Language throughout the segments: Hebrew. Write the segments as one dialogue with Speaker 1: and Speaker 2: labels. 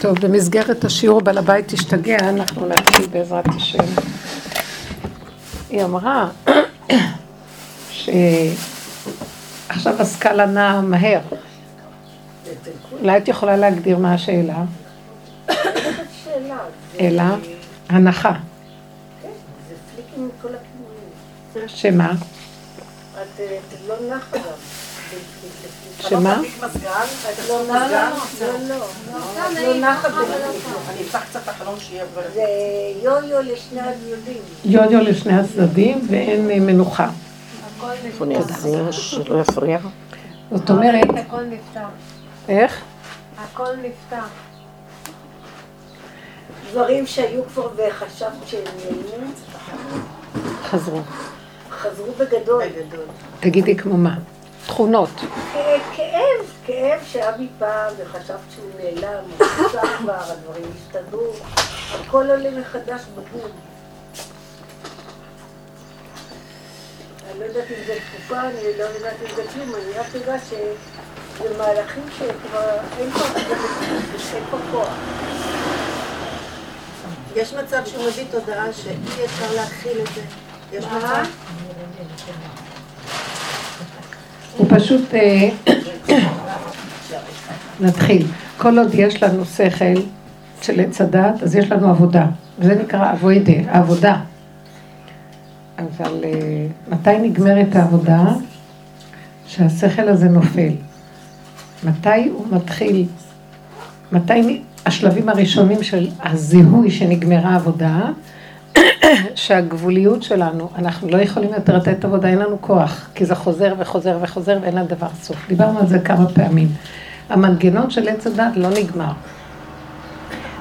Speaker 1: טוב, במסגרת השיעור בעל הבית תשתגע, אנחנו נתחיל בעזרת השם. היא אמרה שעכשיו הסקאלה נעה מהר. אולי את יכולה להגדיר מה השאלה? אלא הנחה. שמה?
Speaker 2: את לא נחה גם.
Speaker 1: שמה?
Speaker 2: לא נחה אני אפתח קצת את החלום שיהיה זה יו-יו לשני הצדדים.
Speaker 1: יו-יו לשני הצדדים ואין מנוחה.
Speaker 2: איפה אני אשים שלא יפריע?
Speaker 1: זאת אומרת...
Speaker 3: הכל נפתח.
Speaker 1: איך?
Speaker 3: הכל נפתח.
Speaker 2: דברים שהיו כבר וחשבת שהם נעלמו,
Speaker 1: חזרו.
Speaker 2: חזרו בגדול.
Speaker 1: תגידי כמו מה? תכונות.
Speaker 2: כאב, כאב שהיה בי פעם וחשבת שהוא נעלם, הוא חשב כבר, הדברים השתנו, הכל עולה מחדש בגון. אני לא יודעת אם זה תקופה, אני לא יודעת אם זה כלום, אני רק יודעת שזה מהלכים שכבר אין פה כוח.
Speaker 3: יש מצב שהוא מביא תודעה שאי אפשר להכיל את זה. יש מצב?
Speaker 1: הוא פשוט... אה, נתחיל. כל עוד יש לנו שכל של עץ הדת, אז יש לנו עבודה. וזה נקרא אבוידה, עבודה. אבל אה, מתי נגמרת העבודה? שהשכל הזה נופל. מתי הוא מתחיל? מתי השלבים הראשונים של הזיהוי שנגמרה העבודה? שהגבוליות שלנו, אנחנו לא יכולים יותר לתת עבודה, אין לנו כוח, כי זה חוזר וחוזר וחוזר ואין לדבר סוף. דיברנו על זה כמה פעמים. המנגנון של עץ הדת לא נגמר.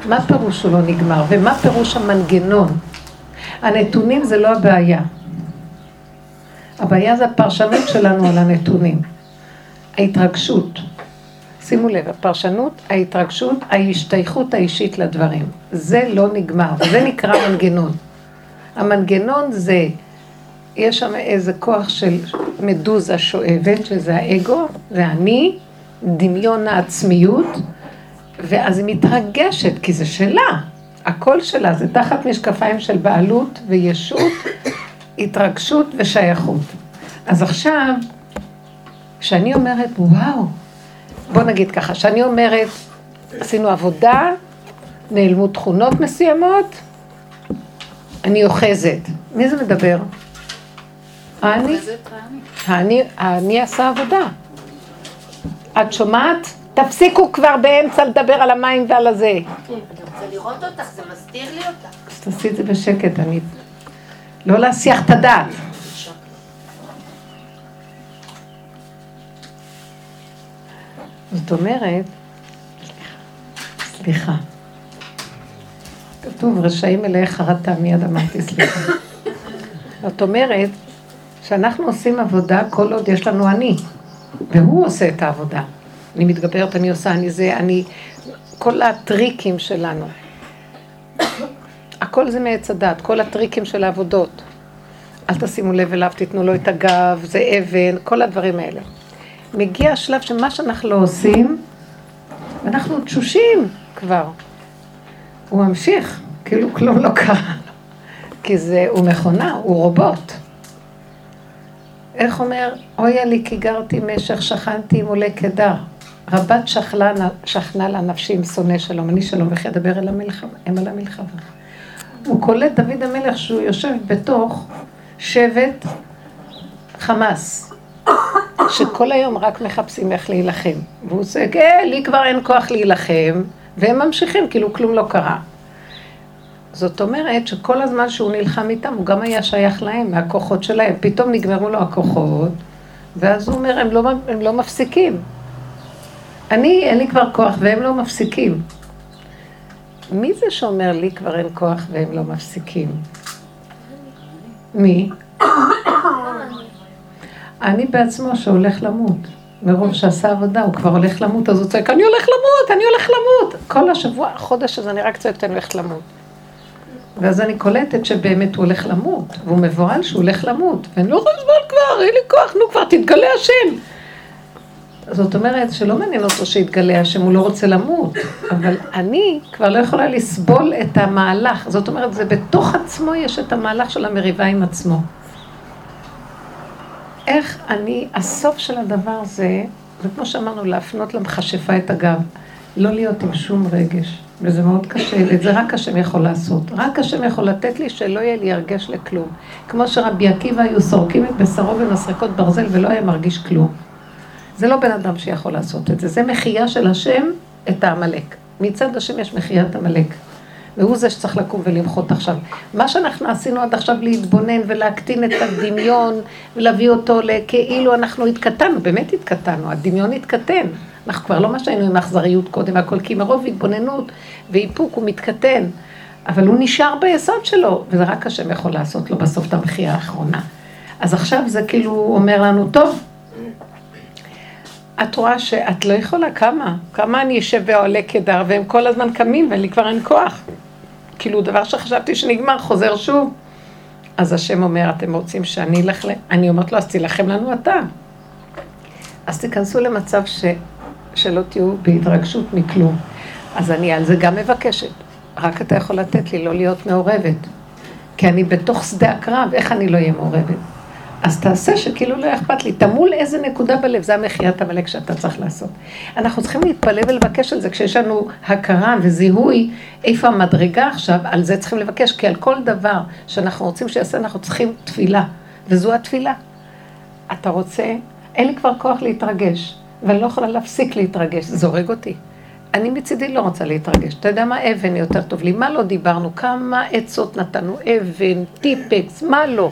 Speaker 1: מה פירוש הוא לא נגמר? ומה פירוש המנגנון? הנתונים זה לא הבעיה. הבעיה זה הפרשנות שלנו על הנתונים. ההתרגשות. שימו לב, הפרשנות, ההתרגשות, ההשתייכות האישית לדברים. זה לא נגמר, וזה נקרא מנגנון. המנגנון זה, יש שם איזה כוח של מדוזה שואבת, שזה האגו, זה אני, דמיון העצמיות, ואז היא מתרגשת, כי זה שלה, הכל שלה, זה תחת משקפיים של בעלות וישות, התרגשות ושייכות. אז עכשיו, כשאני אומרת, וואו, בוא נגיד ככה, שאני אומרת, עשינו עבודה, נעלמו תכונות מסוימות, אני אוחזת. מי זה מדבר? האני? האני, האני עשה עבודה. את שומעת? תפסיקו כבר באמצע לדבר על המים ועל הזה.
Speaker 4: אני רוצה לראות אותך, זה מסתיר לי אותך.
Speaker 1: אז תעשי את זה בשקט, אני... לא להסיח את הדעת. זאת אומרת, סליחה, כתוב רשעים מלאי חרטה, מיד אמרתי סליחה. זאת אומרת, שאנחנו עושים עבודה כל עוד יש לנו אני, והוא עושה את העבודה. אני מתגברת, אני עושה, אני זה, אני... כל הטריקים שלנו. הכל זה מעץ הדת, כל הטריקים של העבודות. אל תשימו לב אליו, תיתנו לו את הגב, זה אבן, כל הדברים האלה. מגיע השלב שמה שאנחנו לא עושים, אנחנו תשושים כבר. הוא ממשיך, כאילו כלום לא קרה. כי זה, הוא מכונה, הוא רובוט. איך אומר, אויה לי כי גרתי משך, שכנתי עם עולה קדר. רבת שכלה, שכנה לה נפשי עם שונא שלום, אני שלום וכי אדבר אל המלחמה, הם על המלחמה. הוא קולט דוד המלך שהוא יושב בתוך שבט חמאס, שכל היום רק מחפשים איך להילחם. והוא עושה, כן, לי כבר אין כוח להילחם, והם ממשיכים, כאילו כלום לא קרה. זאת אומרת שכל הזמן שהוא נלחם איתם, הוא גם היה שייך להם, מהכוחות שלהם. פתאום נגמרו לו הכוחות, ואז הוא אומר, הם לא, הם לא מפסיקים. אני, אין לי כבר כוח, והם לא מפסיקים. מי זה שאומר לי כבר אין כוח והם לא מפסיקים? מי? אני בעצמו שהולך למות. מרוב שעשה עבודה, הוא כבר הולך למות, אז הוא צועק, אני הולך למות, אני הולך למות. כל השבוע, החודש הזה אני רק צועקת, אני הולכת למות. ואז אני קולטת שבאמת הוא הולך למות, והוא מבוהל שהוא הולך למות, ואני לא יכולה לסבול כבר, אין לי כוח, נו כבר, תתגלה השם. זאת אומרת שלא מעניין אותו שיתגלה השם, הוא לא רוצה למות, אבל אני כבר לא יכולה לסבול את המהלך. זאת אומרת, זה בתוך עצמו יש את המהלך של המריבה עם עצמו. איך אני, הסוף של הדבר זה, זה כמו שאמרנו, להפנות למכשפה את הגב, לא להיות עם שום רגש, וזה מאוד קשה, ואת זה רק השם יכול לעשות. רק השם יכול לתת לי שלא יהיה לי הרגש לכלום. כמו שרבי עקיבא היו סורקים את בשרו במסרקות ברזל ולא היה מרגיש כלום. זה לא בן אדם שיכול לעשות את זה, זה מחייה של השם את העמלק. מצד השם יש מחיית עמלק. והוא זה שצריך לקום ולמחות עכשיו. מה שאנחנו עשינו עד עכשיו להתבונן ולהקטין את הדמיון ולהביא אותו לכאילו אנחנו התקטנו, באמת התקטנו, הדמיון התקטן. אנחנו כבר לא מה שהיינו עם אכזריות קודם, הכל כי מרוב התבוננות ואיפוק הוא מתקטן. אבל הוא נשאר ביסוד שלו, וזה רק השם יכול לעשות לו בסוף את המחיה האחרונה. אז עכשיו זה כאילו אומר לנו, טוב, את רואה שאת לא יכולה, כמה? כמה אני אשב ועולה כדר, והם כל הזמן קמים ולי כבר אין כוח. כאילו, דבר שחשבתי שנגמר, חוזר שוב. אז השם אומר, אתם רוצים שאני אלך ל... אני אומרת לו, אז תילחם לנו אתה. אז תיכנסו למצב ש... שלא תהיו בהתרגשות מכלום. אז אני על זה גם מבקשת. רק אתה יכול לתת לי לא להיות מעורבת. כי אני בתוך שדה הקרב, איך אני לא אהיה מעורבת? אז תעשה שכאילו לא אכפת לי. תמול איזה נקודה בלב, זה המחיית עמלק שאתה צריך לעשות. אנחנו צריכים להתפלא ולבקש על זה, כשיש לנו הכרה וזיהוי איפה המדרגה עכשיו, על זה צריכים לבקש, כי על כל דבר שאנחנו רוצים שיעשה, אנחנו צריכים תפילה, וזו התפילה. אתה רוצה, אין לי כבר כוח להתרגש, ואני לא יכולה להפסיק להתרגש, זה הורג אותי. אני מצידי לא רוצה להתרגש. אתה יודע מה? אבן יותר טוב לי. מה לא דיברנו? כמה עצות נתנו? אבן, טיפקס, מה לא?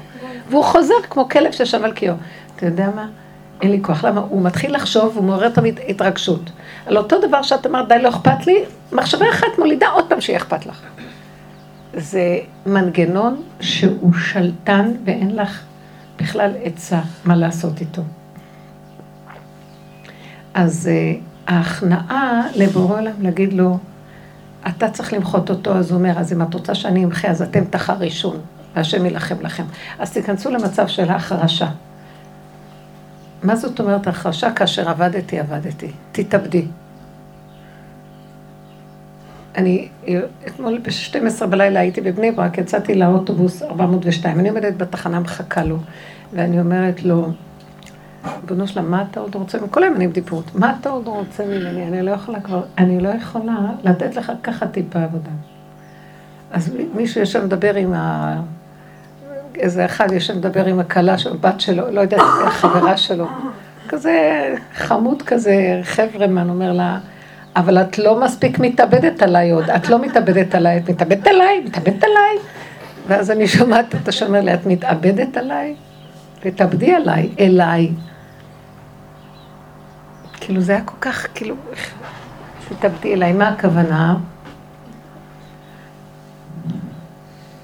Speaker 1: והוא חוזר כמו כלב ששב על קיו. אתה יודע מה? אין לי כוח. למה? הוא מתחיל לחשוב, הוא מעורר תמיד התרגשות. על אותו דבר שאת אמרת, די, לא אכפת לי, מחשבה אחת מולידה עוד פעם שיהיה אכפת לך. זה מנגנון שהוא שלטן ואין לך בכלל עצה מה לעשות איתו. אז אה, ההכנעה לבורא עולם להגיד לו, אתה צריך למחות אותו, אז הוא אומר, אז אם את רוצה שאני אמחה, אז אתם תחרישון, והשם יילחם לכם. אז תיכנסו למצב של החרשה. מה זאת אומרת החרשה? כאשר עבדתי, עבדתי. תתאבדי. אני, אתמול ב-12 בלילה הייתי בבני ברק, יצאתי לאוטובוס 402, אני עומדת בתחנה, מחכה לו, ואני אומרת לו, ריבונו שלם, מה אתה עוד רוצה? כל היום אני בדיפות. מה אתה עוד רוצה ממני? אני לא יכולה כבר, אני לא יכולה לתת לך ככה טיפה עבודה. אז מישהו יושב לדבר עם ה... איזה אחד יושב לדבר עם הכלה של בת שלו, לא יודעת, חברה שלו. כזה חמוד כזה, חברמן, אומר לה, אבל את לא מספיק מתאבדת עליי עוד, את לא מתאבדת עליי, את מתאבדת עליי, מתאבדת עליי. ואז אני שומעת את השומר לי, את מתאבדת עליי? ותאבדי עליי, אליי. כאילו זה היה כל כך, כאילו, שתאבדי אליי, מה הכוונה?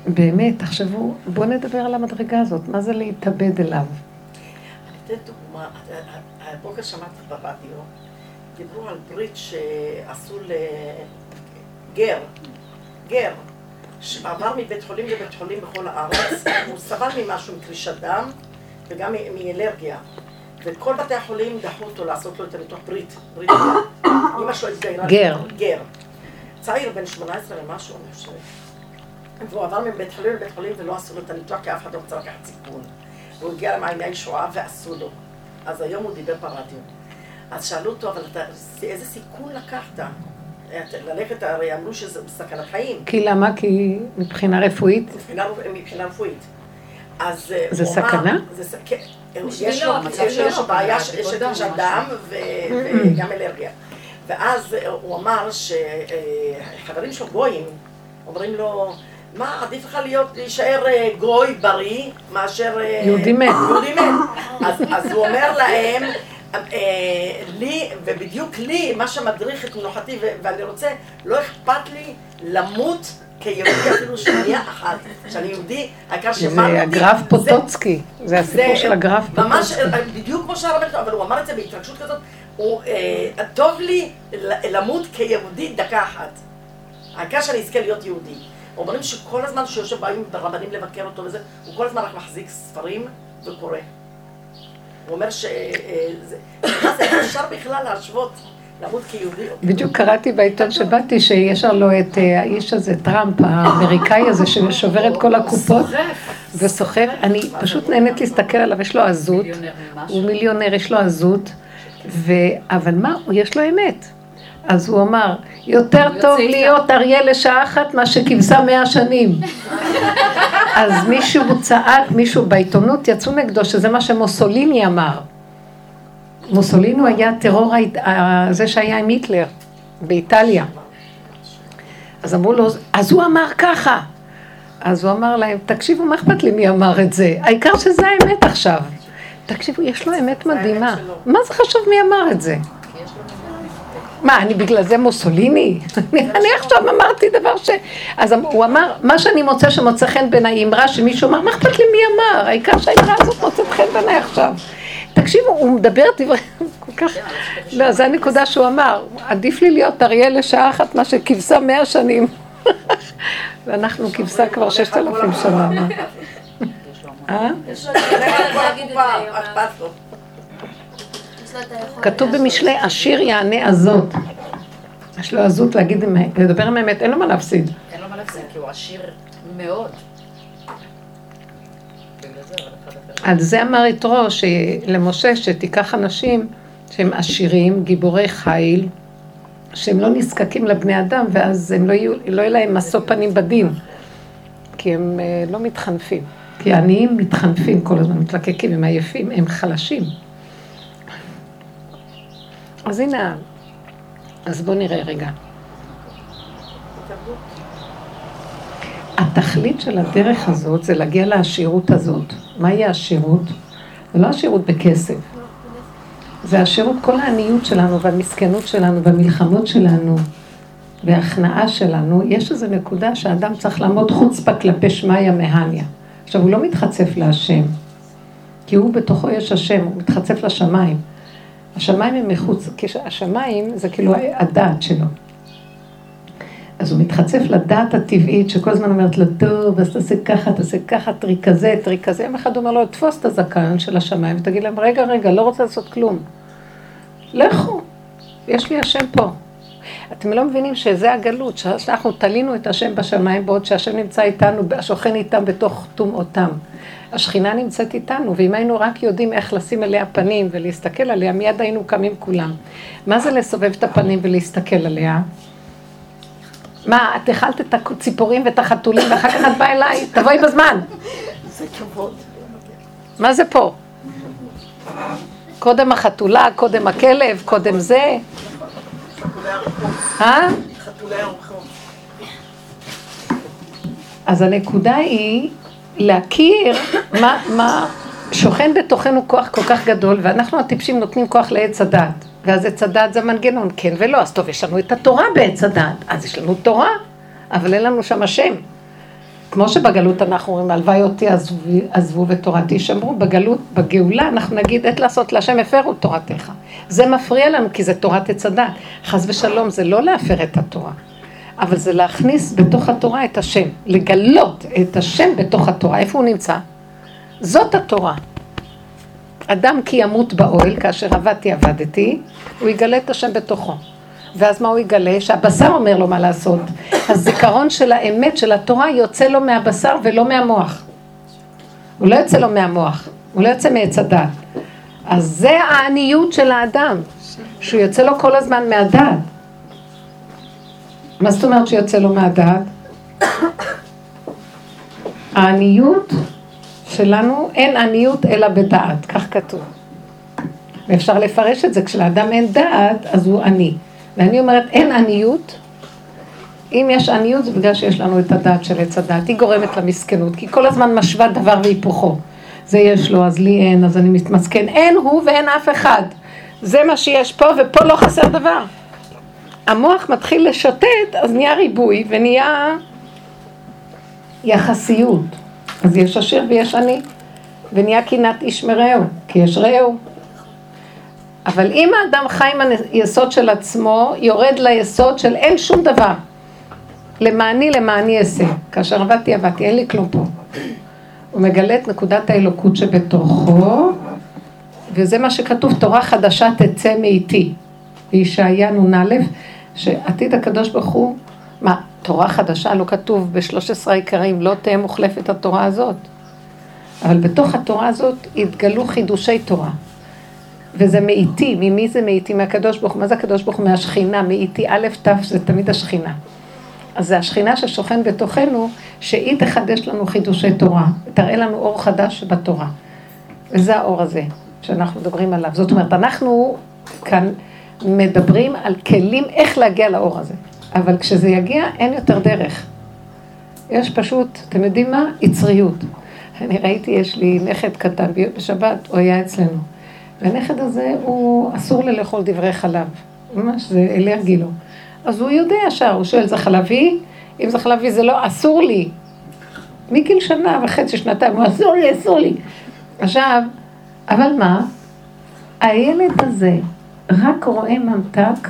Speaker 1: באמת, תחשבו, בואו נדבר על המדרגה הזאת, מה זה להתאבד אליו?
Speaker 5: אני אתן דוגמה, הבוקר שמעתי ברדיו, דיברו על ברית שעשו לגר, גר, שעבר מבית חולים לבית חולים בכל הארץ, הוא סבל ממשהו, מקרישת דם וגם מאלרגיה. וכל בתי החולים דחו אותו לעשות לו את הניתוח ברית, ברית. אמא שלו התגיירה.
Speaker 1: גר.
Speaker 5: גר. צעיר בן 18 ומשהו, אני חושבת. והוא עבר מבית חולים לבית חולים ולא עשו לו את הניתוח כי אף אחד לא רוצה לקחת סיכון. והוא הגיע למעייני הישועה ועשו לו. אז היום הוא דיבר ברדיו. אז שאלו אותו, אבל אתה, איזה סיכון לקחת? ללכת, הרי אמרו שזה סכנת חיים.
Speaker 1: כי למה? כי מבחינה רפואית?
Speaker 5: מבחינה, מבחינה רפואית. אז אה,
Speaker 1: זה סכנה?
Speaker 5: אמר, זה ס- כן, יש לו, יש לו בעיה ש- של קרישת דם ו- וגם אלרגיה. ואז אה, הוא אמר שחברים שלו גויים אומרים לו, מה, עדיף לך להיות, להישאר אה, גוי בריא מאשר... אה,
Speaker 1: יהודי מת."
Speaker 5: יהודי מת. אז- אז הוא אומר להם, אה, לי, ובדיוק לי, מה שמדריך את מנוחתי, ואני רוצה, לא אכפת לי למות כיהודי אפילו שנייה אחת. שאני יהודי, העיקר
Speaker 1: זה
Speaker 5: שמרתי.
Speaker 1: הגרף
Speaker 5: זה-
Speaker 1: פוטוצקי, זה הסיפור של הגרף
Speaker 5: ממש,
Speaker 1: פוטוצקי.
Speaker 5: אה, בדיוק כמו שהרב אבל הוא אמר את זה בהתרגשות כזאת, הוא, אה, טוב לי למות כיהודי דקה אחת. העיקר שאני אזכה להיות יהודי. אומרים שכל הזמן שיושב באים רבנים לבקר אותו וזה, הוא כל הזמן רק מחזיק ספרים וקורא. הוא אומר ש... אה, זה- זה אפשר בכלל להשוות, למות כיהודי?
Speaker 1: בדיוק קראתי בעיתון שבאתי שישר לו את אה, האיש הזה, טראמפ, האמריקאי הזה, ששובר את כל הקופות וסוחר. אני פשוט נהנית להסתכל עליו, יש לו עזות, הוא מיליונר, יש לו עזות. אבל מה, יש לו אמת. אז הוא אמר, יותר טוב להיות אריה לשעה אחת מאשר כבשה מאה שנים. אז מישהו צעק, מישהו בעיתונות יצאו נגדו, שזה מה שמוסוליני אמר. מוסולינו היה הטרור, ה- זה שהיה עם היטלר באיטליה. אז אמרו לו, אז הוא אמר ככה. אז הוא אמר להם, תקשיבו, מה אכפת לי מי אמר את זה? העיקר שזה האמת עכשיו. תקשיבו, יש לו אמת מדהימה. מה זה חשוב מי אמר את זה? מה, אני בגלל זה מוסוליני? אני אני עכשיו אמרתי דבר ש... אז אמ- הוא אמר, מה שאני מוצא שמוצא חן בעיניי, אמרה שמישהו אמר, מה אכפת לי מי אמר? העיקר שהאמרה הזאת מוצאת חן בעיניי עכשיו. תקשיבו, הוא מדבר דברי... כל כך... לא, זו הנקודה שהוא אמר, עדיף לי להיות אריה לשעה אחת מאשר כבשה מאה שנים. ואנחנו כבשה כבר ששת אלפים שנה. מה? אה?
Speaker 5: מה
Speaker 1: כתוב במשלי, עשיר יענה עזות. יש לו עזות להגיד, לדבר עם האמת, אין לו מה להפסיד.
Speaker 6: אין לו מה להפסיד, כי הוא עשיר מאוד. בגלל זה, אבל אחד אחר.
Speaker 1: על זה אמר יתרו למשה שתיקח אנשים שהם עשירים, גיבורי חיל, שהם לא נזקקים לבני אדם ואז הם לא יהיו, לא יהיה להם משוא פנים בדין, כי הם אה, לא מתחנפים. כי העניים מתחנפים כל הזמן, מתלקקים, הם עייפים, הם חלשים. אז הנה, אז בואו נראה רגע. התכלית של הדרך הזאת זה להגיע לעשירות הזאת. מהי העשירות? זה לא עשירות בכסף. זה עשירות כל העניות שלנו והמסכנות שלנו והמלחמות שלנו וההכנעה שלנו. יש איזו נקודה שהאדם צריך לעמוד חוצפה כלפי שמיא מהניה. עכשיו, הוא לא מתחצף להשם, כי הוא בתוכו יש השם, הוא מתחצף לשמיים. השמיים הם מחוץ, השמיים זה כאילו הדעת שלו. אז הוא מתחצף לדעת הטבעית שכל הזמן אומרת לו, טוב, אז תעשה ככה, תעשה ככה, טריק כזה, טריק כזה. יום אחד אומר לו, תפוס את הזקן של השמיים ותגיד להם, רגע, רגע, לא רוצה לעשות כלום. לכו, יש לי השם פה. אתם לא מבינים שזה הגלות, שאנחנו תלינו את השם בשמיים, בעוד שהשם נמצא איתנו, שוכן איתם בתוך טומאותם. השכינה נמצאת איתנו, ואם היינו רק יודעים איך לשים אליה פנים ולהסתכל עליה, מיד היינו קמים כולם. מה זה לסובב את הפנים ולהסתכל עליה? מה, את אכלת את הציפורים ואת החתולים ואחר כך את באה אליי, תבואי בזמן.
Speaker 5: זה כבוד.
Speaker 1: מה זה פה? קודם החתולה, קודם הכלב, קודם זה.
Speaker 5: חתולי הרחוב.
Speaker 1: אה?
Speaker 5: חתולי הרחוב.
Speaker 1: אז הנקודה היא להכיר מה, מה שוכן בתוכנו כוח כל כך גדול, ואנחנו הטיפשים נותנים כוח לעץ הדת. ואז עץ הדת זה מנגנון, כן ולא. אז טוב, יש לנו את התורה בעץ הדת, אז יש לנו תורה, אבל אין לנו שם השם. כמו שבגלות אנחנו אומרים, הלוואי אותי עזבו, עזבו ותורתי שמרו, בגלות, בגאולה אנחנו נגיד, עת לעשות להשם הפרו תורתך. זה מפריע לנו כי זה תורת עץ הדת. חס ושלום, זה לא להפר את התורה, אבל זה להכניס בתוך התורה את השם, לגלות את השם בתוך התורה. איפה הוא נמצא? זאת התורה. אדם כי ימות באוהל, כאשר עבדתי עבדתי, הוא יגלה את השם בתוכו. ואז מה הוא יגלה? שהבשר אומר לו מה לעשות. הזיכרון של האמת של התורה יוצא לו מהבשר ולא מהמוח. הוא לא יוצא לו מהמוח, הוא לא יוצא מעץ הדת. אז זה העניות של האדם, שהוא יוצא לו כל הזמן מהדעת. מה זאת אומרת שיוצא לו מהדעת? העניות שלנו, אין עניות אלא בדעת, כך כתוב. ואפשר לפרש את זה, כשלאדם אין דעת, אז הוא עני. ואני אומרת, אין עניות. אם יש עניות זה בגלל שיש לנו את הדעת של עץ הדעת, היא גורמת למסכנות, כי כל הזמן משווה דבר והיפוכו. זה יש לו, אז לי אין, אז אני מתמסכן. אין הוא ואין אף אחד. זה מה שיש פה, ופה לא חסר דבר. המוח מתחיל לשוטט, אז נהיה ריבוי ונהיה יחסיות. אז יש עשיר ויש עני, ונהיה קנאת איש מרעהו, כי יש רעהו. אבל אם האדם חי עם היסוד של עצמו, יורד ליסוד של אין שום דבר. למעני למעני אעשה. כאשר עבדתי עבדתי, אין לי כלום פה. הוא מגלה את נקודת האלוקות שבתוכו, וזה מה שכתוב, תורה חדשה תצא מאיתי. בישעיה נ"א, שעתיד הקדוש ברוך הוא, מה, תורה חדשה לא כתוב ב-13 העיקרים, לא תהיה מוחלפת התורה הזאת. אבל בתוך התורה הזאת התגלו חידושי תורה. וזה מאיתי, ממי זה מאיתי? מהקדוש ברוך הוא. מה זה הקדוש ברוך הוא? מהשכינה, מאיתי א' ת' זה תמיד השכינה. אז זה השכינה ששוכן בתוכנו, שהיא תחדש לנו חידושי תורה, תראה לנו אור חדש בתורה. וזה האור הזה שאנחנו מדברים עליו. זאת אומרת, אנחנו כאן מדברים על כלים איך להגיע לאור הזה. אבל כשזה יגיע, אין יותר דרך. יש פשוט, אתם יודעים מה? יצריות. אני ראיתי, יש לי נכד קטן, בשבת הוא היה אצלנו. והנכד הזה, הוא אסור לו לאכול דברי חלב. ממש, זה אלרגי לו. אז הוא יודע ישר, הוא שואל, זה חלבי? אם זה חלבי זה לא, אסור לי. מגיל שנה וחצי, שנתיים, הוא אסור לי, אסור לי. עכשיו, אבל מה? הילד הזה רק רואה ממתק,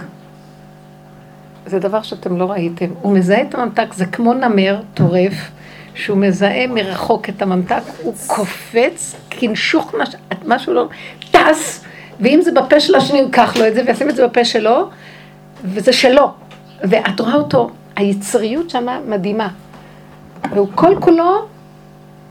Speaker 1: זה דבר שאתם לא ראיתם. הוא מזהה את הממתק, זה כמו נמר טורף, שהוא מזהה מרחוק את הממתק, הוא קופץ, כנשוך מש... משהו לא... טס, ואם זה בפה של השני, הוא ייקח לו את זה וישים את זה בפה שלו, וזה שלו. ואת רואה אותו, היצריות שמה מדהימה. והוא כל כולו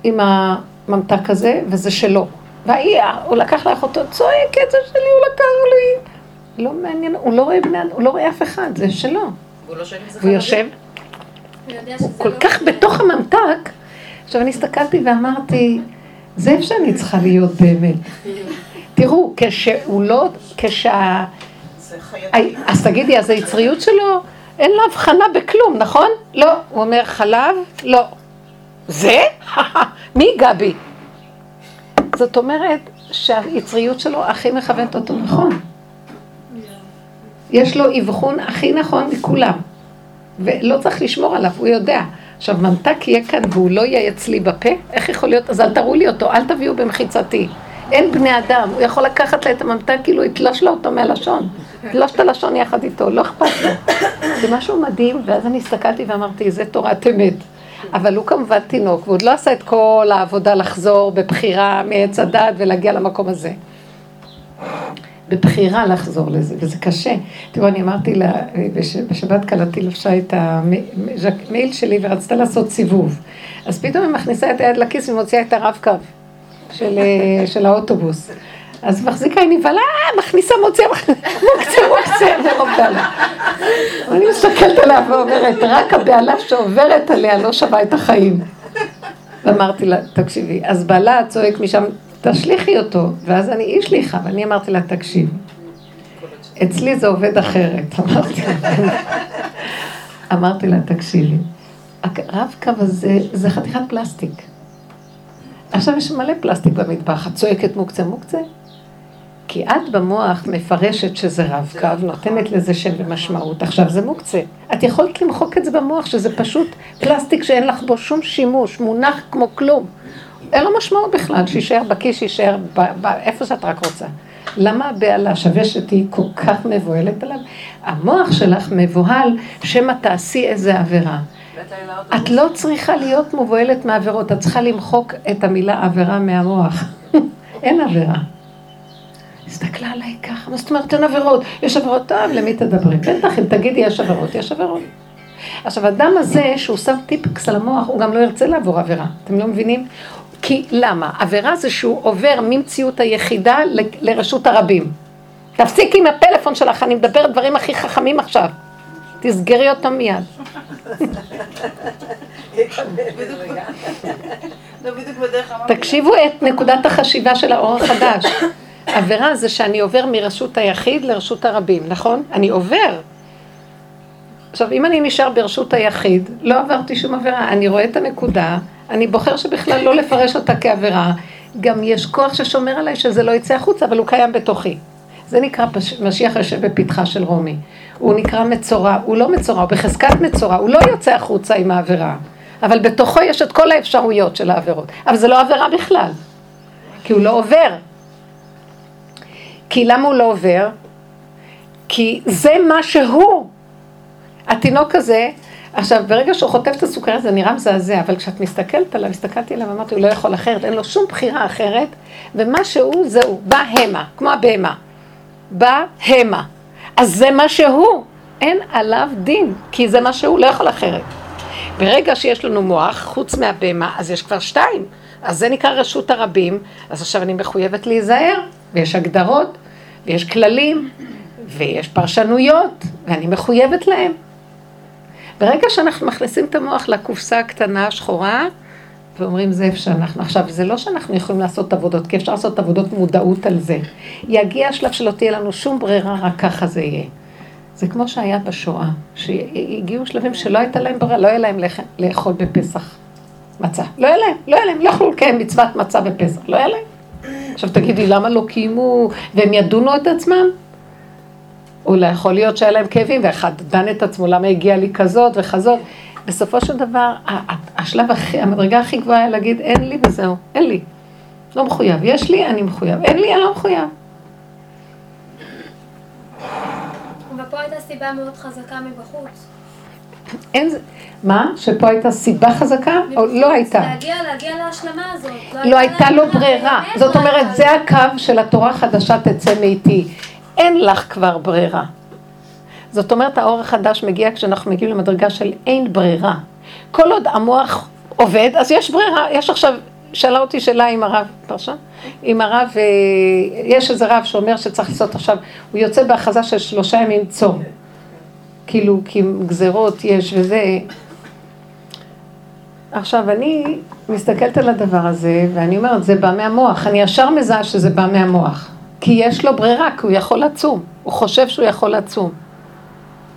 Speaker 1: עם הממתק הזה, וזה שלו. והיא, הוא לקח לך אותו, צועקת, זה שלי, הוא לקח לי. לא מעניין, הוא לא רואה בני הוא לא רואה אף אחד, זה שלו.
Speaker 6: והוא לא שואל אם זה
Speaker 1: והוא
Speaker 6: חלבי?
Speaker 1: יושב
Speaker 4: הוא
Speaker 1: כל
Speaker 4: לא-
Speaker 1: כך בתוך הממתק, עכשיו אני הסתכלתי ואמרתי, זה איפה שאני צריכה להיות באמת. תראו, כשהוא לא, כשה... אז תגידי, אז היצריות שלו, אין לה הבחנה בכלום, נכון? לא. הוא אומר, חלב? לא. זה? מי גבי? זאת אומרת שהיצריות שלו הכי מכוונת אותו נכון. יש לו אבחון הכי נכון מכולם. ולא צריך לשמור עליו, הוא יודע. עכשיו, ממתק יהיה כאן והוא לא יהיה אצלי בפה? איך יכול להיות? אז אל תראו לי אותו, אל תביאו במחיצתי. אין בני אדם, הוא יכול לקחת לה את הממתק, כאילו יתלוש לו אותו מהלשון. יתלוש את הלשון יחד איתו, לא אכפת לו. זה משהו מדהים, ואז אני הסתכלתי ואמרתי, זה תורת אמת. אבל הוא כמובן תינוק, ועוד לא עשה את כל העבודה לחזור בבחירה מעץ הדת ולהגיע למקום הזה. בבחירה לחזור לזה, וזה קשה. תראו, אני אמרתי לה, בש, בשבת כלתי לבשה את המעיל שלי ורצתה לעשות סיבוב. אז פתאום היא מכניסה את היד לכיס ומוציאה את הרב-קו של, אה, של האוטובוס. אז מחזיקה, היא נבהלה, "אה, מכניסה, מוציאה, מוקצה, מוקצה, מרוב בעלה. אני מסתכלת עליה ואומרת, רק הבהלה שעוברת עליה לא שווה את החיים. ואמרתי לה, תקשיבי, אז בעלה צועק משם, תשליכי אותו, ואז אני אי שליחה, ואני אמרתי לה, תקשיב, אצלי זה עובד אחרת, אמרתי אמרתי לה, תקשיבי, הרב-קו הזה זה חתיכת פלסטיק. עכשיו יש מלא פלסטיק במטבח, את צועקת מוקצה מוקצה? כי את במוח מפרשת שזה רב-קו, נותנת לזה שם ומשמעות, עכשיו זה מוקצה. את יכולת למחוק את זה במוח, שזה פשוט פלסטיק שאין לך בו שום שימוש, מונח כמו כלום. אין לו משמעות בכלל, שיישאר בכיס, שיישאר איפה שאת רק רוצה. למה הבהלה שווה שתהיי כל כך מבוהלת עליו? המוח שלך מבוהל שמא תעשי איזה עבירה. את לא צריכה להיות מבוהלת מעבירות, את צריכה למחוק את המילה עבירה מהמוח. אין עבירה. הסתכלה עליי ככה, מה זאת אומרת אין עבירות? יש עבירות, טוב, למי תדברי? בטח, אם תגידי יש עבירות, יש עבירות. עכשיו, האדם הזה, שהוא שם טיפקס על המוח, הוא גם לא ירצה לעבור עבירה. אתם לא מבינים? כי למה? עבירה זה שהוא עובר ממציאות היחידה ל- לרשות הרבים. תפסיקי עם הפלאפון שלך, אני מדברת דברים הכי חכמים עכשיו. תסגרי אותו מיד. תקשיבו את נקודת החשיבה של האור החדש. עבירה זה שאני עובר מרשות היחיד לרשות הרבים, נכון? אני עובר. עכשיו, אם אני נשאר ברשות היחיד, לא עברתי שום עבירה, אני רואה את הנקודה, אני בוחר שבכלל לא לפרש אותה כעבירה. גם יש כוח ששומר עליי שזה לא יצא החוצה, אבל הוא קיים בתוכי. זה נקרא פש... משיח יושב בפתחה של רומי. הוא נקרא מצורע, הוא לא מצורע, הוא בחזקת מצורע, הוא לא יוצא החוצה עם העבירה. אבל בתוכו יש את כל האפשרויות של העבירות. אבל זה לא עבירה בכלל, כי הוא לא עובר. כי למה הוא לא עובר? כי זה מה שהוא. התינוק הזה, עכשיו, ברגע שהוא חוטף את הסוכריה זה נראה מזעזע, אבל כשאת מסתכלת עליו, הסתכלתי עליו ואמרתי, הוא לא יכול אחרת, אין לו שום בחירה אחרת, ומה שהוא, זהו, בא המה, כמו הבהמה. בא המה. אז זה מה שהוא, אין עליו דין, כי זה מה שהוא, לא יכול אחרת. ברגע שיש לנו מוח, חוץ מהבהמה, אז יש כבר שתיים. אז זה נקרא רשות הרבים, אז עכשיו אני מחויבת להיזהר, ויש הגדרות, ויש כללים, ויש פרשנויות, ואני מחויבת להם. ברגע שאנחנו מכניסים את המוח לקופסה הקטנה השחורה, ואומרים זה איפה שאנחנו. עכשיו, זה לא שאנחנו יכולים לעשות עבודות, כי אפשר לעשות עבודות מודעות על זה. יגיע השלב שלא תהיה לנו שום ברירה, רק ככה זה יהיה. זה כמו שהיה בשואה, שהגיעו שלבים שלא הייתה להם ברירה, לא היה להם לאכול בפסח מצה. לא היה להם, לא היה להם, לא יכלו לקיים מצוות מצה בפסח, לא היה להם. עכשיו תגידי, למה לא קיימו, והם ידונו את עצמם? אולי יכול להיות שהיה להם כאבים, ואחד דן את עצמו, למה הגיע לי כזאת וכזאת. בסופו של דבר, השלב הכי, המדרגה הכי גבוהה היה להגיד, אין לי וזהו, אין לי. לא מחויב. יש לי, אני מחויב. אין לי, אני לא מחויב.
Speaker 4: ופה הייתה סיבה מאוד חזקה מבחוץ.
Speaker 1: אין, מה? שפה הייתה סיבה חזקה? או לא הייתה?
Speaker 4: להגיע, להגיע להשלמה הזאת.
Speaker 1: לא, לא הייתה לו ברירה. זאת אומרת, זה הקו של התורה החדשה תצא מאיתי. אין לך כבר ברירה. זאת אומרת, האור החדש מגיע כשאנחנו מגיעים למדרגה של אין ברירה. כל עוד המוח עובד, אז יש ברירה. יש עכשיו, שאלה אותי שאלה עם הרב, פרשה? עם הרב, אה, יש איזה רב שאומר שצריך לעשות עכשיו, הוא יוצא בהכרזה של שלושה ימים צום. כאילו, כי גזרות יש וזה. עכשיו, אני מסתכלת על הדבר הזה, ואני אומרת, זה בא מהמוח. אני ישר מזהה שזה בא מהמוח. כי יש לו ברירה, כי הוא יכול לצום. הוא חושב שהוא יכול לצום.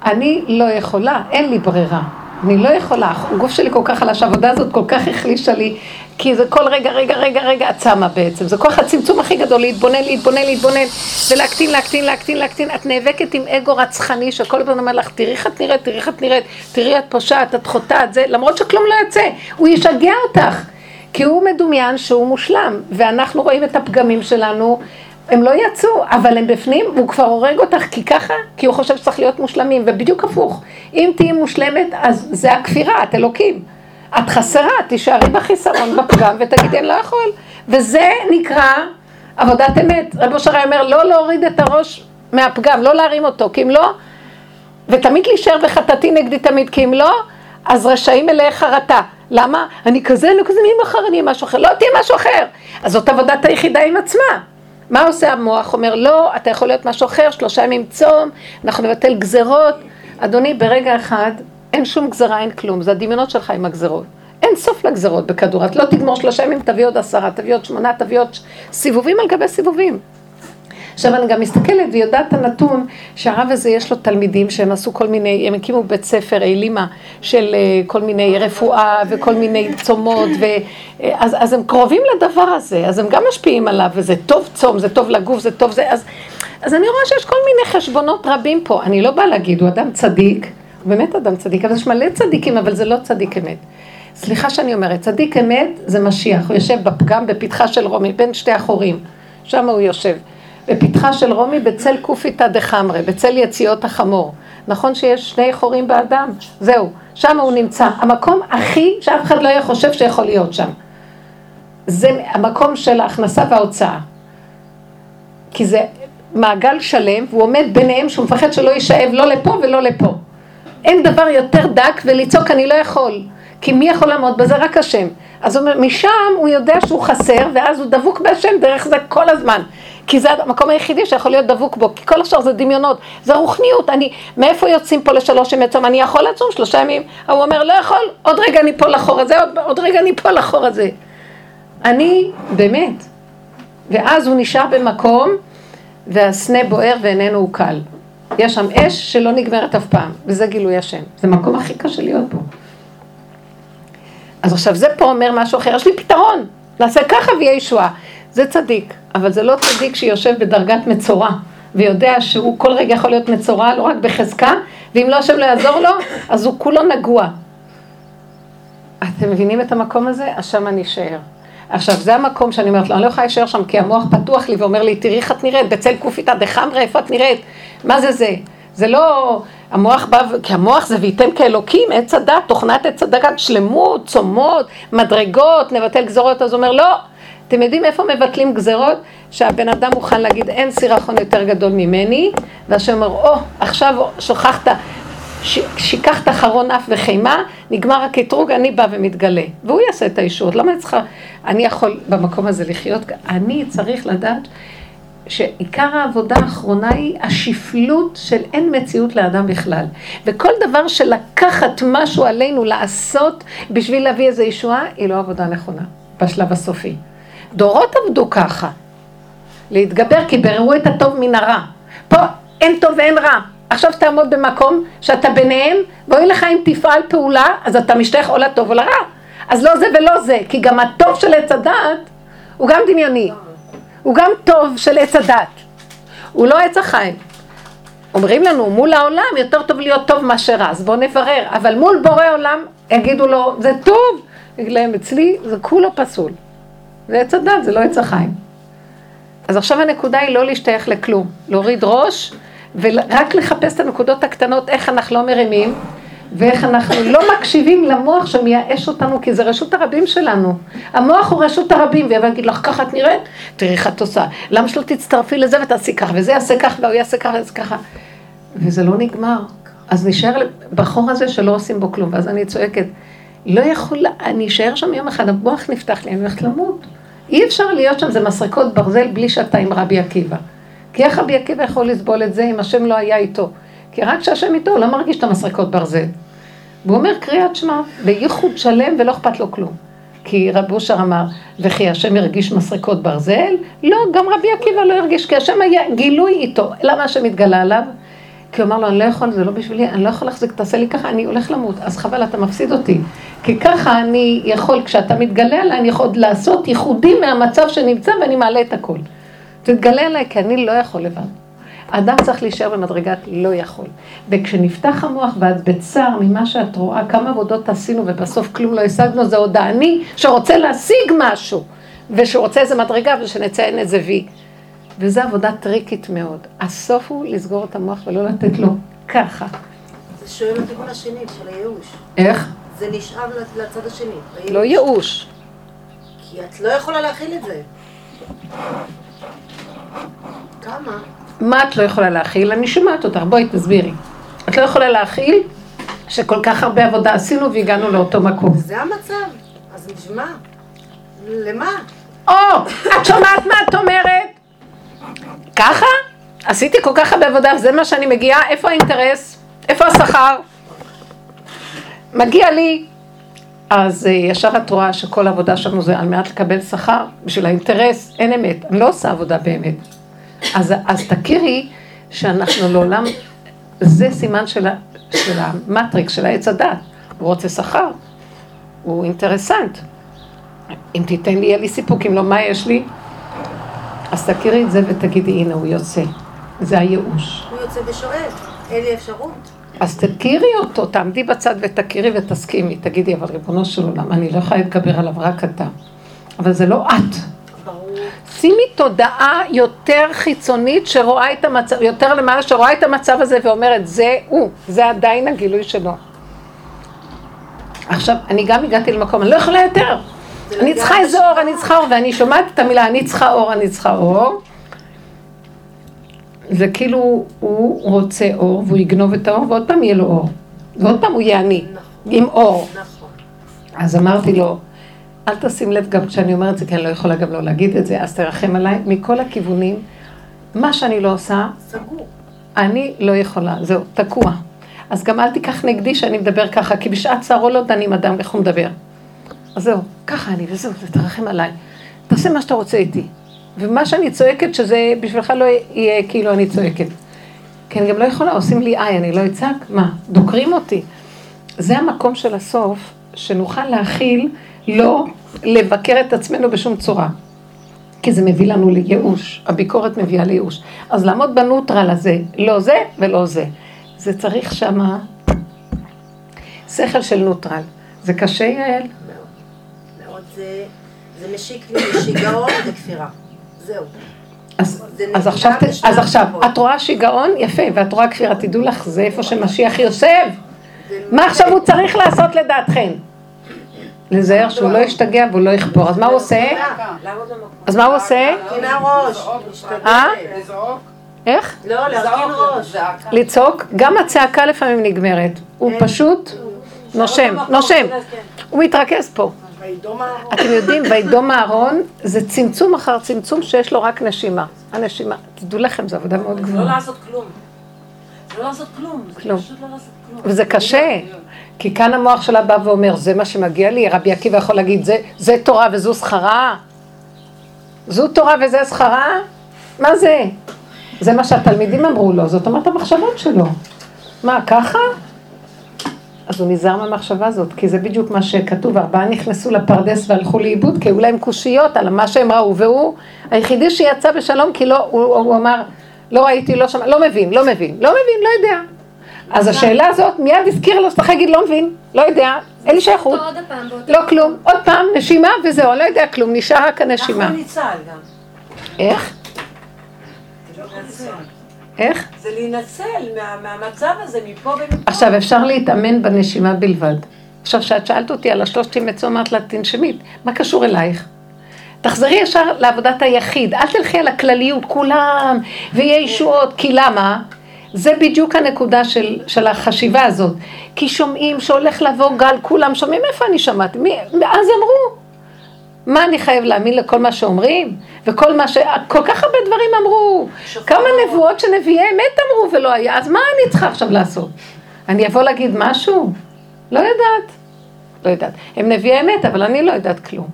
Speaker 1: אני לא יכולה, אין לי ברירה. אני לא יכולה, הגוף שלי כל כך חלש, העבודה הזאת כל כך החלישה לי, כי זה כל רגע, רגע, רגע, רגע, את שמה בעצם. זה כוח הצמצום הכי גדול, להתבונן, להתבונן, להתבונן, ולהקטין, להקטין, להקטין, להקטין. את נאבקת עם אגו רצחני, שכל הזמן אומר לך, תראי איך את נראית, תראי איך את נראית, תראי את פושעת, את חוטאת, זה, למרות שכלום לא יוצא, הוא ישגע אותך. כי הוא מדומיין שהוא מושלם, ואנחנו רואים את הפגמים שלנו, הם לא יצאו, אבל הם בפנים, והוא כבר הורג אותך, כי ככה, כי הוא חושב שצריך להיות מושלמים, ובדיוק הפוך. אם תהיי מושלמת, אז זה הכפירה, את אלוקים. את חסרה, תישארי בחיסרון, בפגם, ותגידי, אני לא יכול. וזה נקרא עבודת אמת. רב אושר אומר, לא להוריד את הראש מהפגם, לא להרים אותו, כי אם לא, ותמיד להישאר בחטאתי נגדי תמיד, כי אם לא, אז רשעים אליי חרטה. למה? אני כזה, אני כזה, מי מחר אני אהיה משהו אחר? לא תהיה משהו אחר. אז זאת עבודת היחידה עם עצמה. מה עושה המוח? אומר, לא, אתה יכול להיות משהו אחר, שלושה ימים צום, אנחנו נבטל גזרות. אדוני, ברגע אחד, אין שום גזרה, אין כלום, זה הדמיונות שלך עם הגזרות. אין סוף לגזרות בכדור, את לא תגמור שלושה ימים, תביא עוד עשרה, תביא עוד שמונה, תביא עוד סיבובים על גבי סיבובים. עכשיו אני גם מסתכלת ויודעת את הנתון שהרב הזה יש לו תלמידים שהם עשו כל מיני, הם הקימו בית ספר אילימה של אה, כל מיני רפואה וכל מיני צומות, ו, אה, אז, אז הם קרובים לדבר הזה, אז הם גם משפיעים עליו, וזה טוב צום, זה טוב לגוף, זה טוב זה, אז, אז אני רואה שיש כל מיני חשבונות רבים פה, אני לא באה להגיד, הוא אדם צדיק, הוא באמת אדם צדיק, אבל יש מלא צדיקים, אבל זה לא צדיק אמת. סליחה שאני אומרת, צדיק אמת זה משיח, הוא יושב בפגם בפתחה של רומי, בין שתי החורים, שם הוא יושב. בפתחה של רומי בצל קופיתא דחמרי, בצל יציאות החמור. נכון שיש שני חורים באדם? זהו, שם הוא נמצא. המקום הכי שאף אחד לא היה חושב שיכול להיות שם. זה המקום של ההכנסה וההוצאה. כי זה מעגל שלם, והוא עומד ביניהם שהוא מפחד שלא יישאב לא לפה ולא לפה. אין דבר יותר דק ולצעוק אני לא יכול. כי מי יכול לעמוד בזה? רק השם. אז הוא אומר, משם הוא יודע שהוא חסר, ואז הוא דבוק בהשם דרך זה כל הזמן. כי זה המקום היחידי שיכול להיות דבוק בו, כי כל השאר זה דמיונות, זה רוחניות, אני, מאיפה יוצאים פה לשלוש ימי צום? אני יכול לצום שלושה ימים? הוא אומר, לא יכול, עוד רגע אני פה לחור הזה, עוד, עוד רגע אני פה לחור הזה. אני, באמת. ואז הוא נשאר במקום, והסנה בוער ואיננו הוא קל. יש שם אש שלא נגמרת אף פעם, וזה גילוי השם. זה מקום הכי קשה להיות פה. אז עכשיו זה פה אומר משהו אחר, יש לי פתרון, נעשה ככה ויהיה ישועה. זה צדיק, אבל זה לא צדיק שיושב בדרגת מצורע, ויודע שהוא כל רגע יכול להיות מצורע, לא רק בחזקה, ואם לא השם לא יעזור לו, אז הוא כולו נגוע. אתם מבינים את המקום הזה? אז שם אני אשאר. עכשיו, זה המקום שאני אומרת לו, אני לא יכולה להישאר שם, כי המוח פתוח לי ואומר לי, תראי איך את נראית, בצל קופיתא דחמרה, איפה את נראית? מה זה זה? זה לא המוח בא, כי המוח זה וייתם כאלוקים, עץ הדת, תוכנת עץ הדת, שלמות, צומות, מדרגות, נבטל גזרות, אז הוא אומר לא. אתם יודעים איפה מבטלים גזרות? שהבן אדם מוכן להגיד אין סירחון יותר גדול ממני, והשם אומר, או, oh, עכשיו שכחת, ש- שיקחת חרון אף וחימה, נגמר הקטרוג, אני בא ומתגלה. והוא יעשה את האישור. למה אני צריכה, אני יכול במקום הזה לחיות, אני צריך לדעת שעיקר העבודה האחרונה היא השפלות של אין מציאות לאדם בכלל. וכל דבר של לקחת משהו עלינו לעשות בשביל להביא איזו ישועה, היא לא עבודה נכונה, בשלב הסופי. דורות עבדו ככה, להתגבר כי בררו את הטוב מן הרע. פה אין טוב ואין רע. עכשיו תעמוד במקום שאתה ביניהם, ואוי לך אם תפעל פעולה, אז אתה משתייך או לטוב או לרע. אז לא זה ולא זה, כי גם הטוב של עץ הדעת הוא גם דמיוני. הוא גם טוב של עץ הדת. הוא לא עץ החיים. אומרים לנו, מול העולם יותר טוב להיות טוב מאשר רע, אז בואו נברר. אבל מול בורא עולם יגידו לו, זה טוב. יגיד להם, אצלי זה כולו פסול. זה עץ הדת, זה לא עץ החיים. אז עכשיו הנקודה היא לא להשתייך לכלום. להוריד ראש ורק לחפש את הנקודות הקטנות, איך אנחנו לא מרימים. ואיך אנחנו לא מקשיבים למוח שמייאש אותנו, כי זה רשות הרבים שלנו. המוח הוא רשות הרבים, ויגיד לך, ככה את נראית? תראי איך את עושה. למה שלא תצטרפי לזה ותעשי ככה, וזה יעשה ככה, והוא יעשה ככה, וזה ככה. וזה לא נגמר. אז נשאר בחור הזה שלא עושים בו כלום, ואז אני צועקת, לא יכול, אני אשאר שם יום אחד, המוח נפתח לי, אני הולכת למות. אי אפשר להיות שם, זה מסרקות ברזל בלי שאתה עם רבי עקיבא. כי איך רבי עקיבא יכול לסבול את זה אם השם לא היה איתו? כי רק כשהשם איתו, הוא לא מרגיש את המסרקות ברזל. והוא אומר קריאת שמע, בייחוד שלם ולא אכפת לו כלום. כי רב אושר אמר, וכי השם הרגיש מסרקות ברזל? לא, גם רבי עקיבא לא הרגיש, כי השם היה גילוי איתו. למה השם התגלה עליו? כי הוא אמר לו, אני לא יכול, זה לא בשבילי, אני לא יכול להחזיק, תעשה לי ככה, אני הולך למות, אז חבל, אתה מפסיד אותי. כי ככה אני יכול, כשאתה מתגלה עליי, אני יכול לעשות ייחודי מהמצב שנמצא ואני מעלה את הכל. תתגלה עליי, כי אני לא יכול לבד. האדם צריך להישאר במדרגת לא יכול. וכשנפתח המוח ואת בצער ממה שאת רואה, כמה עבודות עשינו ובסוף כלום לא השגנו, זה עוד האני שרוצה להשיג משהו, ושרוצה איזה מדרגה ושנציין איזה וי. וזו עבודה טריקית מאוד. הסוף הוא לסגור את המוח ולא לתת לו ככה.
Speaker 3: זה שואל לכיוון השני, של הייאוש.
Speaker 1: איך?
Speaker 3: זה נשאר לצד השני. הייאוש.
Speaker 1: לא ייאוש.
Speaker 3: כי את לא יכולה להכיל את זה. כמה?
Speaker 1: מה את לא יכולה להכיל? אני שומעת אותך, בואי תסבירי. את לא יכולה להכיל שכל כך הרבה עבודה עשינו והגענו לאותו מקום.
Speaker 3: זה המצב. אז בשביל מה? למה?
Speaker 1: או, את שומעת מה את אומרת? ככה? עשיתי כל כך הרבה עבודה, זה מה שאני מגיעה, איפה האינטרס? איפה השכר? מגיע לי. אז אה, ישר את רואה שכל העבודה שלנו זה על מנת לקבל שכר, בשביל האינטרס, אין אמת, אני לא עושה עבודה באמת. אז, אז תכירי שאנחנו לעולם, זה סימן של, של המטריקס, של העץ הדת. הוא רוצה שכר, הוא אינטרסנט. אם תיתן לי, יהיה לי סיפוק, אם לא, מה יש לי? אז תכירי את זה ותגידי, הנה, הוא יוצא. זה הייאוש.
Speaker 3: הוא יוצא ושואל, אין לי אפשרות.
Speaker 1: אז תכירי אותו, תעמדי בצד ותכירי ותסכימי. תגידי, אבל ריבונו של עולם, אני לא יכולה להתגבר עליו, רק אתה. אבל זה לא את. שימי תודעה יותר חיצונית שרואה את המצב, יותר למעלה שרואה את המצב הזה ואומרת, זה הוא, זה עדיין הגילוי שלו. עכשיו, אני גם הגעתי למקום, אני לא יכולה יותר. אני צריכה איזה אור, אני צריכה אור, ואני שומעת את המילה, אני צריכה אור, אני צריכה אור. זה כאילו, הוא רוצה אור, והוא יגנוב את האור, ועוד פעם יהיה לו אור. ועוד פעם הוא יהיה אני, עם אור. אז אמרתי לו, אל תשים לב גם כשאני אומרת את זה, כי אני לא יכולה גם לא להגיד את זה, אז תרחם עליי מכל הכיוונים. מה שאני לא עושה,
Speaker 3: סגור.
Speaker 1: אני לא יכולה, זהו, תקוע. אז גם אל תיקח נגדי שאני מדבר ככה, כי בשעת צערו לא דנים אדם איך הוא מדבר. אז זהו, ככה אני, וזהו, תרחם עליי. תעשה מה שאתה רוצה איתי. ומה שאני צועקת, שזה בשבילך לא יהיה כאילו אני צועקת. כי אני גם לא יכולה, עושים לי איי, אני לא אצעק? מה, דוקרים אותי. זה המקום של הסוף, שנוכל להכיל, לא לבקר את עצמנו בשום צורה. כי זה מביא לנו לייאוש, הביקורת מביאה לייאוש. אז לעמוד בנוטרל הזה, לא זה ולא זה. זה צריך שמה שכל של נוטרל. זה קשה, יעל?
Speaker 3: זה, זה משיק לי לשיגעון וכפירה. זהו.
Speaker 1: אז, אז, עכשיו, אז עכשיו. את רואה שיגעון? יפה, ואת רואה כפירה, תדעו לך, זה איפה שמשיח יושב.
Speaker 3: זה
Speaker 1: מה עכשיו הוא צריך לעשות לדעתכם? לזהר שהוא לא ישתגע והוא לא יכפור, אז מה הוא עושה? אז מה הוא עושה?
Speaker 3: תקינה ראש.
Speaker 1: אה? איך?
Speaker 3: לא, להרכין ראש.
Speaker 1: לצעוק, גם הצעקה לפעמים נגמרת. הוא פשוט נושם, נושם. הוא מתרכז פה.
Speaker 5: וידום אהרון.
Speaker 1: אתם יודעים, וידום אהרון זה צמצום אחר צמצום שיש לו רק נשימה. הנשימה, תדעו לכם, זו עבודה מאוד
Speaker 7: זה לא
Speaker 1: גבוהה.
Speaker 7: לעשות כלום. זה לא לעשות כלום. זה. פשוט לא לעשות כלום.
Speaker 1: וזה קשה, כי כאן המוח שלה בא ואומר, זה מה שמגיע לי, רבי עקיבא יכול להגיד, זה, זה תורה וזו שכרה? זו תורה וזה שכרה? מה זה? זה מה שהתלמידים אמרו לו, זאת אומרת המחשבות שלו. מה, ככה? אז הוא נזהר מהמחשבה הזאת, כי זה בדיוק מה שכתוב, ארבעה נכנסו לפרדס והלכו לאיבוד, כי היו להם קושיות על מה שהם ראו, והוא היחידי שיצא בשלום, כי לא, הוא, הוא אמר, לא ראיתי, לא שמע, לא מבין, לא מבין, לא מבין, לא יודע. אז השאלה הזאת מיד הזכירה לו, צריך להגיד, לא מבין, לא יודע, אין לי שייכות. לא כלום, עוד פעם, נשימה וזהו, לא יודע כלום, נשאר רק הנשימה.
Speaker 7: אנחנו ניצל גם.
Speaker 1: איך? איך?
Speaker 7: זה להינצל מה- מהמצב הזה, מפה ומפה.
Speaker 1: עכשיו, אפשר להתאמן בנשימה בלבד. עכשיו, כשאת שאלת אותי על השלושת ימי צום, אמרת לה, תנשמית, מה קשור אלייך? תחזרי ישר לעבודת היחיד, אל תלכי על הכלליות, כולם, ויהיה ישועות, כי למה? זה בדיוק הנקודה של, של החשיבה הזאת. כי שומעים שהולך לבוא גל, כולם שומעים, איפה אני שמעתי? מי, אז אמרו. מה אני חייב להאמין לכל מה שאומרים? וכל מה ש... כל כך הרבה דברים אמרו. כמה נבואות שנביאי אמת אמרו ולא היה, אז מה אני צריכה עכשיו לעשות? אני אבוא להגיד משהו? לא יודעת. לא יודעת. הם נביאי אמת, אבל אני לא יודעת כלום.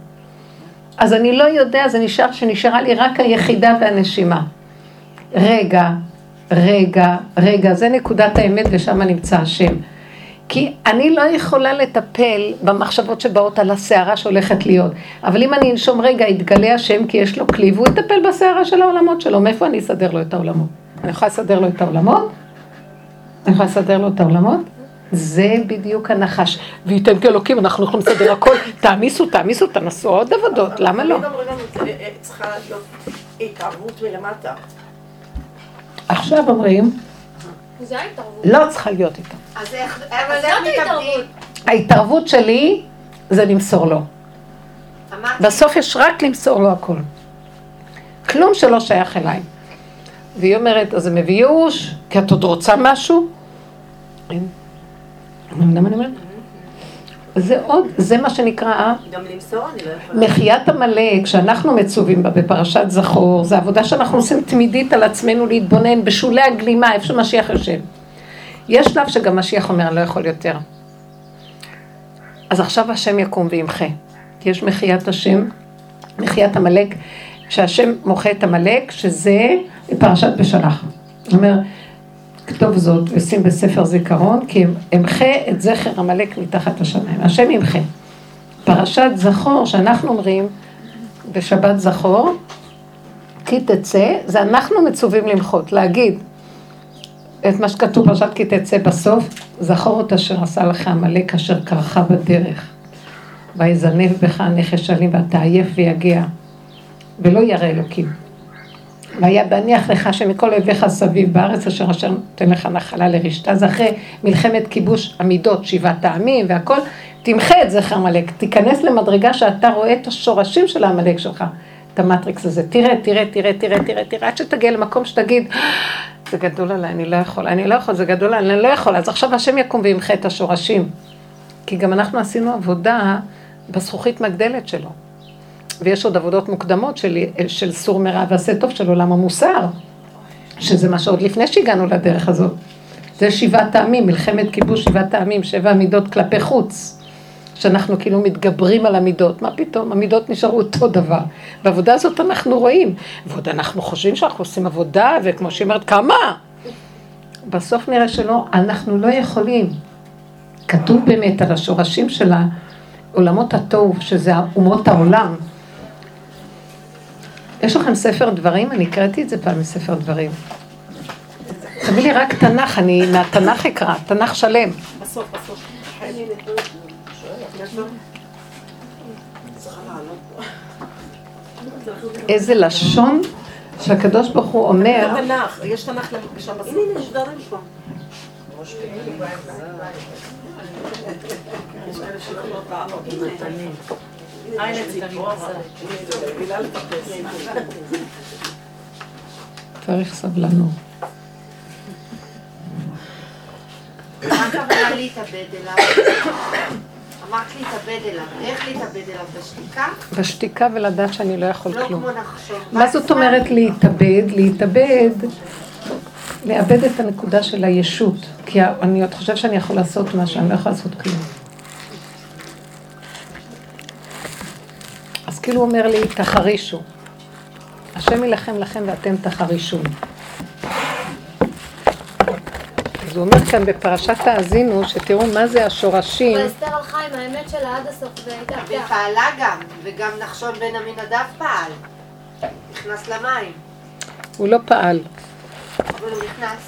Speaker 1: אז אני לא יודע, זה נשאר שנשארה לי רק היחידה והנשימה. רגע, רגע, רגע, זה נקודת האמת ושם נמצא השם. כי אני לא יכולה לטפל במחשבות שבאות על הסערה שהולכת להיות. אבל אם אני אנשום רגע, יתגלה השם כי יש לו כלי והוא יטפל בסערה של העולמות שלו. מאיפה אני אסדר לו את העולמות? אני יכולה לסדר לו את העולמות? אני יכולה לסדר לו את העולמות? זה בדיוק הנחש. וייתן כאלוקים, אנחנו יכולים לסדר הכל. תעמיסו, תעמיסו, תנסו עוד עבודות, למה לא?
Speaker 5: "אה, אה, צריכה להיות התערבות מלמטה.
Speaker 1: עכשיו אומרים,
Speaker 4: זה ההתערבות.
Speaker 1: לא צריכה להיות איתו.
Speaker 3: אז איך
Speaker 4: אבל זאת ההתערבות.
Speaker 1: ההתערבות שלי זה למסור לו.
Speaker 3: אמרתי,
Speaker 1: בסוף יש רק למסור לו הכל. כלום שלא שייך אליי. והיא אומרת, אז זה מביא ייאוש, כי את עוד רוצה משהו? אין. אתה מבין מה אני אומרת? זה עוד, זה מה שנקרא
Speaker 3: גם למסור אני לא יכולה.
Speaker 1: מחיית עמלק שאנחנו מצווים בה בפרשת זכור, זה עבודה שאנחנו עושים תמידית על עצמנו להתבונן בשולי הגלימה, איפה שמשיח יושב. יש שלב שגם משיח אומר, אני לא יכול יותר. אז עכשיו השם יקום וימחה. יש מחיית השם, מחיית עמלק, שהשם מוחה את עמלק, שזה פרשת בשלח. הוא אומר, כתוב זאת ושים בספר זיכרון, כי אמחה את זכר עמלק מתחת השמיים. השם ימחה. פרשת זכור, שאנחנו אומרים בשבת זכור, כי תצא, זה אנחנו מצווים למחות, להגיד את מה שכתוב פרשת כי תצא בסוף, זכור את אשר עשה לך עמלק אשר קרחה בדרך. ויזנב בך הנכש אלים ואתה עייף ויגע, ולא ירא אלוקים. והיה בהניח לך שמכל אויביך סביב בארץ אשר אשר נותן לך נחלה לרשתה. זה אחרי מלחמת כיבוש המידות, שבעת העמים והכל. תמחה את זכר עמלק, תיכנס למדרגה שאתה רואה את השורשים של העמלק שלך, את המטריקס הזה. תראה, תראה, תראה, תראה, תראה, תראה, עד שתגיע למקום שתגיד, זה גדול עליי, אני לא יכול, אני לא יכול, זה גדול עליי, אני לא יכול. אז עכשיו השם יקום וימחה את השורשים. כי גם אנחנו עשינו עבודה בזכוכית מגדלת שלו. ויש עוד עבודות מוקדמות של, של סור מרע ועשה טוב של עולם המוסר, שזה מה שעוד לפני שהגענו לדרך הזאת. זה שבעת העמים, מלחמת כיבוש שבעת העמים, שבע מידות כלפי חוץ. שאנחנו כאילו מתגברים על המידות, מה פתאום, המידות נשארו אותו דבר. בעבודה הזאת אנחנו רואים, ועוד אנחנו חושבים שאנחנו עושים עבודה, וכמו שהיא אומרת, כמה? בסוף נראה שלא, אנחנו לא יכולים. כתוב באמת על השורשים של עולמות התוהו, שזה אומות העולם. יש לכם ספר דברים? אני הקראתי את זה פעם מספר דברים. תביא לי רק תנ"ך, אני מהתנ"ך אקרא, תנ"ך שלם.
Speaker 5: בסוף, בסוף.
Speaker 1: איזה לשון שהקדוש ברוך הוא אומר,
Speaker 5: תנ"ך, יש תנ"ך שם בסוף.
Speaker 3: הנה, יש דברים פה.
Speaker 5: יש כאלה שיכולות לענות. הנה
Speaker 1: צריך סבלנות.
Speaker 3: מה הכוונה להתאבד אליו? אמרת להתאבד אליו. איך להתאבד אליו? בשתיקה?
Speaker 1: בשתיקה ולדעת שאני לא יכול
Speaker 3: לא
Speaker 1: כלום.
Speaker 3: כמו נחשוב.
Speaker 1: מה זאת אומרת להתאבד? להתאבד, לאבד את הנקודה של הישות. כי אני עוד חושב שאני יכול לעשות משהו, אני לא יכולה לעשות כלום. כאילו הוא אומר לי, תחרישו. השם יילחם לכם ואתם תחרישו. אז הוא אומר כאן בפרשת האזינו, שתראו מה זה השורשים.
Speaker 4: ואסתר הלכה עם האמת שלה עד הסוף והייתה
Speaker 3: והיא פעלה גם, וגם נחשון בן עמינדב פעל. נכנס למים,
Speaker 1: הוא לא פעל.
Speaker 3: אבל הוא נכנס.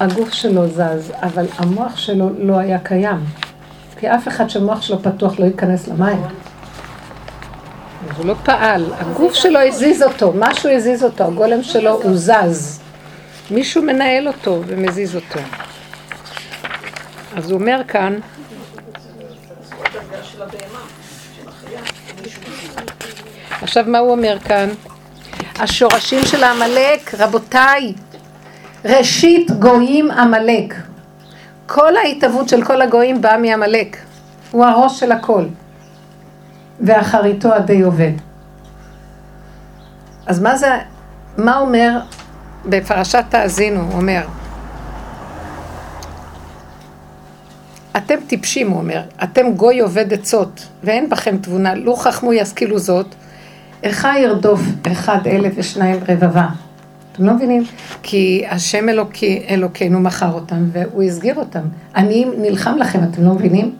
Speaker 1: הגוף שלו זז, אבל המוח שלו לא היה קיים. כי אף אחד שהמוח שלו פתוח לא ייכנס למים. אז הוא לא פעל, הגוף שלו הזיז אותו, משהו הזיז אותו, הגולם שלו הוא זז. מישהו מנהל אותו ומזיז אותו. אז הוא אומר כאן, עכשיו מה הוא אומר כאן? השורשים של העמלק, רבותיי, ראשית גויים עמלק. כל ההתהוות של כל הגויים באה מעמלק. הוא הראש של הכל. ואחריתו עדי עובד. אז מה זה, מה אומר בפרשת תאזינו, אומר, אתם טיפשים, הוא אומר, אתם גוי עובד עצות, ואין בכם תבונה, לו חכמו ישכילו זאת, איכה ירדוף אחד אלף ושניים רבבה. אתם לא מבינים? כי השם אלוקי, אלוקינו מכר אותם, והוא הסגיר אותם. אני נלחם לכם, אתם לא מבינים?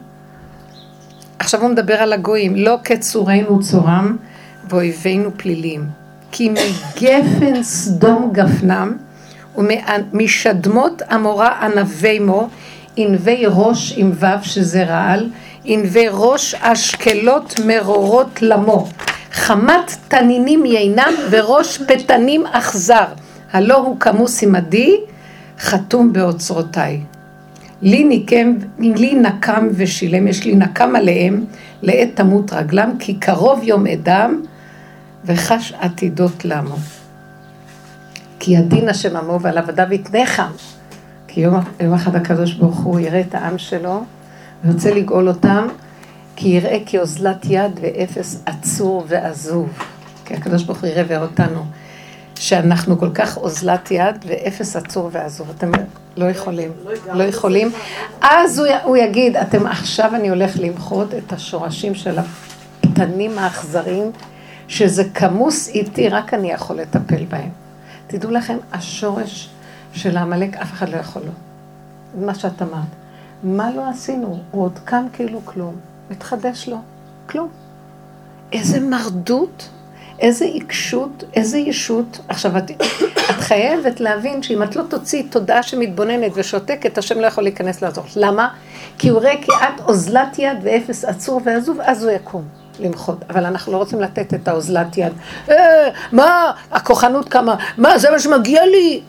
Speaker 1: עכשיו הוא מדבר על הגויים, לא כצורנו צורם ואויבינו פלילים. כי מגפן סדום גפנם ומשדמות עמורה ענבי מו, ענבי ראש עם וו שזה רעל, ענבי ראש אשקלות מרורות למו. חמת תנינים יינם וראש פתנים אכזר. הלא הוא כמוס עמדי, חתום באוצרותיי. לי ניקם, לי נקם ושילם, יש לי נקם עליהם, לעת תמות רגלם, כי קרוב יום אדם, וחש עתידות למו. כי הדין השם עמו ועל עבדיו יתנך. כי יום, יום אחד הקדוש ברוך הוא יראה את העם שלו, וירצה לגאול אותם, כי יראה כאוזלת יד ואפס עצור ועזוב. כי הקדוש ברוך הוא יראה ויראה אותנו, שאנחנו כל כך אוזלת יד ואפס עצור ועזוב. אתם לא יכולים, לא יכולים. אז הוא, יגיד, אתם עכשיו אני הולך למחות את השורשים של הפתנים האכזריים, שזה כמוס איתי, רק אני יכול לטפל בהם. תדעו לכם, השורש של העמלק, אף אחד לא יכול לו. זה מה שאת אמרת. מה לא עשינו? הוא עוד קם כאילו כלום. מתחדש לו. כלום. איזה מרדות, איזה עיקשות, איזה ישות. עכשיו, את, את חייבת להבין שאם את לא תוציאי תודעה שמתבוננת ושותקת, השם לא יכול להיכנס לעזור. למה? כי הוא רואה כי את אוזלת יד ואפס עצור ועזוב, אז הוא יקום. למחות, אבל אנחנו לא רוצים לתת את האוזלת יד. אה, מה, הכוחנות כמה, מה, זה מה שמגיע לי?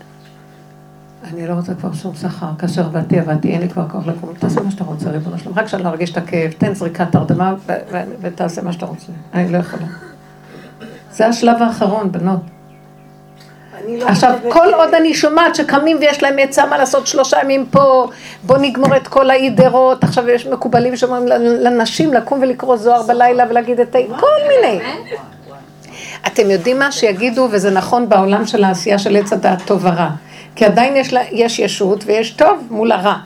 Speaker 1: אני לא רוצה כבר שום שכר, כאשר עבדתי, עבדתי, אין לי כבר כוח לקום, תעשה מה שאתה רוצה, ריבונו שלום, רק שאני לא ארגיש את הכאב, תן זריקת ו- ותעשה מה שאתה רוצה, אני לא יכולה. זה השלב האחרון, בנות.
Speaker 2: לא
Speaker 1: עכשיו, כל עוד אני שומעת שקמים ויש להם עצה מה לעשות שלושה ימים פה, בוא נגמור את כל האידרות, עכשיו יש מקובלים שאומרים לנשים לקום ולקרוא זוהר בלילה ולהגיד את ה... כל מיני. אתם יודעים מה? שיגידו, וזה נכון בעולם של העשייה של עץ הדעת טוב ורע. כי עדיין יש, לה, יש ישות ויש טוב מול הרע.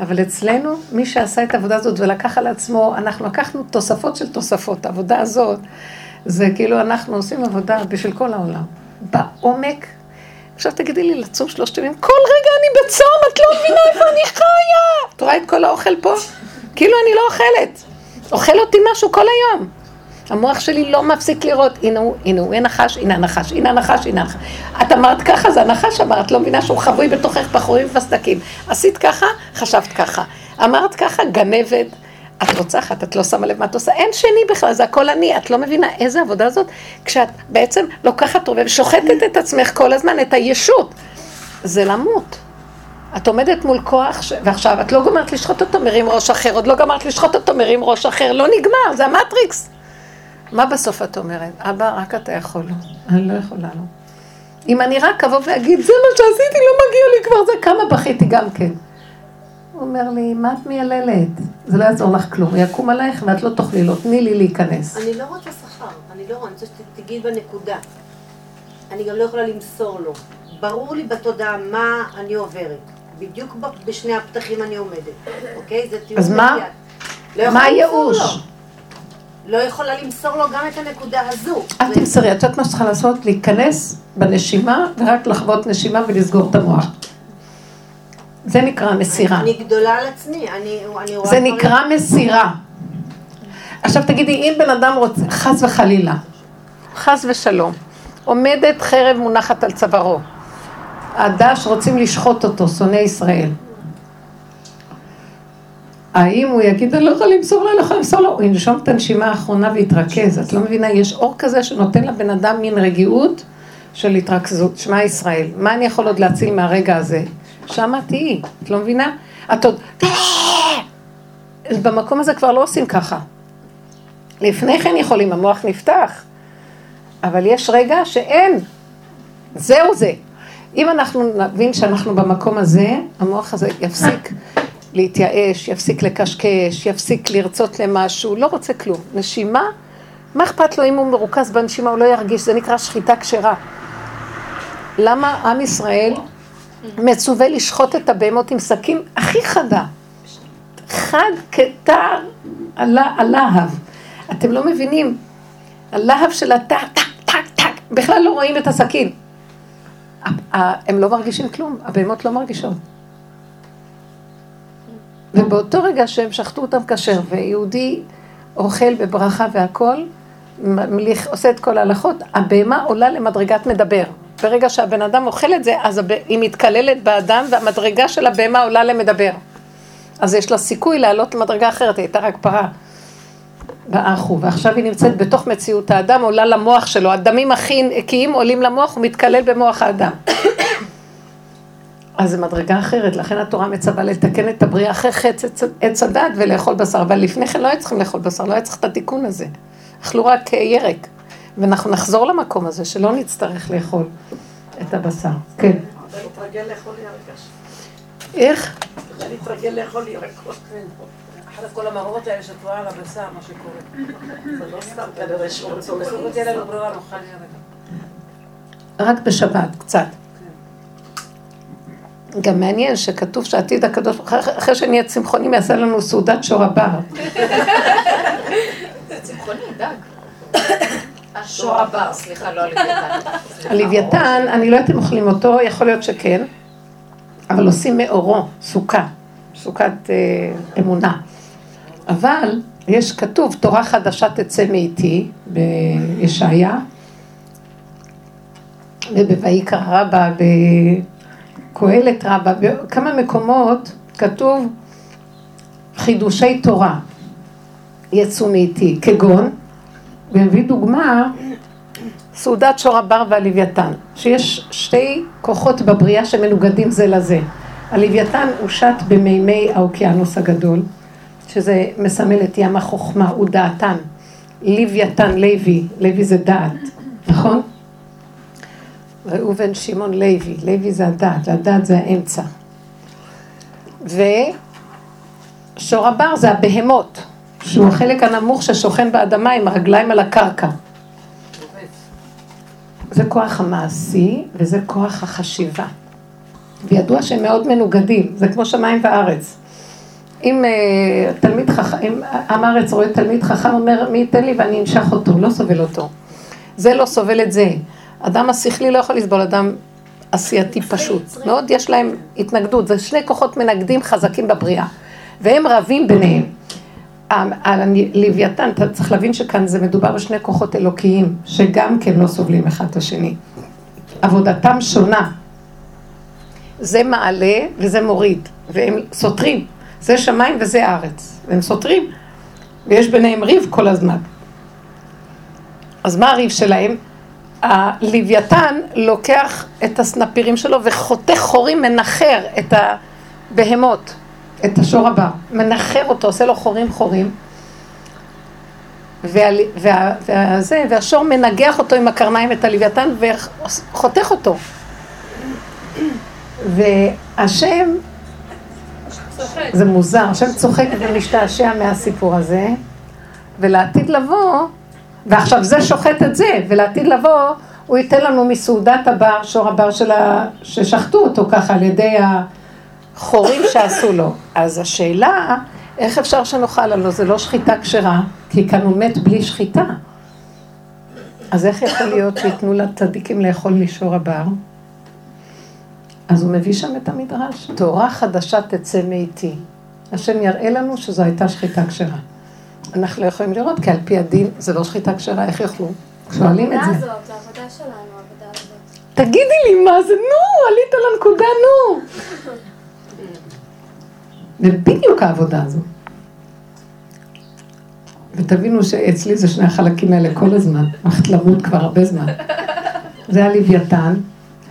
Speaker 1: אבל אצלנו, מי שעשה את העבודה הזאת ולקח על עצמו, אנחנו לקחנו תוספות של תוספות. העבודה הזאת, זה כאילו אנחנו עושים עבודה בשביל כל העולם. בעומק. עכשיו תגידי לי, לצום שלושת ימים, כל רגע אני בצום, את לא מבינה איפה אני חיה. את רואה את כל האוכל פה? כאילו אני לא אוכלת. אוכל אותי משהו כל היום. המוח שלי לא מפסיק לראות, הנה הוא, הנה הוא, הנה הנחש, הנה הנחש, הנה הנחש, הנה הנחש. את אמרת ככה, זה הנחש אמרת, לא מבינה שהוא חבוי בתוכך בחורים וסדקים. עשית ככה, חשבת ככה. אמרת ככה, גנבת. את רוצחת, את לא שמה לב מה את עושה, אין שני בכלל, זה הכל אני, את לא מבינה איזה עבודה זאת, כשאת בעצם לוקחת רובה ושוחטת את עצמך כל הזמן, את הישות. זה למות. את עומדת מול כוח, ש... ועכשיו את לא גומרת לשחוט אותו, מרים ראש אחר, עוד לא גמרת לשחוט אותו, מרים ראש אחר, לא נגמר, זה המטריקס. מה בסוף את אומרת? אבא, רק אתה יכול. אני לא יכולה לו. אם אני רק אבוא ואגיד, זה מה שעשיתי, לא מגיע לי כבר זה, כמה בכיתי גם כן. הוא אומר לי, מה את מייללת? זה לא יעזור לך כלום, יקום עלייך ואת לא תוכלי לו, תני לי להיכנס.
Speaker 8: אני לא רוצה שכר, אני לא רוצה, שתגיד בנקודה. אני גם לא יכולה למסור לו. ברור לי בתודעה מה אני עוברת. בדיוק בשני הפתחים אני עומדת, אוקיי? זה תיאור
Speaker 1: אז מה?
Speaker 8: לא
Speaker 1: מה הייאוש?
Speaker 8: לא יכולה למסור לו גם את הנקודה הזו.
Speaker 1: אל תמסרי, את יודעת מה שצריכה לעשות? להיכנס בנשימה ורק לחוות נשימה ולסגור את המוח. זה נקרא מסירה.
Speaker 8: אני גדולה על עצמי, אני רואה...
Speaker 1: זה נקרא מסירה. עכשיו תגידי, אם בן אדם רוצה, חס וחלילה, חס ושלום, עומדת חרב מונחת על צווארו, הדש רוצים לשחוט אותו, שונא ישראל. האם הוא יגיד, אני לא יכול למסור לו, אני לא יכול למסור לו, הוא ינשום את הנשימה האחרונה ויתרכז. את לא מבינה, יש אור כזה שנותן לבן אדם מין רגיעות של התרכזות. שמע ישראל, מה אני יכול עוד להציל מהרגע הזה? שמה תהיי, את לא מבינה? את עוד... במקום הזה כבר לא עושים ככה. לפני כן יכולים, המוח נפתח, אבל יש רגע שאין. זהו זה. אם אנחנו נבין שאנחנו במקום הזה, המוח הזה יפסיק להתייאש, יפסיק לקשקש, יפסיק לרצות למשהו, לא רוצה כלום. נשימה, מה אכפת לו אם הוא מרוכז בנשימה, הוא לא ירגיש, זה נקרא שחיטה כשרה. למה עם ישראל מצווה לשחוט את הבהמות עם שקים הכי חדה? חד כתר עלה הלהב. אתם לא מבינים, הלהב של הטק, טק, טק, טק, בכלל לא רואים את הסכין. הם לא מרגישים כלום, הבהמות לא מרגישות. ובאותו רגע שהם שחטו אותם כשר, ויהודי אוכל בברכה והכול, עושה את כל ההלכות, הבהמה עולה למדרגת מדבר. ברגע שהבן אדם אוכל את זה, אז היא מתקללת באדם, והמדרגה של הבהמה עולה למדבר. אז יש לה סיכוי לעלות למדרגה אחרת, היא הייתה רק פרה. באחו, ועכשיו היא נמצאת בתוך מציאות האדם, עולה למוח שלו, הדמים הכי נקיים עולים למוח, הוא מתקלל במוח האדם. אז זו מדרגה אחרת, לכן התורה מצווה לתקן את הבריאה אחרי עץ- עץ הדת ולאכול בשר, אבל לפני כן לא היה צריכים לאכול בשר, לא היה צריך את התיקון הזה. אכלו רק אה, ירק, ואנחנו נחזור למקום הזה, שלא נצטרך לאכול את הבשר. כן.
Speaker 5: אתה להתרגל לאכול ירקש.
Speaker 1: איך?
Speaker 5: אתה להתרגל לאכול ירקות.
Speaker 7: אחרי כל המראות האלה שאת רואה על הבשר, מה שקורה.
Speaker 5: זה לא סתם כנראה שהוא רוצה לאכול
Speaker 7: לא תהיה לנו. ברירה, נאכל ירק.
Speaker 1: רק בשבת, קצת. גם מעניין שכתוב שעתיד הקדוש, אחרי- אחרי שנהיה צמחונים יעשה לנו סעודת שור הבר.
Speaker 6: צמחוני, דג. שור הבר, סליחה, לא הלוויתן.
Speaker 1: הלוויתן, אני לא יודעת אם אוכלים אותו, יכול להיות שכן, אבל עושים מאורו סוכה, סוכת אה, אמונה. אבל יש כתוב, תורה חדשה תצא מאיתי, בישעיה, ובויקרא רבה, בקהלת רבה, בכמה מקומות כתוב חידושי תורה יצאו מאיתי, כגון, והביא דוגמה סעודת שור הבר והלוויתן, שיש שתי כוחות בבריאה שמנוגדים זה לזה. הלוויתן הושט במימי האוקיינוס הגדול, שזה מסמל את ים החוכמה, הוא דעתן. לוויתן, לוי, לוי זה דעת, נכון? ראובן שמעון לוי, לוי זה הדעת, והדעת זה האמצע. ושור הבר זה הבהמות, שהוא החלק הנמוך ששוכן באדמה עם הרגליים על הקרקע. זה כוח המעשי וזה כוח החשיבה. וידוע שהם מאוד מנוגדים, זה כמו שמיים וארץ. אם אה, תלמיד חכם, אם עם הארץ רואה תלמיד חכם, אומר מי ייתן לי ואני אנשך אותו, לא סובל אותו. זה לא סובל את זה. אדם השכלי לא יכול לסבול, אדם עשייתי פשוט. מאוד יש להם התנגדות, זה שני כוחות מנגדים חזקים בבריאה. והם רבים ביניהם. הלוויתן, אתה צריך להבין שכאן זה מדובר בשני כוחות אלוקיים, שגם כן לא סובלים אחד את השני. עבודתם שונה. זה מעלה וזה מוריד, והם סותרים. זה שמיים וזה ארץ. והם סותרים. ויש ביניהם ריב כל הזמן. אז מה הריב שלהם? הלוויתן לוקח את הסנפירים שלו וחותך חורים, מנחר את הבהמות, את השור הבא, מנחר אותו, עושה לו חורים חורים. וה, וה, וה, והשור מנגח אותו עם הקרניים את הלוויתן וחותך אותו. והשם, זה מוזר, השם צוחק ומשתעשע מהסיפור הזה, ולעתיד לבוא, ועכשיו זה שוחט את זה, ולעתיד לבוא, הוא ייתן לנו מסעודת הבר, שור הבר שלה, ששחטו אותו ככה על ידי החורים שעשו לו. אז השאלה, איך אפשר שנאכל? הלוא זה לא שחיטה כשרה, כי כאן הוא מת בלי שחיטה. אז איך יכול להיות שייתנו לצדיקים לאכול משור הבר? אז הוא מביא שם את המדרש, תורה חדשה תצא מאיתי. השם יראה לנו שזו הייתה שחיטה כשרה. אנחנו לא יכולים לראות, כי על פי הדין זה לא שחיטה כשרה, איך יאכלו? שואלים את זה.
Speaker 4: העבודה הזאת, העבודה שלנו, העבודה הזאת.
Speaker 1: תגידי לי מה זה, נו, עלית לנקודה, נו. זה בדיוק העבודה הזו. ותבינו שאצלי זה שני החלקים האלה כל הזמן, הולכת למות כבר הרבה זמן. זה הלוויתן,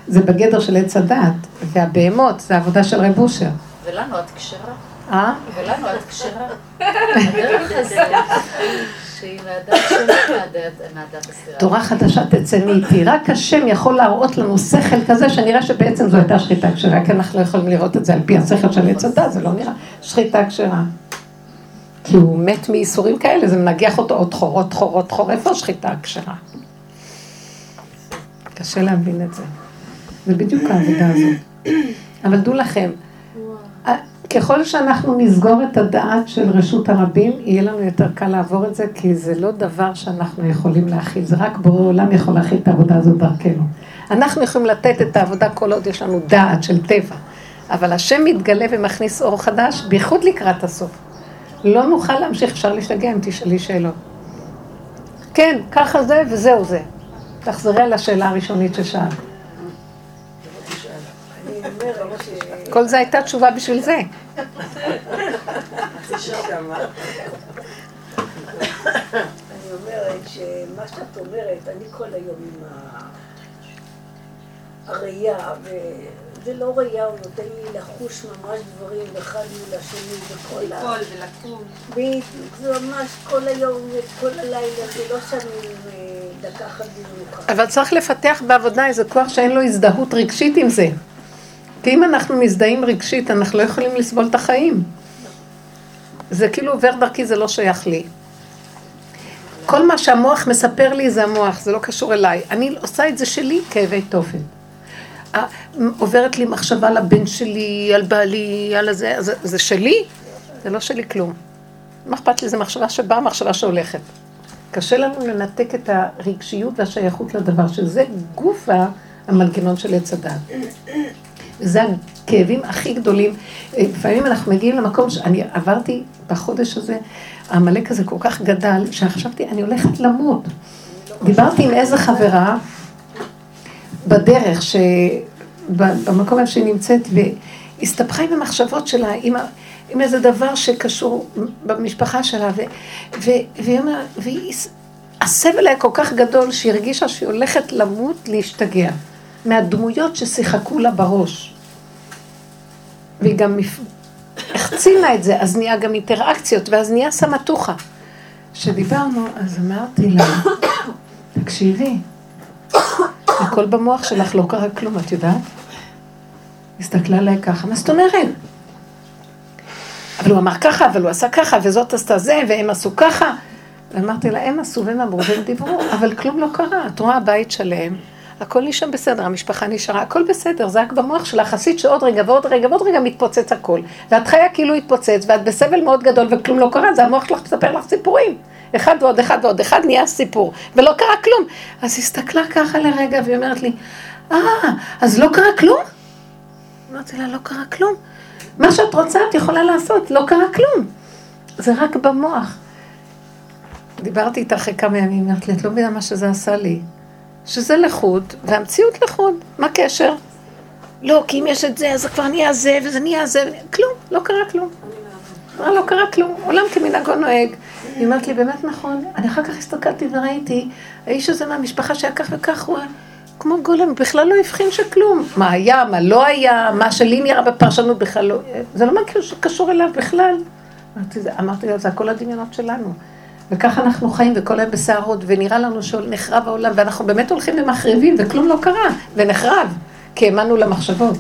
Speaker 1: זה בגדר של עץ הדת, והבהמות זה עבודה של רב אושר.
Speaker 6: ולנו את כשרה.
Speaker 1: אה?
Speaker 6: ולנו את כשרה. שהיא מהדת.
Speaker 1: תורה חדשה תצא מאיתי, רק השם יכול להראות לנו שכל כזה שנראה שבעצם זו הייתה שחיטה כשרה, כי אנחנו לא יכולים לראות את זה על פי השכל של עץ הדת, זה לא נראה שחיטה כשרה. כי הוא מת מייסורים כאלה, זה מנגח אותו עוד חור, עוד חור, איפה השחיטה הכשרה? קשה להבין את זה. זה בדיוק העבודה הזאת. אבל דעו לכם, ככל שאנחנו נסגור את הדעת של רשות הרבים, יהיה לנו יותר קל לעבור את זה, כי זה לא דבר שאנחנו יכולים להכיל, זה רק בורא עולם יכול להכיל את העבודה הזאת דרכנו. אנחנו יכולים לתת את העבודה כל עוד יש לנו דעת של טבע, אבל השם מתגלה ומכניס אור חדש, בייחוד לקראת הסוף. לא נוכל להמשיך, אפשר להשתגע אם תשאלי שאלות. כן, ככה זה וזהו זה. תחזרי על השאלה הראשונית ששאלת.
Speaker 2: אני אומרת ש...
Speaker 1: כל זה הייתה תשובה בשביל זה.
Speaker 2: אני אומרת שמה שאת אומרת, אני כל היום עם הראייה, וזה לא ראייה, הוא נותן לי לחוש ממש דברים אחד מול השני וכל ה...
Speaker 3: ליפול ולקום.
Speaker 2: בדיוק, זה ממש כל היום וכל הלילה, זה לא אה, דקה אחת במיוחד.
Speaker 1: אבל צריך לפתח בעבודה איזה כוח שאין לו הזדהות רגשית עם זה. כי אם אנחנו מזדהים רגשית, אנחנו לא יכולים לסבול את החיים. זה כאילו עובר דרכי, זה לא שייך לי. כל מה שהמוח מספר לי זה המוח, זה לא קשור אליי. אני עושה את זה שלי כאבי תופן. עוברת לי מחשבה על הבן שלי, על בעלי, על הזה, זה, זה שלי? זה לא שלי כלום. מה אכפת לי? זו מחשבה שבאה, מחשבה שהולכת. קשה לנו לנתק את הרגשיות והשייכות לדבר, שזה גוף המנגנון של עץ הדת. וזה הכאבים הכי גדולים. לפעמים אנחנו מגיעים למקום שאני עברתי בחודש הזה, העמלק הזה כל כך גדל, שחשבתי, אני הולכת למות. דיברתי עם איזה חברה בדרך, במקום איפה שהיא נמצאת, והסתבכה עם המחשבות שלה, עם, עם איזה דבר שקשור במשפחה שלה, ו, ו, והיא אומרת, והסבל היה כל כך גדול, שהיא הרגישה שהיא הולכת למות, להשתגע. מהדמויות ששיחקו לה בראש. והיא גם החצינה את זה, אז נהיה גם אינטראקציות, ואז נהיה סמטוחה. כשדיברנו, אז אמרתי לה, תקשיבי, הכל במוח שלך לא קרה כלום, את יודעת? הסתכלה עליי ככה, מה זאת אומרת? אבל הוא אמר ככה, אבל הוא עשה ככה, וזאת עשתה זה, והם עשו ככה. ואמרתי לה, הם עשו והם אמרו והם דיברו, אבל כלום לא קרה. את רואה בית שלם, הכל נשאר בסדר, המשפחה נשארה, הכל בסדר, זה רק במוח שלך, עשית שעוד רגע ועוד רגע ועוד רגע מתפוצץ הכל. ואת חיה כאילו התפוצץ, ואת בסבל מאוד גדול וכלום לא קרה, זה המוח שלך מספר לך סיפורים. אחד ועוד אחד ועוד אחד נהיה סיפור, ולא קרה כלום. אז הסתכלה ככה לרגע והיא אומרת לי, אה, אז לא קרה כלום? אמרתי לה, לא קרה כלום. מה שאת רוצה את יכולה לעשות, לא קרה כלום. זה רק במוח. דיברתי איתה אחרי כמה ימים, אמרתי לי, את לא מבינה מה שזה עשה לי. שזה לחוד, והמציאות לחוד. מה הקשר? לא, כי אם יש את זה, אז זה כבר נהיה זה, וזה נהיה זה, כלום, לא קרה כלום. מה לא קרה כלום? עולם כמנהגו נוהג. היא אומרת לי, באמת נכון. אני אחר כך הסתכלתי וראיתי, האיש הזה מהמשפחה שהיה כך וכך, הוא כמו גולם, בכלל לא הבחין שכלום. מה היה, מה לא היה, מה שלי נראה בפרשנות בכלל לא... זה לא מכיר שקשור אליו בכלל. אמרתי, אמרתי לו, זה הכל הדמיונות שלנו. וככה אנחנו חיים, וכל היום בסערות, ונראה לנו שנחרב העולם, ואנחנו באמת הולכים ומחריבים, וכלום לא קרה, ונחרב, כי האמנו למחשבות.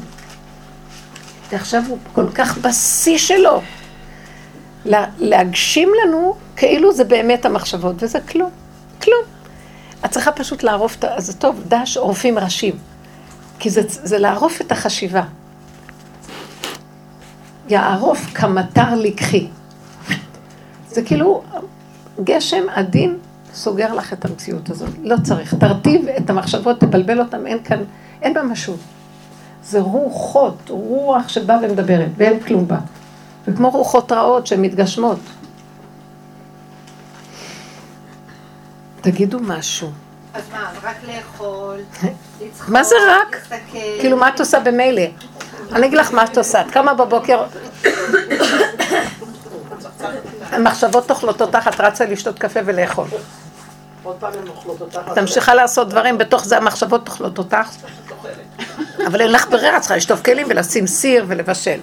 Speaker 1: ועכשיו הוא כל כך בשיא שלו. לה- להגשים לנו כאילו זה באמת המחשבות, וזה כלום, כלום. את צריכה פשוט לערוף את ה... זה טוב, דש עורפים ראשים. כי זה, זה לערוף את החשיבה. יערוף כמטר לקחי. זה כאילו גשם עדין סוגר לך את המציאות הזאת. לא צריך. תרטיב את המחשבות, תבלבל אותן, אין כאן, אין בה משהו. זה רוחות, רוח שבאה ומדברת, ואין כלום בה. וכמו רוחות רעות שהן מתגשמות. תגידו משהו.
Speaker 3: אז מה, רק לאכול, לצחוק,
Speaker 1: מה זה רק?
Speaker 3: להסתכל.
Speaker 1: כאילו, מה את עושה במילא? אני אגיד לך מה את עושה. את קמה בבוקר, המחשבות אוכלות אותך, את רצה לשתות קפה ולאכול. את ממשיכה לעשות דברים, בתוך זה המחשבות אוכלות אותך. אבל אין לך ברירה, צריכה לשטוף כלים ולשים סיר ולבשל.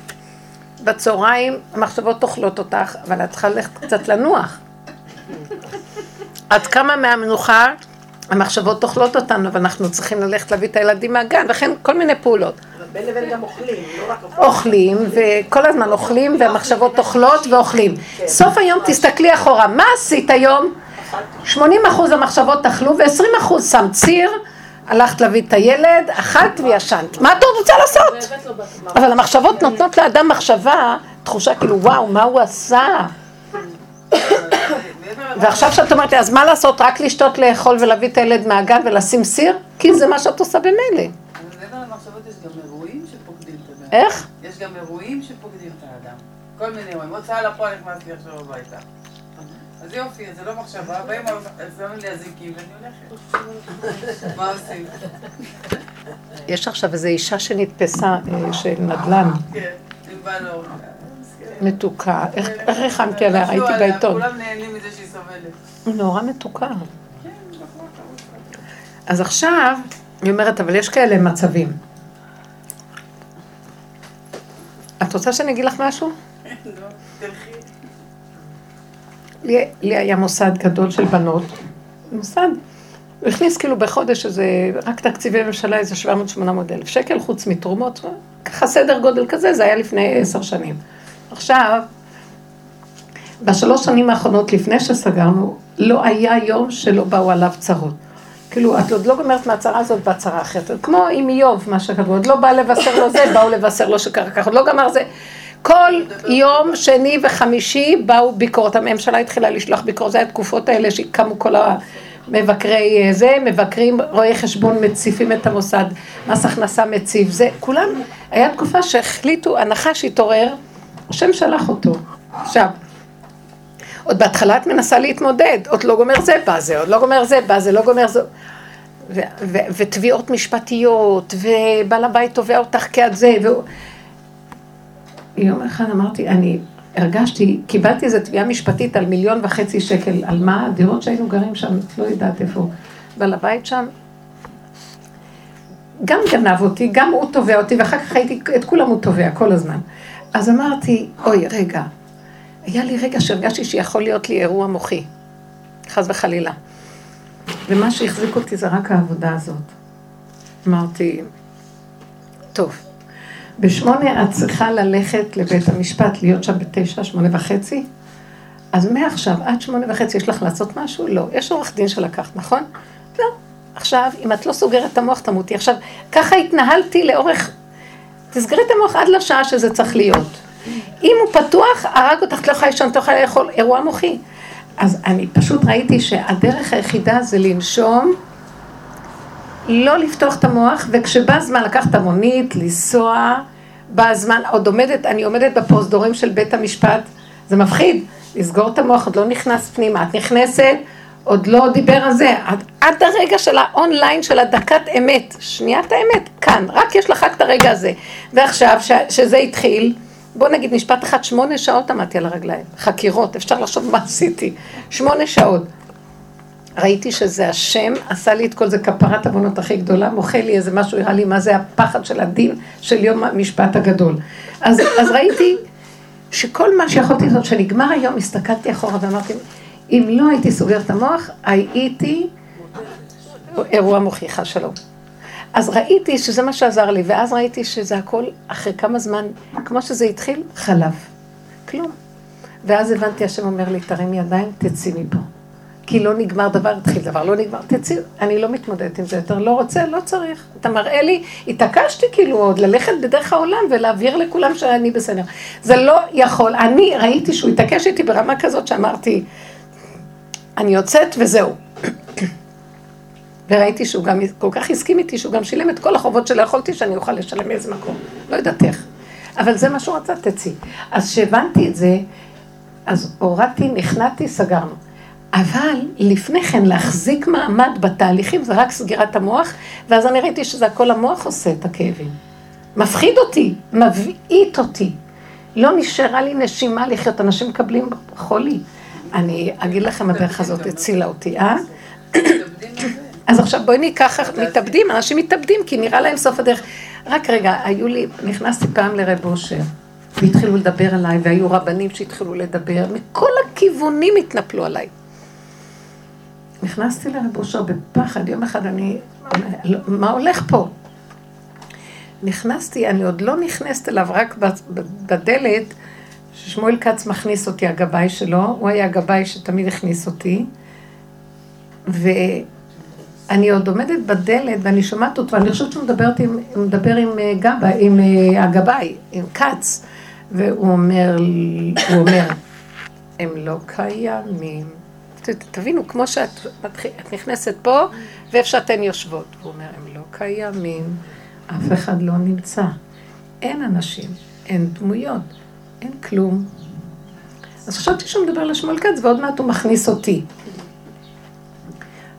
Speaker 1: בצהריים המחשבות אוכלות אותך, אבל את צריכה ללכת קצת לנוח. את קמה מהמנוחה, המחשבות אוכלות אותנו, ואנחנו צריכים ללכת להביא את הילדים מהגן, וכן כל מיני פעולות.
Speaker 5: בין לבין גם אוכלים, לא רק אוכלים.
Speaker 1: אוכלים, וכל הזמן אוכלים, והמחשבות אוכלות ואוכלים. סוף היום תסתכלי אחורה, מה עשית היום? 80 אחוז המחשבות אכלו, ו-20 אחוז שם ציר, הלכת להביא את הילד, אכלת וישנת. מה את עוד רוצה לעשות? אבל המחשבות נותנות לאדם מחשבה, תחושה כאילו, וואו, מה הוא עשה? ועכשיו שאת אומרת לי, אז מה לעשות? רק לשתות, לאכול ולהביא את הילד מהגן ולשים סיר? כי זה מה שאת עושה במילא. איך?
Speaker 6: יש גם אירועים שפוקדים את האדם. כל מיני אירועים. הוצאה לפועל נכנסתי עכשיו הביתה. אז יופי, זה לא מחשבה, באים, שמים לי אזיקים ואני הולכת. מה עושים?
Speaker 1: יש עכשיו איזו אישה שנתפסה אה, של נדל"ן,
Speaker 6: כן, לו.
Speaker 1: מתוקה. איך ריחמתי עליה? ראיתי
Speaker 6: עליה,
Speaker 1: בעיתון.
Speaker 6: כולם נהנים מזה שהיא סובלת.
Speaker 1: היא נורא מתוקה. אז עכשיו, היא אומרת, אבל יש כאלה מצבים. את רוצה שאני אגיד לך משהו?
Speaker 6: תלכי.
Speaker 1: לי, לי היה מוסד גדול של בנות, מוסד, הוא הכניס כאילו בחודש איזה, רק תקציבי ממשלה איזה 700-800 אלף שקל, חוץ מתרומות, ככה סדר גודל כזה, זה היה לפני עשר שנים. עכשיו, בשלוש שנים האחרונות לפני שסגרנו, לא היה יום שלא באו עליו צרות. כאילו, את עוד לא גומרת מהצרה הזאת בהצרה אחרת. כמו עם איוב, מה שכתבו, עוד לא בא לבשר לו זה, באו לבשר לו שקרה ככה, עוד לא גמר זה. כל יום שני וחמישי באו ביקורת, הממשלה התחילה לשלוח ביקורת, זה היה התקופות האלה שקמו כל המבקרי אה, זה, מבקרים, רואי חשבון מציפים את המוסד, מס הכנסה מציף, זה, כולם, היה תקופה שהחליטו, הנחש התעורר, השם שלח אותו. עכשיו, עוד בהתחלה את מנסה להתמודד, עוד לא גומר זה, בא זה, עוד לא גומר זה, בא זה, לא גומר זה. ותביעות משפטיות, ובעל הבית תובע אותך כעד זה, והוא... יום אחד אמרתי, אני הרגשתי, קיבלתי איזו תביעה משפטית על מיליון וחצי שקל, על מה? דירות שהיינו גרים שם, את לא יודעת איפה. בעל הבית שם, גם גנב אותי, גם הוא תובע אותי, ואחר כך הייתי, את כולם הוא תובע כל הזמן. אז אמרתי, אוי, רגע, היה לי רגע שהרגשתי שיכול להיות לי אירוע מוחי, חס וחלילה. ומה שהחזיק אותי זה רק העבודה הזאת. אמרתי, טוב, בשמונה את צריכה ללכת לבית המשפט, להיות שם בתשע, שמונה וחצי, אז מעכשיו עד שמונה וחצי יש לך לעשות משהו? לא. יש עורך דין שלקחת, נכון? לא. עכשיו, אם את לא סוגרת את המוח, תמותי. עכשיו, ככה התנהלתי לאורך... תסגרי את המוח עד לשעה שזה צריך להיות. אם הוא פתוח, הרג אותך, את לא יכולה לישון, את לא יכולה לאכול, אירוע מוחי. אז אני פשוט ראיתי שהדרך היחידה זה לנשום, לא לפתוח את המוח, וכשבא הזמן לקחת המונית, לנסוע, בא הזמן, עוד עומדת, אני עומדת בפרוזדורים של בית המשפט, זה מפחיד, לסגור את המוח, עוד לא נכנס פנימה, את נכנסת, עוד לא דיבר על זה, עד, עד הרגע של האונליין של הדקת אמת, שניית האמת, כאן, רק יש לך רק את הרגע הזה. ועכשיו, ש, שזה התחיל, בוא נגיד משפט אחד, שמונה שעות עמדתי על הרגליים. חקירות, אפשר לחשוב מה עשיתי. שמונה שעות. ראיתי שזה השם, עשה לי את כל זה כפרת עוונות הכי גדולה, מוחה לי איזה משהו, הראה לי מה זה הפחד של הדין של יום המשפט הגדול. אז, אז ראיתי שכל מה שיכולתי לעשות, שנגמר היום, הסתכלתי אחורה ואמרתי, אם לא הייתי סוגרת המוח, הייתי אירוע מוכיחה שלום. אז ראיתי שזה מה שעזר לי, ואז ראיתי שזה הכל, אחרי כמה זמן, כמו שזה התחיל, חלב. כלום. ואז הבנתי, השם אומר לי, תרימי ידיים, תצאי מפה. כי לא נגמר דבר, התחיל דבר, לא נגמר, תצאי, אני לא מתמודדת עם זה יותר, לא רוצה, לא צריך. אתה מראה לי, התעקשתי כאילו עוד ללכת בדרך העולם ולהבהיר לכולם שאני בסדר. זה לא יכול, אני ראיתי שהוא התעקש איתי ברמה כזאת שאמרתי, אני יוצאת וזהו. וראיתי שהוא גם כל כך הסכים איתי, שהוא גם שילם את כל החובות שלא יכולתי שאני אוכל לשלם מאיזה מקום. לא יודעת איך. אבל זה מה שהוא רצה, תצאי. אז כשהבנתי את זה, אז הורדתי, נכנעתי, סגרנו. אבל לפני כן להחזיק מעמד בתהליכים זה רק סגירת המוח, ואז אני ראיתי שזה הכל המוח עושה את הכאבים. מפחיד אותי, מבעית אותי. לא נשארה לי נשימה לחיות, אנשים מקבלים חולי. אני אגיד לכם, הדרך הזאת הצילה אותי, אה? אז עכשיו בואי ניקח, מתאבדים, אנשים מתאבדים, כי נראה להם סוף הדרך. רק רגע, היו לי, נכנסתי פעם לרב אושר, והתחילו לדבר עליי, והיו רבנים שהתחילו לדבר, מכל הכיוונים התנפלו עליי. נכנסתי לרב אושר בפחד, יום אחד אני, מה הולך פה? נכנסתי, אני עוד לא נכנסת אליו, רק בדלת, ששמואל כץ מכניס אותי, הגבאי שלו, הוא היה הגבאי שתמיד הכניס אותי, ואני עוד עומדת בדלת ואני שומעת אותו, ואני חושבת שהוא מדבר עם, מדבר עם אה, גבא, עם אה, הגבאי, עם כץ, והוא אומר, הוא אומר, הם לא קיימים. תבינו, כמו שאת את נכנסת פה, ואיפה שאתן יושבות. הוא אומר, הם לא קיימים, אף אחד לא נמצא. אין אנשים, אין דמויות, אין כלום. אז חשבתי שהוא מדבר לשמואל כץ, ועוד מעט הוא מכניס אותי.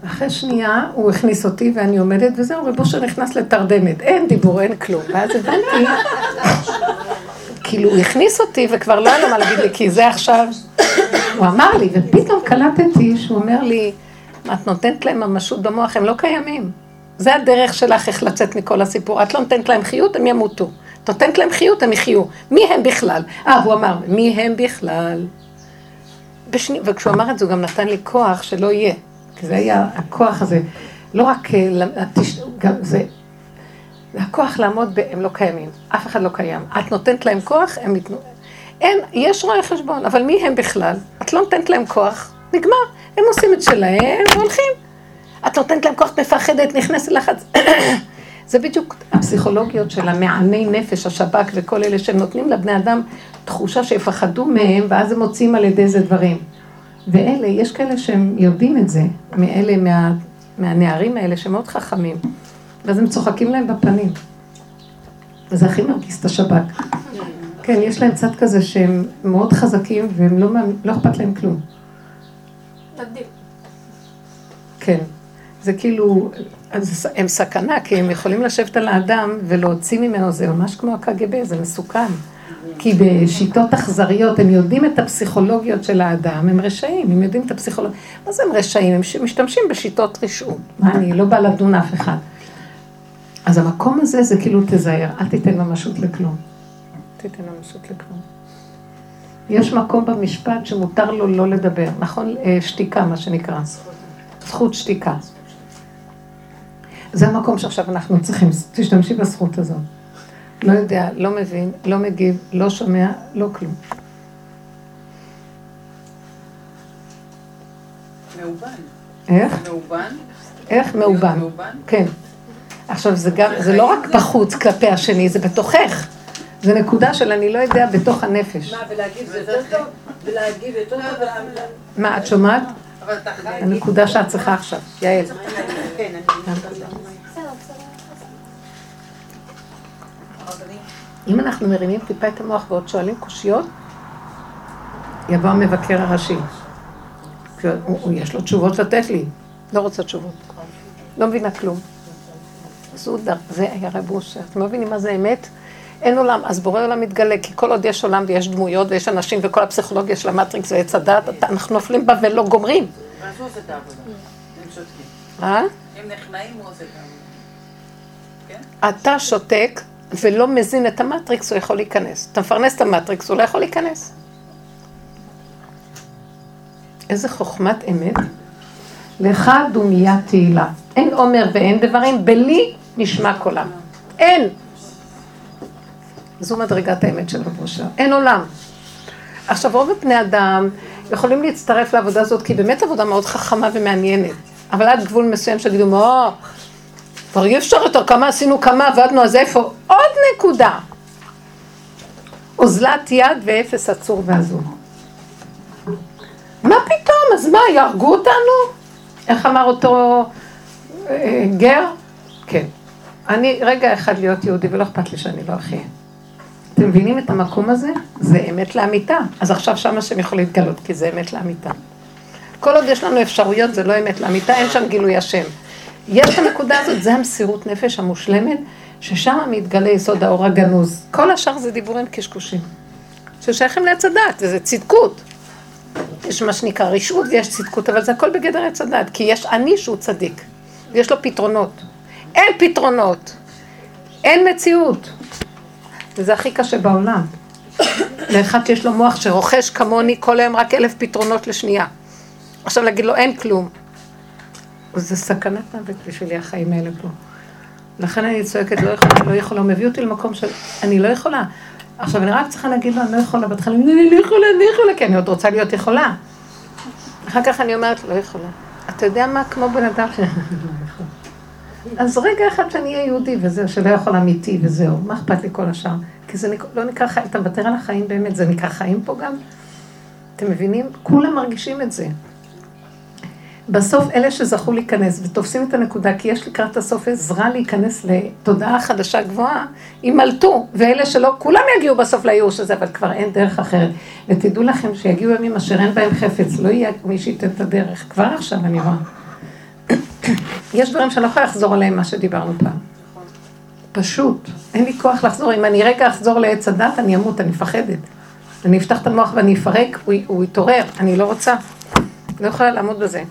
Speaker 1: אחרי שנייה הוא הכניס אותי ואני עומדת, וזהו, רב אושר נכנס לתרדמת. אין דיבור, אין כלום. ואז הבנתי, כאילו הוא הכניס אותי וכבר לא היה לו מה להגיד לי, כי זה עכשיו... הוא אמר לי, ופתאום קלטתי שהוא אומר לי, את נותנת להם ממשות במוח, הם לא קיימים. זה הדרך שלך איך לצאת מכל הסיפור. את לא נותנת להם חיות, הם ימותו. את נותנת להם חיות, הם יחיו. מי הם בכלל? אה, הוא אמר, מי הם בכלל? בשני... וכשהוא אמר את זה, הוא גם נתן לי כוח שלא יהיה. כי זה היה הכוח הזה. לא רק... אה, גם זה... זה הכוח לעמוד ב... הם לא קיימים. אף אחד לא קיים. את נותנת להם כוח, הם יתנו... אין, יש רואי חשבון, אבל מי הם בכלל? את לא נותנת להם כוח, נגמר. הם עושים את שלהם והולכים. את נותנת להם כוח, את מפחדת, נכנסת לחץ. זה בדיוק הפסיכולוגיות של המעני נפש, השב"כ וכל אלה שהם נותנים לבני אדם תחושה שיפחדו מהם, ואז הם מוצאים על ידי זה דברים. ואלה, יש כאלה שהם יודעים את זה, מאלה, מה, מהנערים האלה, שהם מאוד חכמים, ואז הם צוחקים להם בפנים. וזה הכי מרגיז את השב"כ. כן, יש להם צד כזה שהם מאוד חזקים והם לא, לא אכפת להם כלום. כן. זה כאילו, הם סכנה, כי הם יכולים לשבת על האדם ולהוציא ממנו, זה ממש כמו הקג"ב, זה מסוכן. כי בשיטות אכזריות, הם יודעים את הפסיכולוגיות של האדם, הם רשעים, הם יודעים את הפסיכולוגיות. מה זה הם רשעים? הם משתמשים בשיטות רשעות. מה, אני לא באה לדון אף אחד. אז המקום הזה זה כאילו תזהר, אל תיתן ממשות לכלום. תיתן ממשות לכלום. יש מקום במשפט שמותר לו לא לדבר, נכון? אה, שתיקה, מה שנקרא. זכות שתיקה. זה המקום שעכשיו אנחנו צריכים, תשתמשי בזכות הזאת. לא יודע, לא מבין, לא מגיב, לא שומע, לא כלום.
Speaker 6: מאובן.
Speaker 1: איך?
Speaker 6: מאובן?
Speaker 1: איך? מאובן. כן. עכשיו, זה גם, זה לא רק בחוץ כלפי השני, זה בתוכך. זה נקודה של אני לא יודע בתוך הנפש.
Speaker 2: מה, ולהגיב זה יותר טוב? ולהגיב יותר טוב?
Speaker 1: מה, את שומעת? הנקודה שאת צריכה עכשיו. יעל.
Speaker 8: כן,
Speaker 1: אם אנחנו מרימים טיפה את המוח ועוד שואלים קושיות, יבוא המבקר הראשי. יש לו תשובות לתת לי, לא רוצה תשובות. לא מבינה כלום. זה היה רב אושר. אתם לא מבינים מה זה אמת? אין עולם, אז בורא עולם מתגלה, כי כל עוד יש עולם ויש דמויות ויש אנשים וכל הפסיכולוגיה של המטריקס ועץ הדת, אנחנו נופלים בה ולא גומרים.
Speaker 6: ואז הוא עושה את העבודה. הם שותקים.
Speaker 1: אה?
Speaker 6: הם נכנעים, הוא עושה את העבודה.
Speaker 1: אתה שותק ולא מזין את המטריקס, הוא יכול להיכנס. אתה מפרנס את המטריקס, הוא לא יכול להיכנס. איזה חוכמת אמת. לך דומיה תהילה. אין עומר ואין דברים, בלי נשמע קולם. אין. זו מדרגת האמת של רב אושר. אין עולם. עכשיו, רוב בני אדם יכולים להצטרף לעבודה הזאת, כי באמת עבודה מאוד חכמה ומעניינת. אבל עד גבול מסוים שיגידו, מה, כבר אי אפשר יותר, כמה עשינו, כמה עבדנו, אז איפה? עוד נקודה. אוזלת יד ואפס עצור ועזוב. מה פתאום? אז מה, יהרגו אותנו? איך אמר אותו אה, גר? כן. אני רגע אחד להיות יהודי ולא אכפת לי שאני לא אחיה. אתם מבינים את המקום הזה? זה אמת לאמיתה. אז עכשיו שם השם יכול להתגלות, כי זה אמת לאמיתה. כל עוד יש לנו אפשרויות, זה לא אמת לאמיתה, אין שם גילוי השם. יש הנקודה הזאת, זה המסירות נפש המושלמת, ששם מתגלה יסוד האור הגנוז. כל השאר זה דיבורים קשקושים. ששייכים לעץ הדת, וזה צדקות. יש מה שנקרא רשעות ויש צדקות, אבל זה הכל בגדר עץ הדת, כי יש אני שהוא צדיק, ויש לו פתרונות. אין פתרונות, אין מציאות. וזה הכי קשה בעולם. לאחד שיש לו מוח שרוכש כמוני כל היום רק אלף פתרונות לשנייה. עכשיו להגיד לו אין כלום. זה סכנת מוות בשבילי החיים האלה פה. לכן אני צועקת, לא יכולה, לא יכולה, הוא מביא אותי למקום של, אני לא יכולה. עכשיו, אני רק צריכה להגיד לו, אני לא יכולה, בהתחלה, אני לא יכולה, אני לא יכולה, כי אני עוד רוצה להיות יכולה. אחר כך אני אומרת, לא יכולה. אתה יודע מה, כמו בן אדם. לא. אז רגע אחד שאני אהיה יהודי וזהו, שלא יכול אמיתי וזהו, מה אכפת לי כל השאר? כי זה לא נקרא חיים, אתה מוותר על החיים באמת, זה נקרא חיים פה גם? אתם מבינים? כולם מרגישים את זה. בסוף אלה שזכו להיכנס ותופסים את הנקודה, כי יש לקראת הסוף עזרה להיכנס לתודעה חדשה גבוהה, יימלטו, ואלה שלא, כולם יגיעו בסוף לייאוש הזה, אבל כבר אין דרך אחרת. ותדעו לכם שיגיעו ימים אשר אין בהם חפץ, לא יהיה מי שייתן את הדרך. כבר עכשיו אני רואה. יש דברים שאני לא יכולה לחזור עליהם, מה שדיברנו פעם. פשוט, אין לי כוח לחזור. אם אני רגע אחזור לעץ הדת, אני אמות, אני מפחדת. אני אפתח את המוח ואני אפרק, הוא, הוא יתעורר, אני לא רוצה. לא יכולה לעמוד בזה.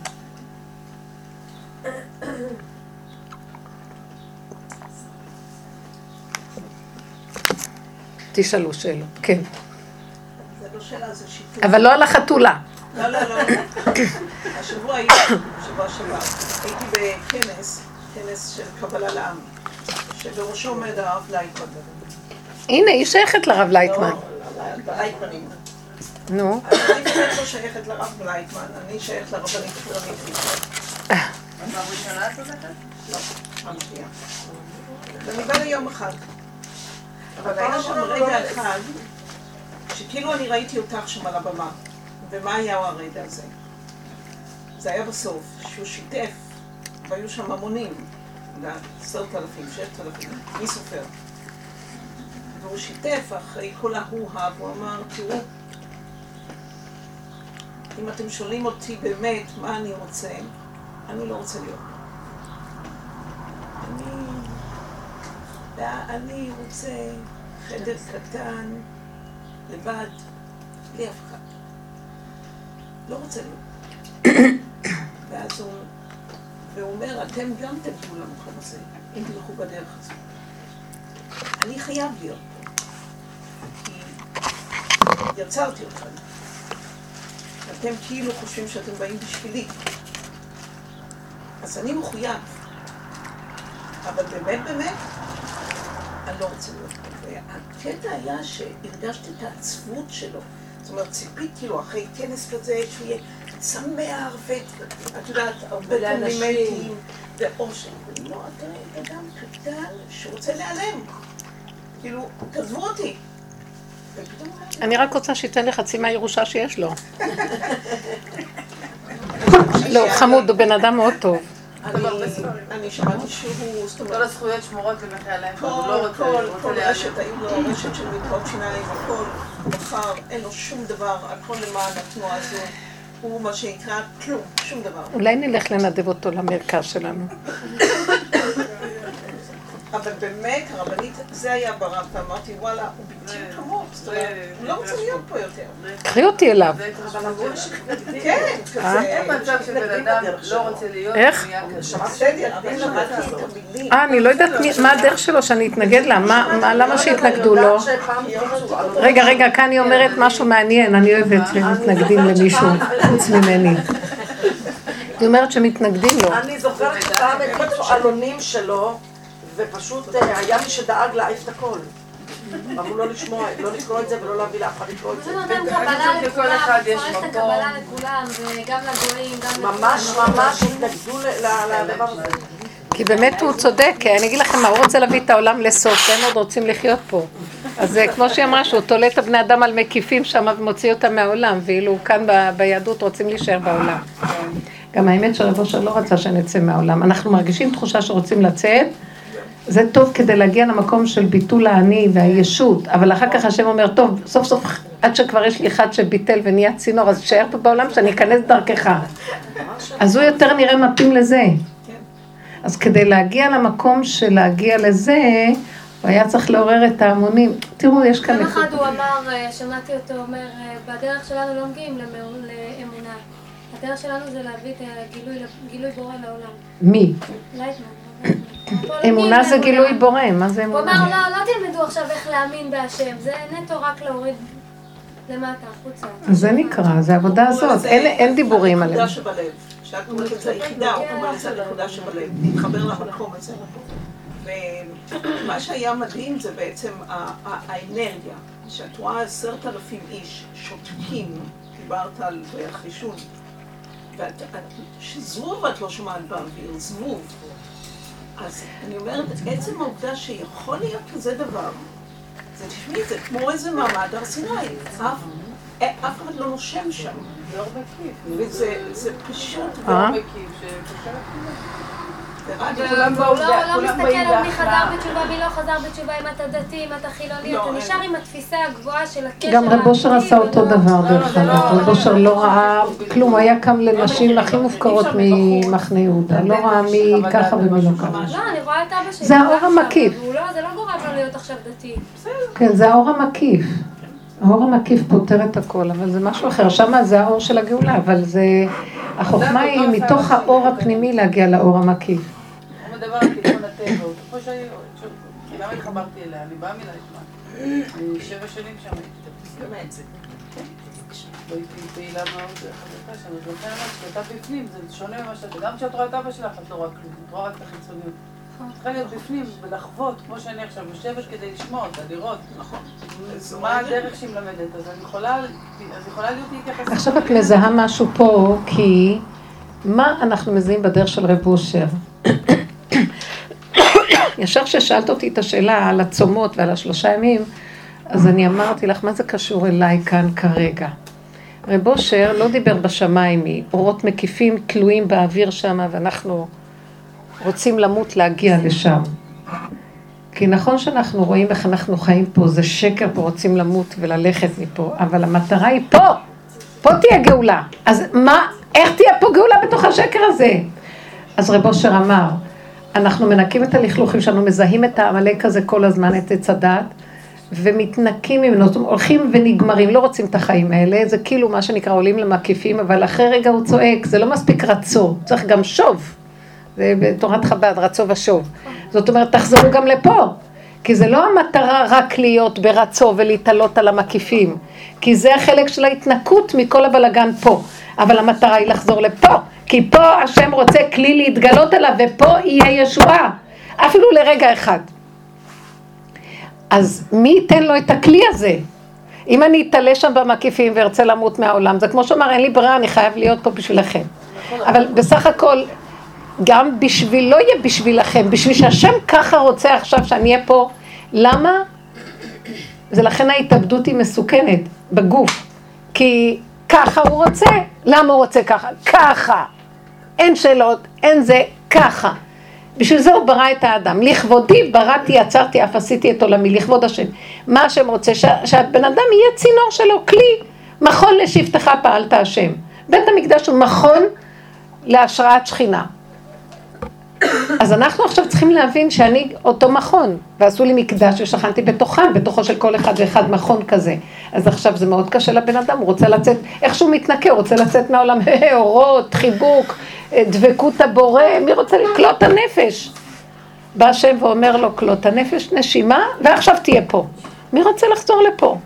Speaker 1: תשאלו שאלות, כן.
Speaker 9: לא.
Speaker 1: אבל לא על החתולה.
Speaker 9: לא, לא, לא. השבוע הייתי, שבוע שעבר, הייתי בכנס, כנס של קבלה לעם, שבראשו עומד הרב לייטמן.
Speaker 1: הנה, היא שייכת לרב לייטמן.
Speaker 9: לא, לייטמנים.
Speaker 1: נו,
Speaker 9: אני באמת לא שייכת לרב לייטמן, אני שייכת לרבנית פלונית פיצה.
Speaker 6: פעם ראשונה את הולכת?
Speaker 9: לא, פעם שנייה. ואני באה ליום אחד. אבל היה שם רגע אחד, שכאילו אני ראיתי אותך שם על הבמה. ומה היה הרגע הזה? זה היה בסוף, שהוא שיתף, והיו שם המונים, עשרת אלפים, ששת אלפים, מי סופר? והוא שיתף אחרי כל ההוא-הא, והוא אמר, תראו, אם אתם שואלים אותי באמת מה אני רוצה, אני לא רוצה להיות. אני, אני רוצה חדר קטן, לבד, בלי אף אחד. לא רוצה להיות. ואז הוא, והוא אומר, אתם גם תגיעו למקום הזה, אם תלכו בדרך הזאת. אני חייב להיות פה, כי יצרתי אתכם. אתם כאילו חושבים שאתם באים בשבילי. אז אני מחויב. אבל באמת באמת, אני לא רוצה להיות פה. והקטע היה שהרגשתי את העצבות שלו. זאת אומרת, ציפיתי לו אחרי כנס כזה, שהוא יהיה שמח, ואת יודעת, הרבה קומפלימנטים, ואושר. לא, אתה אדם קטן שרוצה להיעלם. כאילו, תעזבו אותי. הוא
Speaker 1: אני רק רוצה שייתן לי חצי מהירושה שיש לו. לא, חמוד, הוא בן אדם מאוד טוב.
Speaker 9: אני- אני שמעתי שהוא, זאת אומרת,
Speaker 6: כל הזכויות שמורות למחייליהם,
Speaker 9: כל,
Speaker 6: הוא לא
Speaker 9: כל,
Speaker 6: הוא
Speaker 9: כל
Speaker 6: להיעלם.
Speaker 9: רשת, היו לו רשת של מרפאות שיניים, הכל, מחר, אין לו שום דבר, הכל למען התנועה הזו. הוא מה שנקרא כלום, שום דבר.
Speaker 1: אולי נלך לנדב אותו למרכז שלנו.
Speaker 9: אבל באמת, הרבנית, זה היה ברב, ואמרתי, וואלה, הוא בדיוק כמוך, זאת אומרת, הוא לא רוצה להיות פה יותר.
Speaker 1: קחי אותי אליו.
Speaker 9: כן,
Speaker 1: אה?
Speaker 6: אין מצב שבן אדם לא רוצה להיות,
Speaker 1: איך?
Speaker 6: כזה.
Speaker 9: למדתי את המילים.
Speaker 1: אה, אני לא יודעת מה הדרך שלו שאני אתנגד לה, מה, מה- למה שיתנגדו לו? רגע, רגע, כאן היא אומרת משהו מעניין, אני אוהבת שמתנגדים למישהו חוץ ממני. היא אומרת שמתנגדים לו.
Speaker 5: אני זוכרת שפעם הפיצו עלונים שלו, ופשוט אה, היה מי שדאג להעיף את הכל. אמרו לא לשמוע, לא לקרוא את זה ולא להביא לאף אחד לקרוא את זה.
Speaker 4: זה נותן
Speaker 6: אני
Speaker 4: קבלה לכולם,
Speaker 6: יש
Speaker 4: מפרש את. הקבלה לכולם, וגם לגויים, גם
Speaker 5: ממש ממש התנגדו לדבר הזה.
Speaker 1: כי באמת הוא צודק, כי אני אגיד לכם מה, הוא רוצה להביא את העולם לסוף, והם עוד רוצים לחיות פה. אז אה, כמו שהיא אמרה, שהוא תולה את הבני אדם על מקיפים שם ומוציא אותם מהעולם, ואילו כאן ב- ביהדות רוצים להישאר בעולם. גם האמת שרב אושר לא רצה שנצא מהעולם. אנחנו מרגישים תחושה שרוצים לצאת, זה טוב כדי להגיע למקום של ביטול האני והישות, אבל אחר כך השם אומר, טוב, סוף סוף, עד שכבר יש לי אחד שביטל ונהיה צינור, אז תשאר פה בעולם שאני אכנס דרכך. אז הוא יותר נראה מתאים לזה. אז כדי להגיע למקום של להגיע לזה, הוא היה צריך לעורר את ההמונים. תראו, יש כאן...
Speaker 4: יום. אחד הוא אמר, אה, שמעתי אותו אומר, אה, בדרך שלנו לא מגיעים לאמונה. הדרך שלנו זה להביא את הגילוי, גילוי בורא לעולם.
Speaker 1: מי?
Speaker 4: לייטמן.
Speaker 1: אמונה זה. גילוי בורא, מה זה
Speaker 4: הוא
Speaker 1: אמונה?
Speaker 4: אמר, לא, לא תלמדו עכשיו איך להאמין בהשם, זה נטו רק להוריד למטה, החוצה.
Speaker 1: זה נקרא, זה העבודה הזאת, אין- אין דיבורים עליהם.
Speaker 9: הנקודה שבלב. כשאת אומרת את זה היחידה, הוא אומר לזה הנקודה שבלב. להתחבר למקום הזה. ומה שהיה מדהים זה בעצם האנרגיה. שאת רואה עשרת אלפים איש שותקים, דיברת על ריח את- שזבוב את לא שומעת באוויר, זבוב. אז אני אומרת, עצם העובדה שיכול להיות כזה דבר, זה תשמעי, זה כמו איזה מעמד הר סיני. אף, אה, אחד לא נושם שם.
Speaker 6: זה אור מקיף.
Speaker 9: וזה זה פשוט,
Speaker 6: כולם
Speaker 4: הוא
Speaker 6: באו,
Speaker 4: לא, לא
Speaker 6: כולם
Speaker 4: מסתכל על מי. חזר בתשובה, מי לא חזר בתשובה, אם אתה דתי, אם אתה חילוני,
Speaker 9: לא,
Speaker 4: אתה. נשאר עם התפיסה הגבוהה של הקשר.
Speaker 1: גם רב אושר עשה אותו דבר דרך אגב, רב אושר לא ראה כלום, הוא היה קם לנשים הכי מופקרות ממחנה יהודה, לא ראה מי ככה ומי לא ככה.
Speaker 4: לא, אני רואה את אבא שלי.
Speaker 1: זה האור המקיף.
Speaker 4: לא, זה לא גורם לו להיות עכשיו דתי.
Speaker 1: כן, זה האור המקיף. האור המקיף פותר את הכל, אבל זה משהו אחר. שמה זה האור של הגאולה, אבל זה... החוכמה היא מתוך האור הפנימי להגיע לאור המקיף.
Speaker 6: הוא מדבר על תיקון הטבע, הוא כמו שאני... למה התחברתי אליה? אני באה מלייטמן. אני שבע שנים שם הייתי.
Speaker 9: באמת, זה
Speaker 6: והייתי פעילה מאוד חזקה שם, אז לכן אמרתי שאתה בפנים, זה שונה ממה שאתה, גם כשאת רואה את אבא שלך, את לא רואה כלום, את רואה רק את החיצוניות. את צריכה להיות בפנים ולחוות, כמו שאני עכשיו יושבת כדי לשמוע אותה, לראות.
Speaker 9: נכון.
Speaker 6: מה הדרך שהיא מלמדת, אז אני יכולה, אז יכולה להיות להתייחס...
Speaker 1: עכשיו את מזהה משהו פה, כי מה אנחנו מזהים בדרך של רב אושר? ישר כששאלת אותי את השאלה על הצומות ועל השלושה ימים, אז אני אמרתי לך, מה זה קשור אליי כאן כרגע? רב אושר לא דיבר בשמיים, אורות מקיפים תלויים באוויר שם, ואנחנו רוצים למות להגיע לשם. כי נכון שאנחנו רואים איך אנחנו חיים פה, זה שקר פה, רוצים למות וללכת מפה, אבל המטרה היא פה, פה תהיה גאולה. אז מה, איך תהיה פה גאולה בתוך השקר הזה? אז רב אושר אמר, אנחנו מנקים את הלכלוכים שלנו, מזהים את העמלק הזה כל הזמן, את עץ הדת, ומתנקים ממנו, זאת אומרת, הולכים ונגמרים, לא רוצים את החיים האלה, זה כאילו מה שנקרא עולים למקיפים, אבל אחרי רגע הוא צועק, זה לא מספיק רצו, צריך גם שוב. זה בתורת חב"ד, רצו ושוב. זאת אומרת, תחזרו גם לפה. כי זה לא המטרה רק להיות ברצו ולהתעלות על המקיפים. כי זה החלק של ההתנקות מכל הבלגן פה. אבל המטרה היא לחזור לפה. כי פה השם רוצה כלי להתגלות עליו, ופה יהיה ישועה. אפילו לרגע אחד. אז מי ייתן לו את הכלי הזה? אם אני אתעלה שם במקיפים וארצה למות מהעולם, זה כמו שאמר, אין לי ברירה, אני חייב להיות פה בשבילכם. אבל בסך הכל, גם בשביל, לא יהיה בשבילכם, בשביל שהשם ככה רוצה עכשיו שאני אהיה פה, למה? זה לכן ההתאבדות היא מסוכנת בגוף, כי ככה הוא רוצה, למה הוא רוצה ככה? ככה, אין שאלות, אין זה, ככה. בשביל זה הוא ברא את האדם. לכבודי בראתי, יצרתי, אף עשיתי את עולמי, לכבוד השם. מה השם רוצה? שה- שהבן אדם יהיה צינור שלו, כלי. מכון לשבטך פעלת השם. בית המקדש הוא מכון להשראת שכינה. אז אנחנו עכשיו צריכים להבין שאני אותו מכון, ועשו לי מקדש ושכנתי בתוכם, בתוכו של כל אחד ואחד מכון כזה. אז עכשיו זה מאוד קשה לבן אדם, הוא רוצה לצאת, איך שהוא מתנקה, הוא רוצה לצאת מהעולם, אורות, חיבוק, אה, דבקות הבורא, מי רוצה לקלוט את הנפש? בא השם ואומר לו, קלוט הנפש, נשימה, ועכשיו תהיה פה. מי רוצה לחזור לפה?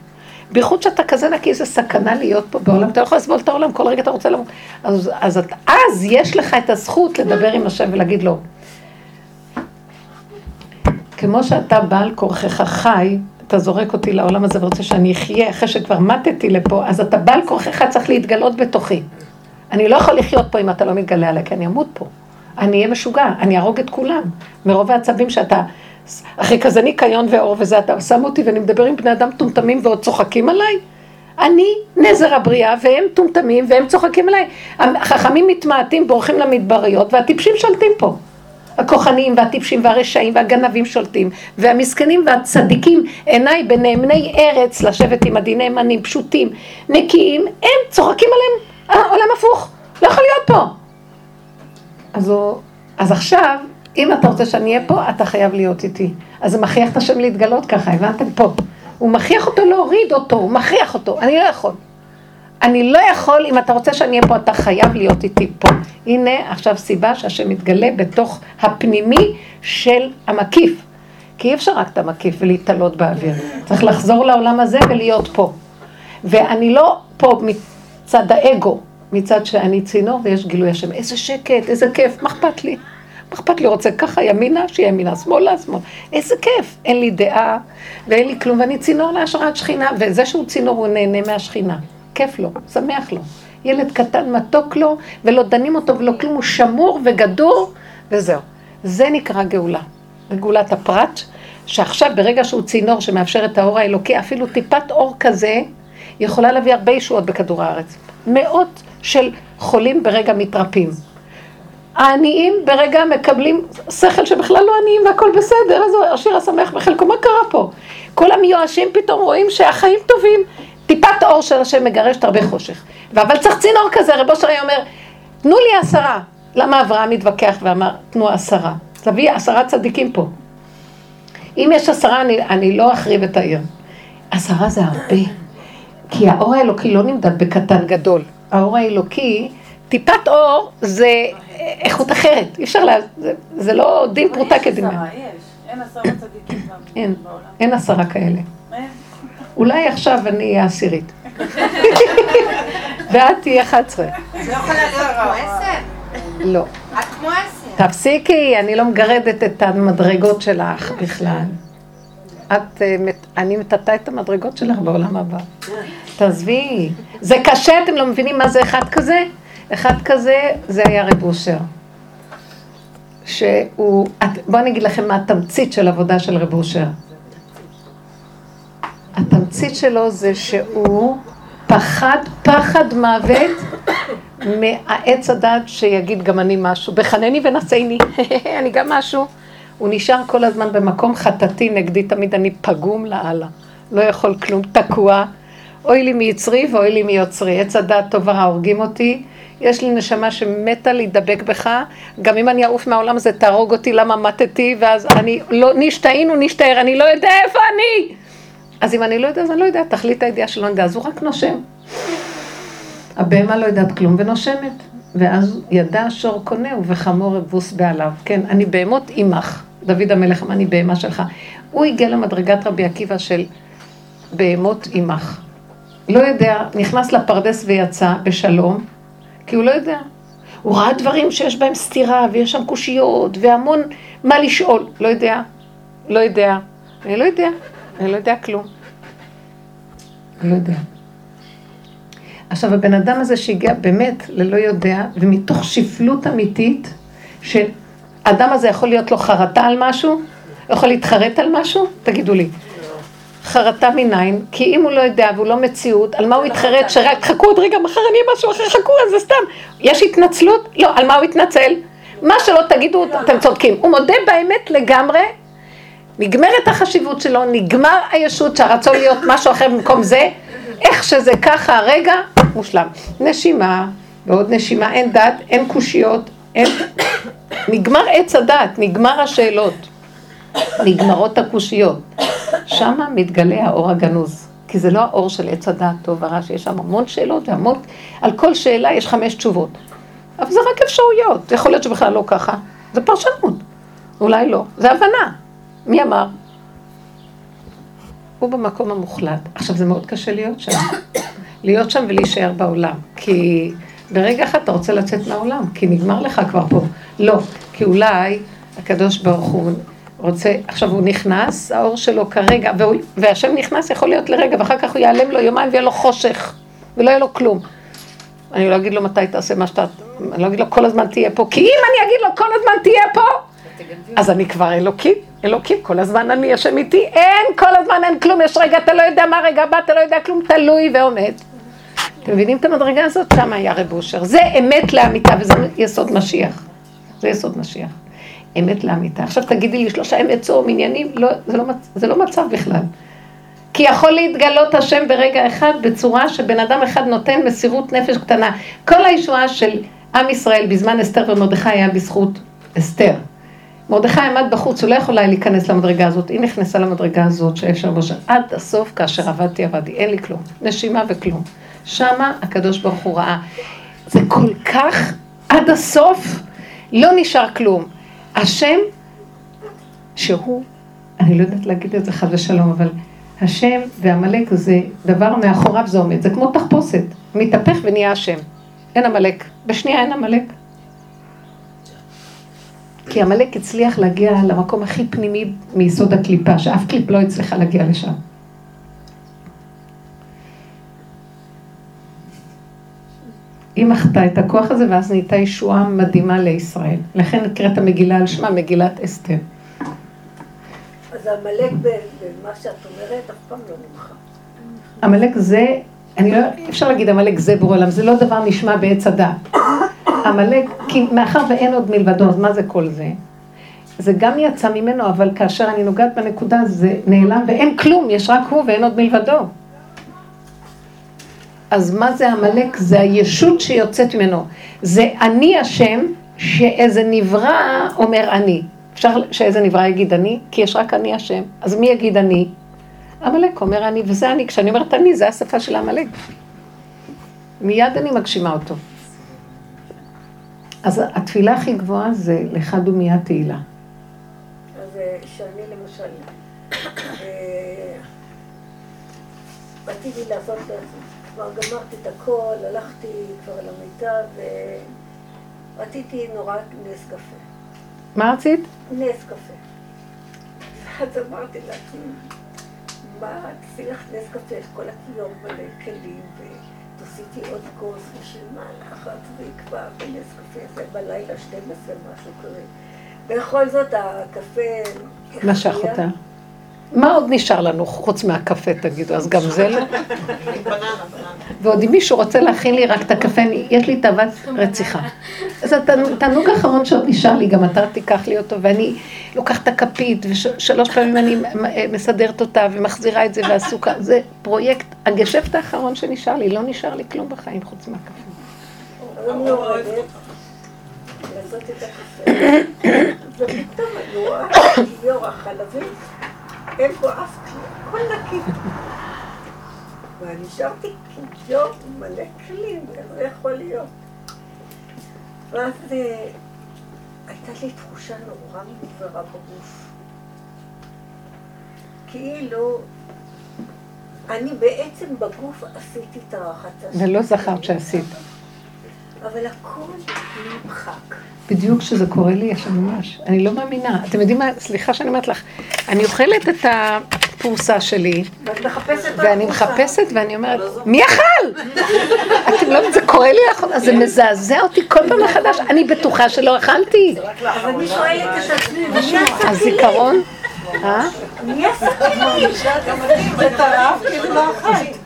Speaker 1: בייחוד שאתה כזה נקי, זה סכנה להיות פה בעולם, אתה לא יכול לסבול את העולם, כל רגע אתה רוצה למות. אז, אז, אז יש לך את הזכות לדבר עם השם ולהגיד לו, כמו שאתה בעל כורכך חי, אתה זורק אותי לעולם הזה ורוצה שאני אחיה אחרי שכבר מתתי לפה, אז אתה בעל כורכך צריך להתגלות בתוכי. אני לא יכול לחיות פה אם אתה לא מתגלה עליי, כי אני אמות פה. אני אהיה משוגע, אני אהרוג את כולם. מרוב העצבים שאתה, אחרי כזה ניקיון ואור וזה, אתה שם אותי ואני מדבר עם בני אדם מטומטמים ועוד צוחקים עליי? אני נזר הבריאה והם מטומטמים והם צוחקים עליי. החכמים מתמעטים, בורחים למדבריות והטיפשים שולטים פה. הכוחניים והטיפשים והרשעים והגנבים שולטים, והמסכנים והצדיקים, עיניי בנאמני ארץ, לשבת עם הדין נאמנים, פשוטים, נקיים, הם צוחקים עליהם, אה, עולם הפוך, לא יכול להיות פה. אז, הוא, אז עכשיו, אם אתה רוצה שאני אהיה פה, אתה חייב להיות איתי. אז זה מכריח את השם להתגלות ככה, הבנתם פה. הוא מכריח אותו להוריד אותו, הוא מכריח אותו, אני לא יכול. אני לא יכול, אם אתה רוצה שאני אהיה פה, אתה חייב להיות איתי פה. הנה עכשיו סיבה שהשם מתגלה בתוך הפנימי של המקיף. כי אי אפשר רק את המקיף ולהתעלות באוויר. צריך לחזור לעולם הזה ולהיות פה. ואני לא פה מצד האגו, מצד שאני צינור ויש גילוי השם. איזה שקט, איזה כיף, מה אכפת לי? מה אכפת לי? רוצה ככה ימינה, שיהיה ימינה, שמאלה, שמאלה. איזה כיף. אין לי דעה ואין לי כלום, ואני צינור להשראת שכינה, וזה שהוא צינור הוא נהנה מהשכינה. כיף לו, שמח לו. ילד קטן מתוק לו, ולא דנים אותו ולא כלום, הוא שמור וגדור, וזהו. זה נקרא גאולה. גאולת הפרט, שעכשיו ברגע שהוא צינור שמאפשר את האור האלוקי, אפילו טיפת אור כזה, יכולה להביא הרבה ישועות בכדור הארץ. מאות של חולים ברגע מתרפים. העניים ברגע מקבלים שכל שבכלל לא עניים והכל בסדר, אז השיר השמח בחלקו, מה קרה פה? כל המיואשים פתאום רואים שהחיים טובים, טיפת אור של השם מגרשת הרבה חושך. אבל צריך צינור כזה, רבו אושר אומר, תנו לי עשרה. למה אברהם התווכח ואמר, תנו עשרה? תביא עשרה צדיקים פה. אם יש עשרה, אני, אני לא אחריב את העיר. עשרה זה הרבה. כי האור האלוקי לא נמדד בקטן גדול. האור האלוקי, טיפת אור זה איכות אחרת. אי אפשר לה... זה, זה לא דין פרוטה כדין.
Speaker 6: יש עשרה, יש. אין עשרה צדיקים
Speaker 1: אין, אין עשרה כאלה. אולי עכשיו אני אהיה עשירית. ואת תהיי 11.
Speaker 3: לא יכולה להיות כמו עשר?
Speaker 1: לא.
Speaker 3: את כמו עשר.
Speaker 1: תפסיקי, אני לא מגרדת את המדרגות שלך בכלל. את, אה, אני מטאטא את המדרגות שלך בעולם הבא. תעזבי. זה קשה, אתם לא מבינים מה זה אחד כזה? אחד כזה, זה היה רב אושר. שהוא, בואו אני אגיד לכם מה התמצית של עבודה של רב אושר. התמצית שלו זה שהוא פחד, פחד מוות מהעץ הדת שיגיד גם אני משהו. בחנני ונשאני, אני גם משהו. הוא נשאר כל הזמן במקום חטאתי נגדי, תמיד אני פגום לאללה. לא יכול כלום, תקוע. אוי לי מיצרי ואוי לי מיוצרי. עץ הדת טוב ורע הורגים אותי. יש לי נשמה שמתה להידבק בך, גם אם אני אעוף מהעולם הזה תהרוג אותי למה מתתי, ואז אני לא, נשתהינו נשתער, אני לא יודע איפה אני. אז אם אני לא יודע, אז אני לא יודע, תכלית הידיעה שלא נדע, אז הוא רק נושם. הבהמה לא יודעת כלום ונושמת. ואז ידע שור קונה ובחמור אבוס בעליו. כן, אני בהמות עמך. דוד המלך אמר, אני בהמה שלך. הוא הגיע למדרגת רבי עקיבא של בהמות עמך. לא יודע, נכנס לפרדס ויצא בשלום, כי הוא לא יודע. הוא ראה דברים שיש בהם סתירה, ויש שם קושיות, והמון מה לשאול. לא יודע, לא יודע, אני לא יודע, אני לא יודע כלום. לא יודע. עכשיו, הבן אדם הזה שהגיע באמת ללא יודע, ומתוך שפלות אמיתית, שהאדם הזה יכול להיות לו חרטה על משהו, יכול להתחרט על משהו? תגידו לי. חרטה מניין, כי אם הוא לא יודע והוא לא מציאות, על מה הוא יתחרט? שרק חכו עוד רגע, מחר אני אהיה משהו אחר, חכו, אז זה סתם. יש התנצלות? לא, על מה הוא יתנצל? מה שלא תגידו, אתם צודקים. הוא מודה באמת לגמרי, נגמרת החשיבות שלו, נגמר הישות שהרצון להיות משהו אחר במקום זה, איך שזה ככה הרגע, מושלם. נשימה, ועוד נשימה, אין דת, אין קושיות, אין, נגמר עץ הדעת, נגמר השאלות, נגמרות הקושיות. שמה מתגלה האור הגנוז. כי זה לא האור של עץ הדעת טוב ורע, שיש שם המון שאלות והמון, על כל שאלה יש חמש תשובות. אבל זה רק אפשרויות, יכול להיות שבכלל לא ככה, זה פרשנות. אולי לא, זה הבנה. מי אמר? הוא במקום המוחלט. עכשיו, זה מאוד קשה להיות שם. להיות שם ולהישאר בעולם. כי ברגע אחד אתה רוצה לצאת מהעולם, כי נגמר לך כבר פה. לא, כי אולי הקדוש ברוך הוא רוצה, עכשיו הוא נכנס, האור שלו כרגע, והוא, והשם נכנס יכול להיות לרגע, ואחר כך הוא ייעלם לו יומיים ויהיה לו חושך, ולא יהיה לו כלום. אני לא אגיד לו מתי תעשה מה שאתה, אני לא אגיד לו כל הזמן תהיה פה, כי אם אני אגיד לו כל הזמן תהיה פה, אז אני כבר אלוקים, אלוקים, כל הזמן אני השם איתי, אין, כל הזמן אין כלום, יש רגע, אתה לא יודע מה רגע הבא, אתה לא יודע כלום, תלוי ועומד. אתם מבינים את המדרגה הזאת? שם היה רב אושר. זה אמת לאמיתה וזה יסוד משיח. זה יסוד משיח. אמת לאמיתה. עכשיו תגידי לי, שלושה אמת צום, עניינים, לא, זה, לא, זה לא מצב בכלל. כי יכול להתגלות השם ברגע אחד בצורה שבן אדם אחד נותן מסירות נפש קטנה. כל הישועה של עם ישראל בזמן אסתר ומרדכי היה בזכות אסתר. מרדכי עמד בחוץ, הוא לא יכול היה להיכנס למדרגה הזאת, היא נכנסה למדרגה הזאת שאפשר בושר. עד הסוף, כאשר עבדתי, עבדתי, אין לי כלום, נשימה וכלום. שמה הקדוש ברוך הוא ראה. זה כל כך עד הסוף, לא נשאר כלום. השם, שהוא, אני לא יודעת להגיד את זה חד ושלום, אבל השם ועמלק זה דבר מאחוריו זה עומד, זה כמו תחפושת, מתהפך ונהיה השם. אין עמלק, בשנייה אין עמלק. כי עמלק הצליח להגיע למקום הכי פנימי מיסוד הקליפה, שאף קליפ לא הצליחה להגיע לשם. היא מחתה את הכוח הזה, ואז נהייתה ישועה מדהימה לישראל. לכן נקראת המגילה על שמה מגילת אסתר.
Speaker 2: אז עמלק במה שאת אומרת אף פעם לא נמחה.
Speaker 1: עמלק זה, אני לא, אפשר להגיד עמלק זה בורא עולם, זה לא דבר נשמע בעץ הדת. עמלק, כי מאחר ואין עוד מלבדו, אז מה זה כל זה? זה גם יצא ממנו, אבל כאשר אני נוגעת בנקודה זה נעלם ואין כלום, יש רק הוא ואין עוד מלבדו. אז מה זה עמלק? זה הישות שיוצאת ממנו. זה אני השם, שאיזה נברא אומר אני. אפשר שאיזה נברא יגיד אני? כי יש רק אני השם. אז מי יגיד אני? עמלק אומר אני, וזה אני. כשאני אומרת אני, זה השפה של עמלק. מיד אני מגשימה אותו. אז התפילה הכי גבוהה זה לך דומיה תהילה.
Speaker 2: אז אה, שאני למשל, אה, רציתי לעשות, כבר גמרתי את הכל, הלכתי כבר למיטה ורציתי נורא נס קפה.
Speaker 1: מה רצית?
Speaker 2: נס קפה. ואז אמרתי לעצמי, מה, תעשי לך נס קפה, את כל הכיור מלא כלים, ותוסיתי עוד כוס, בשביל מה לקחת ויקבע בנס קפה הזה בלילה 12, משהו כזה. בכל זאת הקפה...
Speaker 1: משך אותה. מה עוד נשאר לנו חוץ מהקפה, תגידו? אז גם זה לא? ועוד אם מישהו רוצה להכין לי רק את הקפה, יש לי תאוות רציחה. אז התענוג האחרון שעוד נשאר לי, גם אתה תיקח לי אותו, ואני לוקחת את הכפית, ושלוש פעמים אני מסדרת אותה ומחזירה את זה והסוכה. זה פרויקט, הגשפט האחרון שנשאר לי, לא נשאר לי כלום בחיים חוץ מהקפה.
Speaker 2: אני יורדת, לעשות את הקפה, ופתאום אני רואה כיור החלבי. אין פה אף כלי, הכל נקי. ונשארתי כיור מלא כלים, איך זה יכול להיות? ואז אה, הייתה לי תחושה נורא מוברה בגוף. כאילו, אני בעצם בגוף עשיתי את הרחצה.
Speaker 1: ולא זכרת שעשית.
Speaker 2: אבל הכל נמחק.
Speaker 1: בדיוק כשזה קורה לי, יש ממש. אני לא מאמינה. אתם יודעים מה? סליחה שאני אומרת לך. אני אוכלת את הפרוסה שלי.
Speaker 2: ואת מחפשת
Speaker 1: ואני מחפשת ואני אומרת, מי אכל? אתם לא, זה קורה לי לאחרונה, זה מזעזע אותי כל פעם מחדש. אני בטוחה שלא אכלתי.
Speaker 2: אבל אני שואלת את עצמי, מי?
Speaker 1: הזיכרון? אה?
Speaker 2: מי כלים?
Speaker 6: זה טרף, כאילו לא אכלת.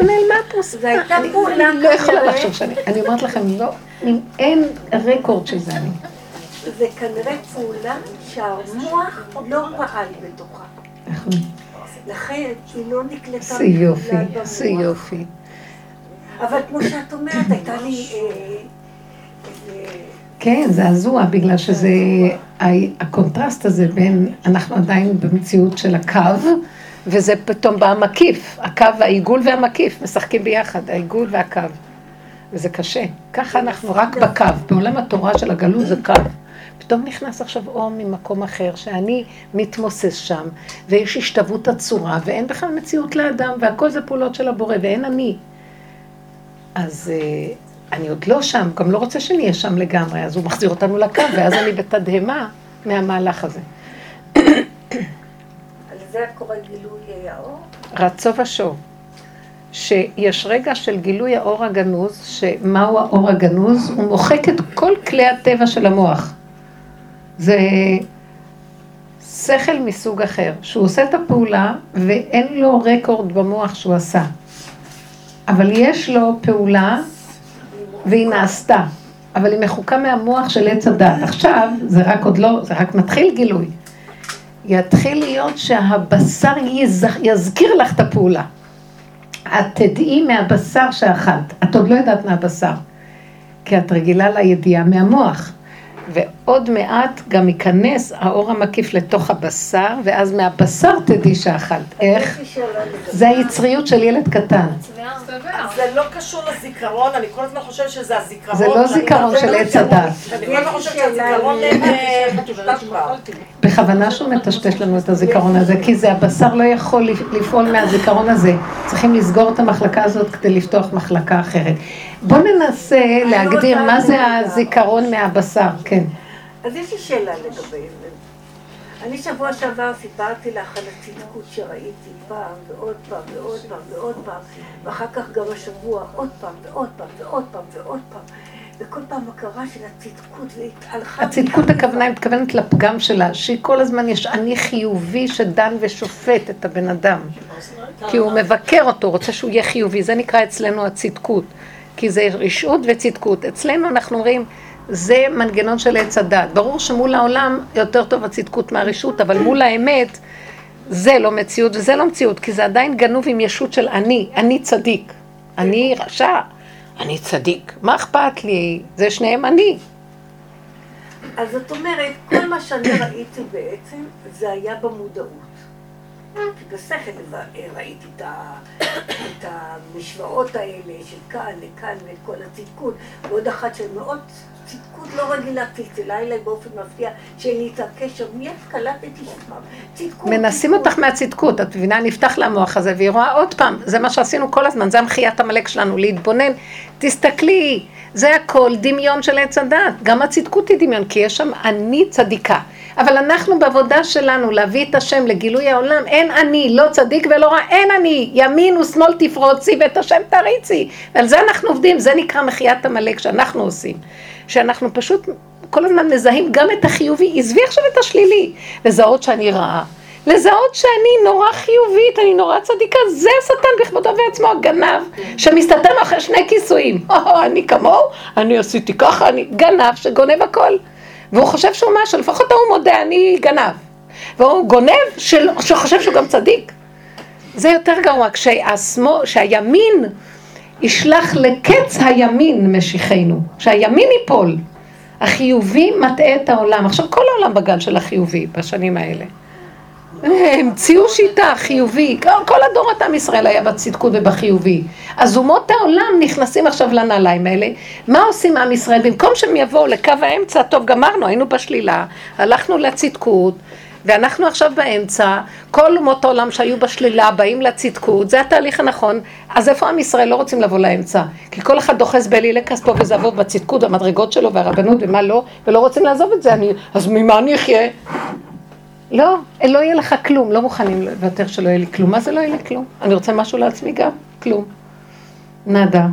Speaker 1: איפה נעלמה הפרוסה?
Speaker 2: זו הייתה פעולה
Speaker 1: אני לא יכולה לחשוב שאני... אני אומרת לכם, לא, אין רקורד של זה אני.
Speaker 2: זה כנראה פעולה שהמוח לא פעל בתוכה.
Speaker 1: נכון.
Speaker 2: לכן היא לא נקלטה
Speaker 1: איזה יופי, איזה יופי.
Speaker 2: אבל כמו שאת אומרת, הייתה לי... אה, איזה-
Speaker 1: כן, זעזוע, בגלל שזה, הקונטרסט הזה בין, אנחנו עדיין במציאות של הקו, וזה פתאום בא מקיף, הקו, העיגול והמקיף, משחקים ביחד, העיגול והקו. וזה קשה. ככה אנחנו רק בקו, בעולם התורה של הגלות זה קו. פתאום נכנס עכשיו אור ממקום אחר, שאני מתמוסס שם, ויש השתוות הצורה, ואין בכלל מציאות לאדם, והכל זה פעולות של הבורא, ואין אני. אז אה, אני עוד לא שם, גם לא רוצה שנהיה שם לגמרי, אז הוא מחזיר אותנו לקו, ואז אני בתדהמה מהמהלך הזה.
Speaker 2: זה קורא גילוי האור?
Speaker 1: רצו ושוב, שיש רגע של גילוי האור הגנוז, שמהו האור הגנוז? הוא מוחק את כל כלי הטבע של המוח. זה שכל מסוג אחר, שהוא עושה את הפעולה ואין לו רקורד במוח שהוא עשה. אבל יש לו פעולה והיא נעשתה, אבל היא מחוקה מהמוח של עץ הדת. עכשיו, זה רק עוד לא, זה רק מתחיל גילוי. יתחיל להיות שהבשר יז... יזכיר לך את הפעולה. את תדעי מהבשר שאכלת. את עוד לא יודעת מהבשר, כי את רגילה לידיעה מהמוח. ועוד מעט גם ייכנס האור המקיף לתוך הבשר, ואז מהבשר תדעי שאכלת. איך? זה היצריות של ילד קטן.
Speaker 5: זה לא קשור לזיכרון, אני כל הזמן חושבת שזה הזיכרון.
Speaker 1: זה לא זיכרון של עץ הדת.
Speaker 5: אני כל הזמן חושבת שהזיכרון מטושטש כבר.
Speaker 1: בכוונה שהוא מטשטש לנו את הזיכרון הזה, כי זה הבשר לא יכול לפעול מהזיכרון הזה. צריכים לסגור את המחלקה הזאת כדי לפתוח מחלקה אחרת. בואו ננסה להגדיר מה זה הזיכרון מהבשר, כן.
Speaker 2: אז יש לי שאלה לגבי זה. אני שבוע שעבר סיפרתי לך על הצדקות שראיתי פעם ועוד פעם ועוד פעם ועוד פעם, ואחר כך גם השבוע עוד פעם ועוד פעם ועוד פעם ועוד פעם, וכל פעם הכרה של הצדקות והתהלכה...
Speaker 1: הצדקות הכוונה, היא מתכוונת לפגם שלה, שהיא כל הזמן יש אני חיובי שדן ושופט את הבן אדם. כי הוא מבקר אותו, רוצה שהוא יהיה חיובי, זה נקרא אצלנו הצדקות. כי זה רשעות וצדקות. אצלנו אנחנו אומרים, זה מנגנון של עץ הדת. ברור שמול העולם יותר טוב הצדקות מהרשות, אבל מול האמת זה לא מציאות וזה לא מציאות, כי זה עדיין גנוב עם ישות של אני, אני צדיק, אני רשע, אני צדיק, מה אכפת לי? זה שניהם אני.
Speaker 2: אז זאת אומרת, כל מה שאני ראיתי בעצם, זה היה במודעות. בשכל ראיתי את, ה, את המשוואות האלה של כאן לכאן ואת כל הצדקות, ועוד אחת של מאוד צדקות לא רגילה, צלצלה אליי באופן מפתיע, איתה קשר, מיד קלטתי שם, צדקות.
Speaker 1: מנסים אותך מהצדקות, את מבינה? נפתח לה המוח הזה, והיא רואה עוד פעם, זה מה שעשינו כל הזמן, זה המחיית עמלק שלנו, להתבונן. תסתכלי, זה הכל דמיון של עץ הדת, גם הצדקות היא דמיון, כי יש שם אני צדיקה. אבל אנחנו בעבודה שלנו להביא את השם לגילוי העולם, אין אני, לא צדיק ולא רע, אין אני, ימין ושמאל תפרוצי ואת השם תריצי. ועל זה אנחנו עובדים, זה נקרא מחיית עמלק שאנחנו עושים. שאנחנו פשוט כל הזמן מזהים גם את החיובי, עזבי עכשיו את השלילי, לזהות שאני רעה. לזהות שאני נורא חיובית, אני נורא צדיקה, זה השטן בכבודו ועצמו הגנב, שמסתתר אחרי שני כיסויים. אני כמוהו, אני עשיתי ככה, אני גנב שגונב הכל. והוא חושב שהוא משהו, לפחות הוא מודה, אני גנב. והוא גונב של, שחושב שהוא גם צדיק. זה יותר גרוע, כשהשמאל, שהימין ישלח לקץ הימין משיחנו, שהימין ייפול. החיובי מטעה את העולם. עכשיו כל העולם בגל של החיובי בשנים האלה. המציאו שיטה חיובי, כל הדורות עם ישראל היה בצדקות ובחיובי. אז אומות העולם נכנסים עכשיו לנעליים האלה. מה עושים עם ישראל? במקום שהם יבואו לקו האמצע, טוב גמרנו, היינו בשלילה, הלכנו לצדקות, ואנחנו עכשיו באמצע, כל אומות העולם שהיו בשלילה באים לצדקות, זה התהליך הנכון, אז איפה עם ישראל לא רוצים לבוא לאמצע? כי כל אחד דוחס באלי לכספו וזה עבור בצדקות, במדרגות שלו והרבנות ומה לא, ולא רוצים לעזוב את זה, אני, אז ממה אני אחיה? לא, לא יהיה לך כלום, לא מוכנים לוותר שלא יהיה לי כלום. מה זה לא יהיה לי כלום? אני רוצה משהו לעצמי גם? כלום. נאדה.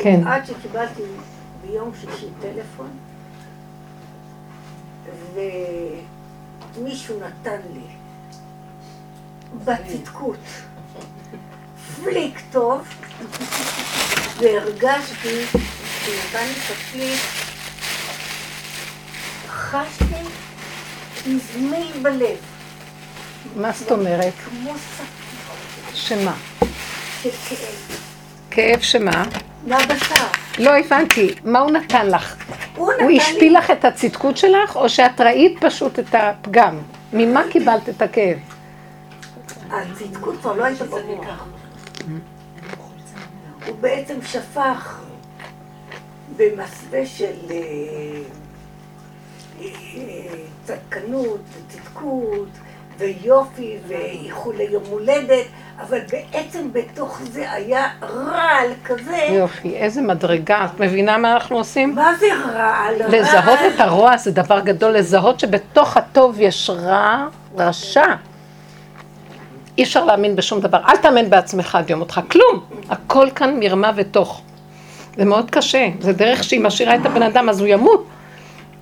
Speaker 2: כן. עד שקיבלתי ביום שישי טלפון, ומישהו נתן לי בצדקות פליק טוב, והרגשתי שהוא נתן לי את הפליק חשתי מזמיל בלב.
Speaker 1: מה זאת אומרת?
Speaker 2: כמו ספיר.
Speaker 1: שמה?
Speaker 2: של כאב.
Speaker 1: כאב שמה?
Speaker 2: מהבשר.
Speaker 1: לא הבנתי, מה הוא נתן לך?
Speaker 2: הוא
Speaker 1: הוא
Speaker 2: נתן
Speaker 1: השפיל
Speaker 2: לי...
Speaker 1: לך את הצדקות שלך, או שאת ראית פשוט את הפגם? ממה קיבלת את הכאב?
Speaker 2: הצדקות כבר לא הייתה במוח. הוא בעצם שפך במסווה של אה, צדקנות וצדקות ויופי ואיחולי יום הולדת, אבל בעצם בתוך זה היה רעל כזה.
Speaker 1: יופי, איזה מדרגה. את מבינה מה אנחנו עושים?
Speaker 2: מה זה רעל?
Speaker 1: לזהות
Speaker 2: רעל.
Speaker 1: את הרוע זה דבר גדול, לזהות שבתוך הטוב יש רע, רשע. אי אפשר להאמין בשום דבר. אל תאמן בעצמך עד יום אותך, כלום. הכל כאן מרמה ותוך. זה מאוד קשה. זה דרך שהיא משאירה את הבן אדם, אז הוא ימות.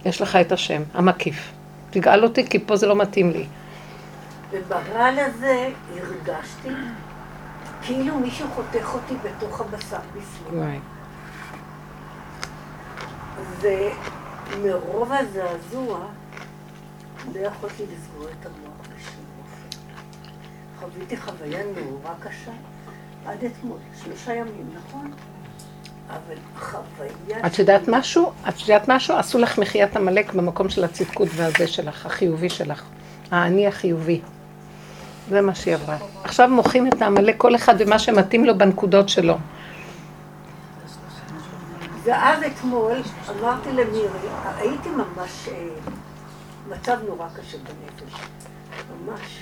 Speaker 1: יש לך את השם, המקיף. תגאל אותי, כי פה זה לא מתאים לי.
Speaker 2: וברעל הזה הרגשתי כאילו מישהו חותך אותי בתוך הבשר בפנים. ומרוב הזעזוע לא יכולתי לסגור את המוח בשום אופן. חוויתי חוויה נורא קשה עד אתמול, שלושה ימים, נכון? אבל.
Speaker 1: את יודעת משהו? את יודעת משהו? עשו לך מחיית עמלק במקום של הצדקות והזה שלך, החיובי שלך. האני החיובי. זה מה שהיא עברה. עכשיו מוחים את העמלק כל אחד ומה שמתאים לו בנקודות שלו.
Speaker 2: ואז אתמול אמרתי למירי, הייתי ממש אה, מצב נורא קשה בנפש, ממש.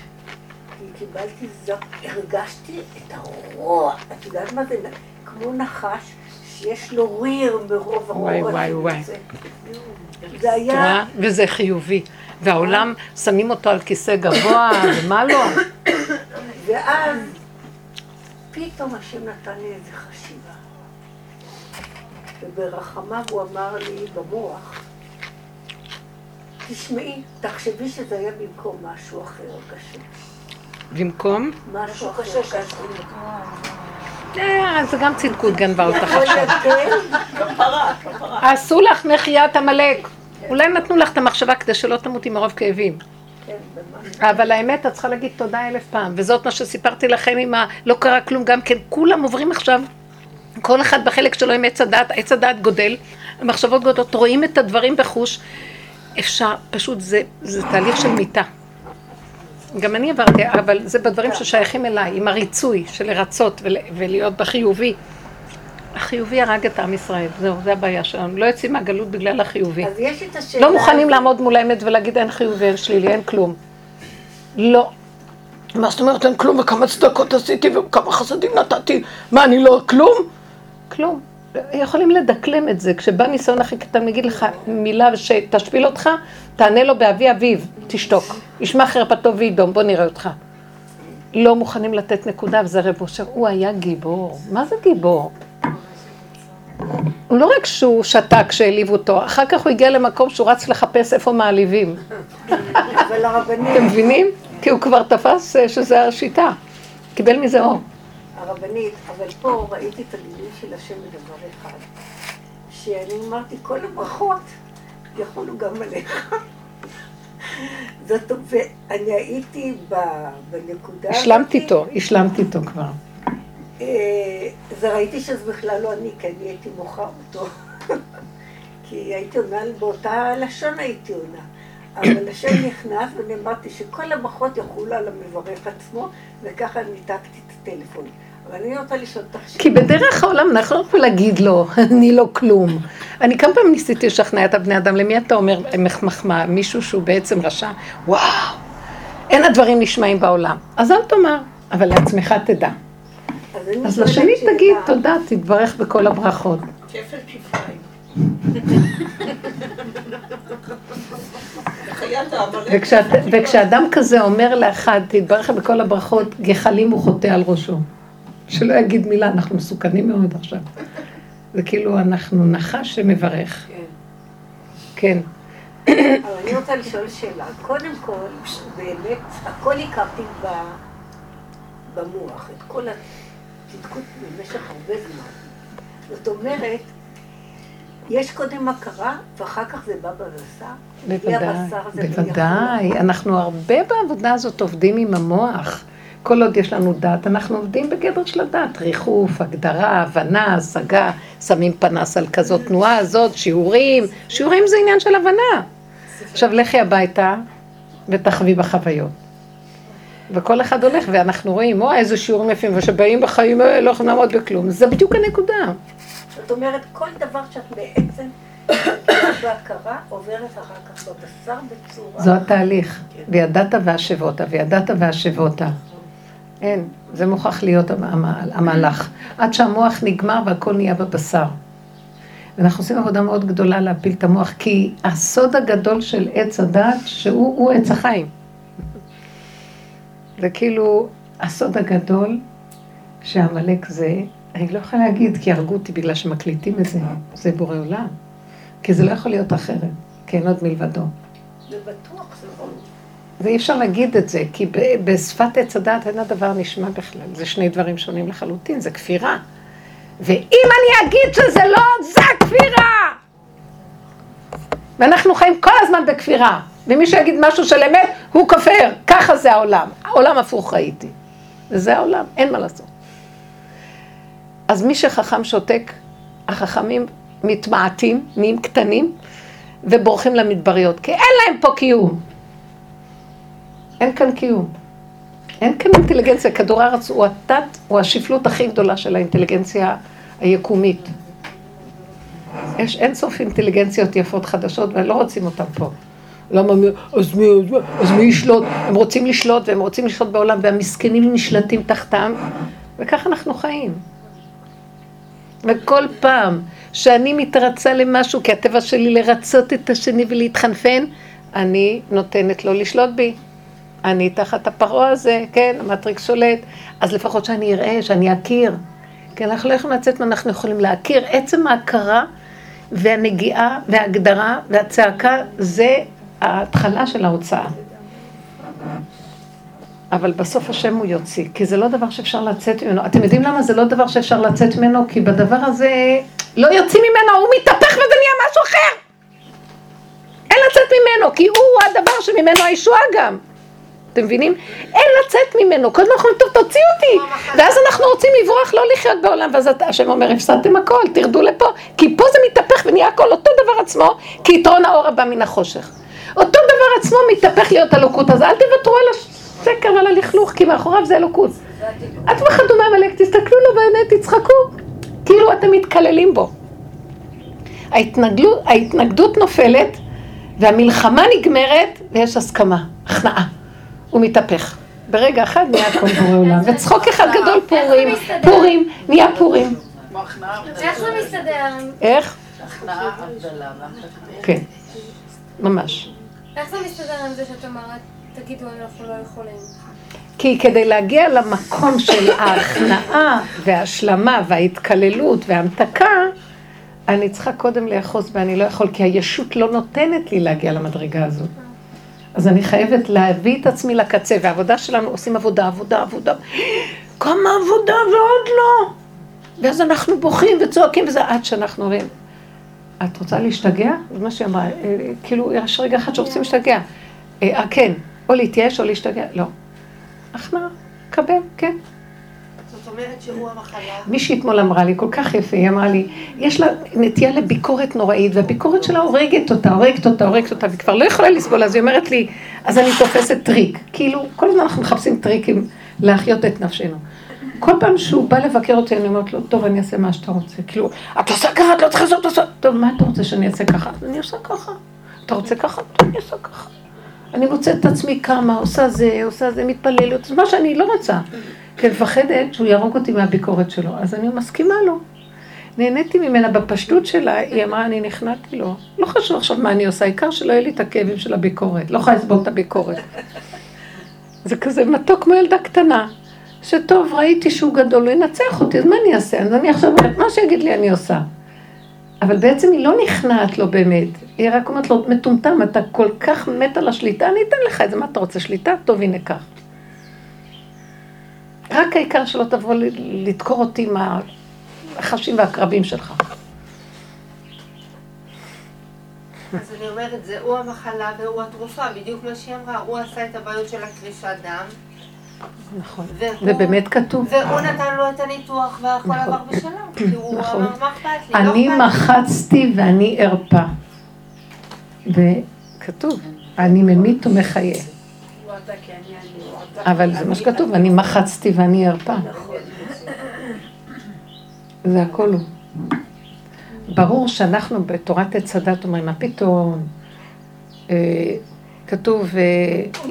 Speaker 2: כי קיבלתי זאת, הרגשתי את הרוע, את יודעת מה זה? כמו נחש שיש לו ריר מרוב הרוע.
Speaker 1: וואי, וואי, וואי.
Speaker 2: זה היה?
Speaker 1: וזה חיובי. והעולם, שמים אותו על כיסא גבוה, ומה לא?
Speaker 2: ואז פתאום השם נתן לי איזו חשיבה. וברחמיו הוא אמר לי במוח, תשמעי, תחשבי שזה היה במקום משהו אחר קשה.
Speaker 1: במקום?
Speaker 2: משהו אחר קשה.
Speaker 1: אה, זה גם צדקות גנבה אותך
Speaker 2: יכול
Speaker 1: עכשיו.
Speaker 2: לבדל?
Speaker 9: כפרה, כפרה.
Speaker 1: עשו לך מחיית עמלק. אולי נתנו לך את המחשבה כדי שלא תמותי מרוב כאבים.
Speaker 2: כן.
Speaker 1: אבל האמת, את צריכה להגיד תודה אלף פעם. וזאת מה שסיפרתי לכם עם ה... לא קרה כלום, גם כן, כולם עוברים עכשיו, כל אחד בחלק שלו עם עץ הדעת, עץ הדעת גודל, המחשבות גודלות, רואים את הדברים בחוש. אפשר, פשוט זה, זה תהליך של מיטה. גם אני עברתי, אבל זה בדברים ששייכים אליי, עם הריצוי של לרצות ול, ולהיות בחיובי. החיובי הרג את עם ישראל, זהו, זה הבעיה שלנו. לא יוצאים מהגלות בגלל החיובי.
Speaker 2: אז יש את השאלה...
Speaker 1: לא מוכנים
Speaker 2: הזאת.
Speaker 1: לעמוד מול האמת ולהגיד אין חיובי, אין שלילי, אין כלום. לא. מה זאת אומרת אין כלום וכמה צדקות עשיתי וכמה חסדים נתתי? מה, אני לא כלום? כלום. יכולים לדקלם את זה. כשבא ניסיון הכי קטן, מגיד לך מילה שתשפיל אותך, תענה לו באבי אביו, תשתוק. ישמע חרפתו וידום, בוא נראה אותך. לא מוכנים לתת נקודה, וזה רב אושר, הוא היה גיבור. מה זה גיבור? לא רק שהוא שתק כשהעליבו אותו, אחר כך הוא הגיע למקום שהוא רץ לחפש איפה מעליבים. אתם מבינים? כי הוא כבר תפס אה, שזה השיטה. קיבל מזה אור.
Speaker 2: הרבנית, אבל פה ראיתי את הגילוי של השם בדבר אחד, שאני אמרתי, כל הברכות יחולו גם עליך. זאת אומרת, אני הייתי בנקודה.
Speaker 1: השלמת איתו, השלמת איתו כבר.
Speaker 2: אה, זה ראיתי שזה בכלל לא אני, כי אני הייתי מוחה אותו. כי הייתי עונה באותה לשון הייתי עונה. אבל השם נכנס ואני אמרתי שכל הברכות יחולו על המברך עצמו, וככה ניתקתי את הטלפון. אבל אני רוצה לשאול אותך שאלה.
Speaker 1: כי בדרך העולם אנחנו לא יכולים להגיד לו, אני לא כלום. אני כמה פעמים ניסיתי לשכנע את הבני אדם, למי אתה אומר מח- מחמאה? מישהו שהוא בעצם רשע? וואו, אין הדברים נשמעים בעולם. אז אל תאמר, אבל לעצמך תדע. אז לשני. תגיד תודה, תתברך בכל הברכות.
Speaker 9: כפל כפליים.
Speaker 1: וכשאדם כזה אומר לאחד, תתברך בכל הברכות, גחלים הוא חוטא על ראשו. שלא יגיד מילה, אנחנו מסוכנים מאוד עכשיו. זה כאילו אנחנו נחש שמברך. כן.
Speaker 2: אבל אני רוצה לשאול שאלה. קודם כל, באמת, הכל הכרתי במוח, את כל הצדקות במשך הרבה זמן. זאת אומרת, יש קודם הכרה, ואחר כך זה בא בבשר.
Speaker 1: בוודאי, בוודאי. אנחנו הרבה בעבודה הזאת עובדים עם המוח. כל עוד יש לנו דת, אנחנו עובדים בגדר של הדת, ריחוף, הגדרה, הבנה, השגה, שמים פנס על כזאת תנועה הזאת, שיעורים, שיעורים זה עניין של הבנה. עכשיו לכי הביתה ותחווי בחוויות. וכל אחד הולך ואנחנו רואים, וואי איזה שיעורים יפים, ושבאים בחיים האלה לא יכולים לעמוד בכלום, זה בדיוק הנקודה.
Speaker 2: זאת אומרת, כל דבר שאת בעצם בהכרה עוברת אחר כך בבשר בצורה...
Speaker 1: זו התהליך, וידעת והשבותה, וידעת והשבותה. אין, זה מוכרח להיות המ- המהלך. עד שהמוח נגמר והכל נהיה בבשר. ואנחנו עושים עבודה מאוד גדולה להפיל את המוח, כי הסוד הגדול של עץ הדת, שהוא הוא עץ החיים. זה כאילו הסוד הגדול שעמלק זה, אני לא יכולה להגיד כי הרגו אותי בגלל שמקליטים את זה, זה בורא עולם. כי זה לא יכול להיות אחרת, כי אין עוד מלבדו.
Speaker 2: זה בטוח.
Speaker 1: ואי אפשר להגיד את זה, כי בשפת עץ הדעת אין הדבר נשמע בכלל. זה שני דברים שונים לחלוטין, זה כפירה. ואם אני אגיד שזה לא, זה כפירה! ואנחנו חיים כל הזמן בכפירה. ומי שיגיד משהו של אמת, הוא כופר. ככה זה העולם. העולם הפוך ראיתי. וזה העולם, אין מה לעשות. אז מי שחכם שותק, החכמים מתמעטים, נהיים קטנים, ובורחים למדבריות, כי אין להם פה קיום. אין כאן קיום. אין כאן אינטליגנציה. כדור הארץ הוא התת, הוא השפלות הכי גדולה של האינטליגנציה היקומית. יש אין סוף אינטליגנציות יפות חדשות, ולא רוצים אותן פה. למה מי, אז מי, אז מי, ישלוט? הם רוצים לשלוט, והם רוצים לשלוט בעולם, והמסכנים נשלטים תחתם, וככה אנחנו חיים. וכל פעם שאני מתרצה למשהו, כי הטבע שלי לרצות את השני ולהתחנפן, אני נותנת לו לשלוט בי. אני תחת הפרעה הזה, כן, המטריקס שולט, אז לפחות שאני אראה, שאני אכיר. כי אנחנו לא יכולים לצאת אנחנו יכולים להכיר. עצם ההכרה והנגיעה וההגדרה והצעקה זה ההתחלה של ההוצאה. אבל בסוף השם הוא יוציא, כי זה לא דבר שאפשר לצאת ממנו. אתם יודעים למה זה לא דבר שאפשר לצאת ממנו? כי בדבר הזה לא יוצאים ממנו, הוא מתהפך וזה נהיה משהו אחר. אין לצאת ממנו, כי הוא הדבר שממנו הישועה גם. אתם מבינים? אין לצאת ממנו, כל הזמן אנחנו אומרים, טוב, תוציאו אותי. ואז אנחנו רוצים לברוח, לא לחיות בעולם, ואז השם אומר, הפסדתם הכל, תרדו לפה. כי פה זה מתהפך ונהיה הכל אותו דבר עצמו, כי יתרון האור הבא מן החושך. אותו דבר עצמו מתהפך להיות אלוקות, אז אל תוותרו על השקר ועל הלכלוך, כי מאחוריו זה אלוקות. אף אחד אומר עמלק, תסתכלו לו בעיני, תצחקו. כאילו אתם מתקללים בו. ההתנגדות, ההתנגדות נופלת, והמלחמה נגמרת, ויש הסכמה, הכנעה. הוא מתהפך. ברגע אחד נהיה הכל בורא עולם. וצחוק אחד גדול פורים, פורים, נהיה פורים.
Speaker 4: איך זה מסתדר?
Speaker 1: איך?
Speaker 6: הכנעה, הבדלה, והכנעה.
Speaker 1: כן, ממש.
Speaker 4: איך זה מסתדר עם זה שאת אומרת, תגידו, אנחנו לא יכולים?
Speaker 1: כי כדי להגיע למקום של ההכנעה וההשלמה וההתקללות וההמתקה, אני צריכה קודם לאחוז ואני לא יכול, כי הישות לא נותנת לי להגיע למדרגה הזאת. אז אני חייבת להביא את עצמי לקצה, והעבודה שלנו עושים עבודה, עבודה, עבודה. כמה עבודה ועוד לא. ואז אנחנו בוכים וצועקים וזה עד שאנחנו אומרים, את רוצה להשתגע? זה מה שהיא אמרה, אה, כאילו יש רגע אחד שרוצים להשתגע. אה, אה, כן, או להתייאש או להשתגע, לא. הכנעה, קבל, כן.
Speaker 3: אומרת שהוא המחלה.
Speaker 1: מישהי אתמול אמרה לי, כל כך יפה, היא אמרה לי, יש לה נטייה לביקורת נוראית, והביקורת שלה הורגת אותה, הורגת אותה, הורגת אותה, והיא כבר לא יכולה לסבול, אז היא אומרת לי, אז אני תופסת טריק. כאילו, כל הזמן אנחנו מחפשים טריקים להחיות את נפשנו. כל פעם שהוא בא לבקר אותי, אני אומרת לו, טוב, אני אעשה מה שאתה רוצה. כאילו, את עושה ככה, את לא צריכה לעשות, לעשות. טוב, מה אתה רוצה שאני אעשה ככה? אני עושה ככה. אתה רוצה ככה? אני עושה ככה. אני מוצאת את עצמי כמה, עושה זה, עושה זה, מתפללת, מה שאני לא רוצה. כי מפחדת שהוא יהרוג אותי מהביקורת שלו, אז אני מסכימה לו. נהניתי ממנה בפשטות שלה, היא אמרה, אני נכנעתי לו. לא חשוב עכשיו מה אני עושה, העיקר שלא יהיה לי את הכאבים של הביקורת. לא יכולה לסבול את הביקורת. זה כזה מתוק כמו ילדה קטנה. שטוב, ראיתי שהוא גדול, הוא ינצח אותי, אז מה אני אעשה? אז אני עכשיו אומרת, מה שיגיד לי אני עושה. אבל בעצם היא לא נכנעת לו באמת, היא רק אומרת לו, מטומטם, אתה כל כך מת על השליטה, אני אתן לך את זה, מה אתה רוצה, שליטה? טוב, הנה כך. רק העיקר שלא תבוא לדקור אותי עם החשים והקרבים שלך.
Speaker 3: אז אני אומרת, זה הוא המחלה והוא התרופה, בדיוק מה שהיא אמרה, הוא עשה את הבעיות של הקרישת דם,
Speaker 1: נכון. זה באמת כתוב.
Speaker 3: והוא נתן לו את הניתוח והכל
Speaker 1: נכון.
Speaker 3: עבר בשלום. כי הוא
Speaker 1: נכון.
Speaker 3: אמר, מה אכפת לי? לא
Speaker 1: אני
Speaker 3: אכפת לי."
Speaker 1: מחצתי ואני ארפא. וכתוב, אני ממית ומחיה. אבל זה מה שכתוב, אני מחצתי ואני ארפא. זה הכל הוא. ברור שאנחנו בתורת עץ הדת אומרים, מה פתאום? אה, כתוב, אה,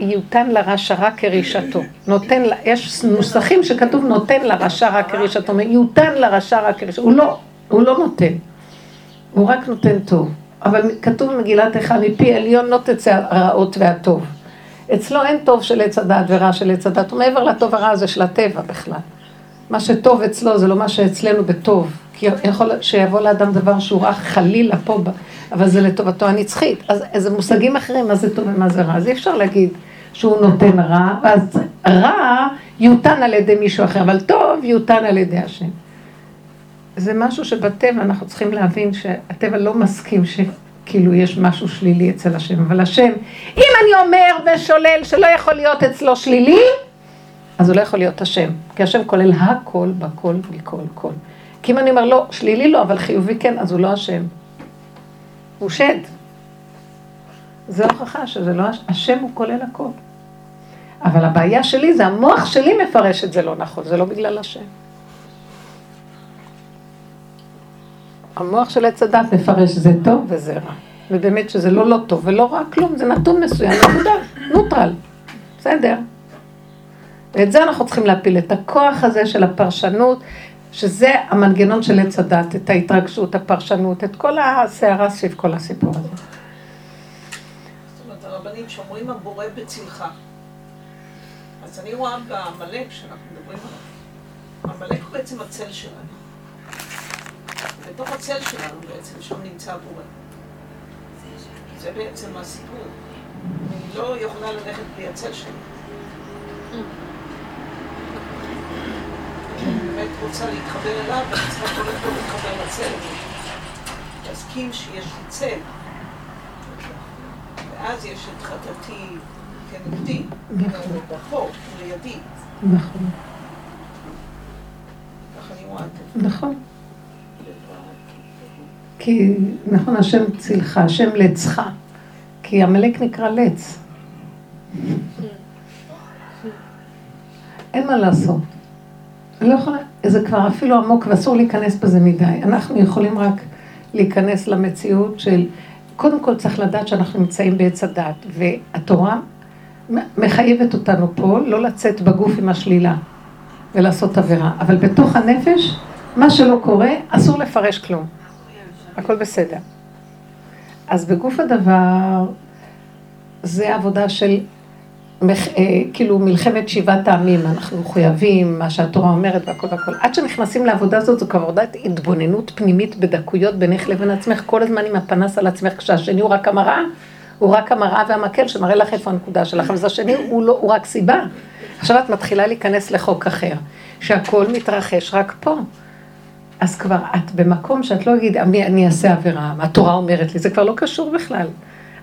Speaker 1: ייתן לרשע רק כרישתו. נותן, יש נוסחים שכתוב נותן לרשע רק כרישתו. ייתן לרשע רק כרישתו. הוא לא, הוא לא נותן. הוא רק נותן טוב. אבל כתוב במגילת איכה, מפי עליון לא תצא הרעות והטוב. אצלו אין טוב של עץ הדת ורע של עץ הדת, הוא מעבר לטוב הרע הזה של הטבע בכלל. מה שטוב אצלו זה לא מה שאצלנו בטוב. כי יכול שיבוא לאדם דבר שהוא רע חלילה פה, אבל זה לטובתו הנצחית. אז איזה מושגים אחרים, מה זה טוב ומה זה רע. אז אי אפשר להגיד שהוא נותן רע, אז רע יותן על ידי מישהו אחר, אבל טוב יותן על ידי השם. זה משהו שבטבע אנחנו צריכים להבין שהטבע לא מסכים שכאילו יש משהו שלילי אצל השם, אבל השם, אם אני אומר ושולל שלא יכול להיות אצלו שלילי, אז הוא לא יכול להיות השם, כי השם כולל הכל בכל מכל כל. כי אם אני אומר לא, שלילי לא, אבל חיובי כן, אז הוא לא השם. הוא שד. זה הוכחה שזה לא, הש- השם הוא כולל הכל. אבל הבעיה שלי זה המוח שלי מפרש את זה לא נכון, זה לא בגלל השם. המוח של עץ הדת מפרש זה טוב וזה רע. ובאמת שזה לא לא טוב ולא רע כלום, זה נתון מסוים, נקודה, נוטרל. בסדר. ואת זה אנחנו צריכים להפיל, את הכוח הזה של הפרשנות, שזה המנגנון של עץ הדת, את ההתרגשות, הפרשנות, את כל הסערה סביב כל הסיפור הזה.
Speaker 9: זאת אומרת, הרבנים שאומרים הבורא בצלך. אז אני רואה בעמלק שאנחנו מדברים עליו, עמלק הוא בעצם הצל שלנו. בתוך הצל שלנו בעצם, שם נמצא הבורא. זה בעצם הסיפור. אני לא יכולה ללכת בלי הצל שלי. באמת רוצה להתחבר אליו, אני צריכה כל להתחבר לצל. להסכים שיש לי צל. ואז יש את חטאתי כנגדי,
Speaker 1: נכון.
Speaker 9: הוא לידי.
Speaker 1: נכון,
Speaker 9: ככה אני רואה את זה.
Speaker 1: נכון. כי, נכון, השם צילך, השם לצך. כי עמלק נקרא לץ. אין מה לעשות. אני לא יכולה, זה כבר אפילו עמוק ואסור להיכנס בזה מדי. אנחנו יכולים רק להיכנס למציאות של, קודם כל צריך לדעת שאנחנו נמצאים בעץ הדת, והתורה מחייבת אותנו פה לא לצאת בגוף עם השלילה ולעשות עבירה, אבל בתוך הנפש, מה שלא קורה, אסור לפרש כלום. הכל בסדר. אז בגוף הדבר, זה עבודה של אה, כאילו מלחמת שבעת העמים, אנחנו מחויבים, מה שהתורה אומרת והכל והכל. עד שנכנסים לעבודה הזאת, זו כבר עבודת התבוננות פנימית בדקויות בינך לבין עצמך, כל הזמן עם הפנס על עצמך, כשהשני הוא רק המראה, הוא רק המראה והמקל שמראה לך איפה הנקודה שלך, אבל השני הוא, לא, הוא רק סיבה. עכשיו את מתחילה להיכנס לחוק אחר, שהכל מתרחש רק פה. אז כבר את במקום שאת לא אגיד, אני, אני אעשה עבירה, התורה אומרת לי, זה כבר לא קשור בכלל.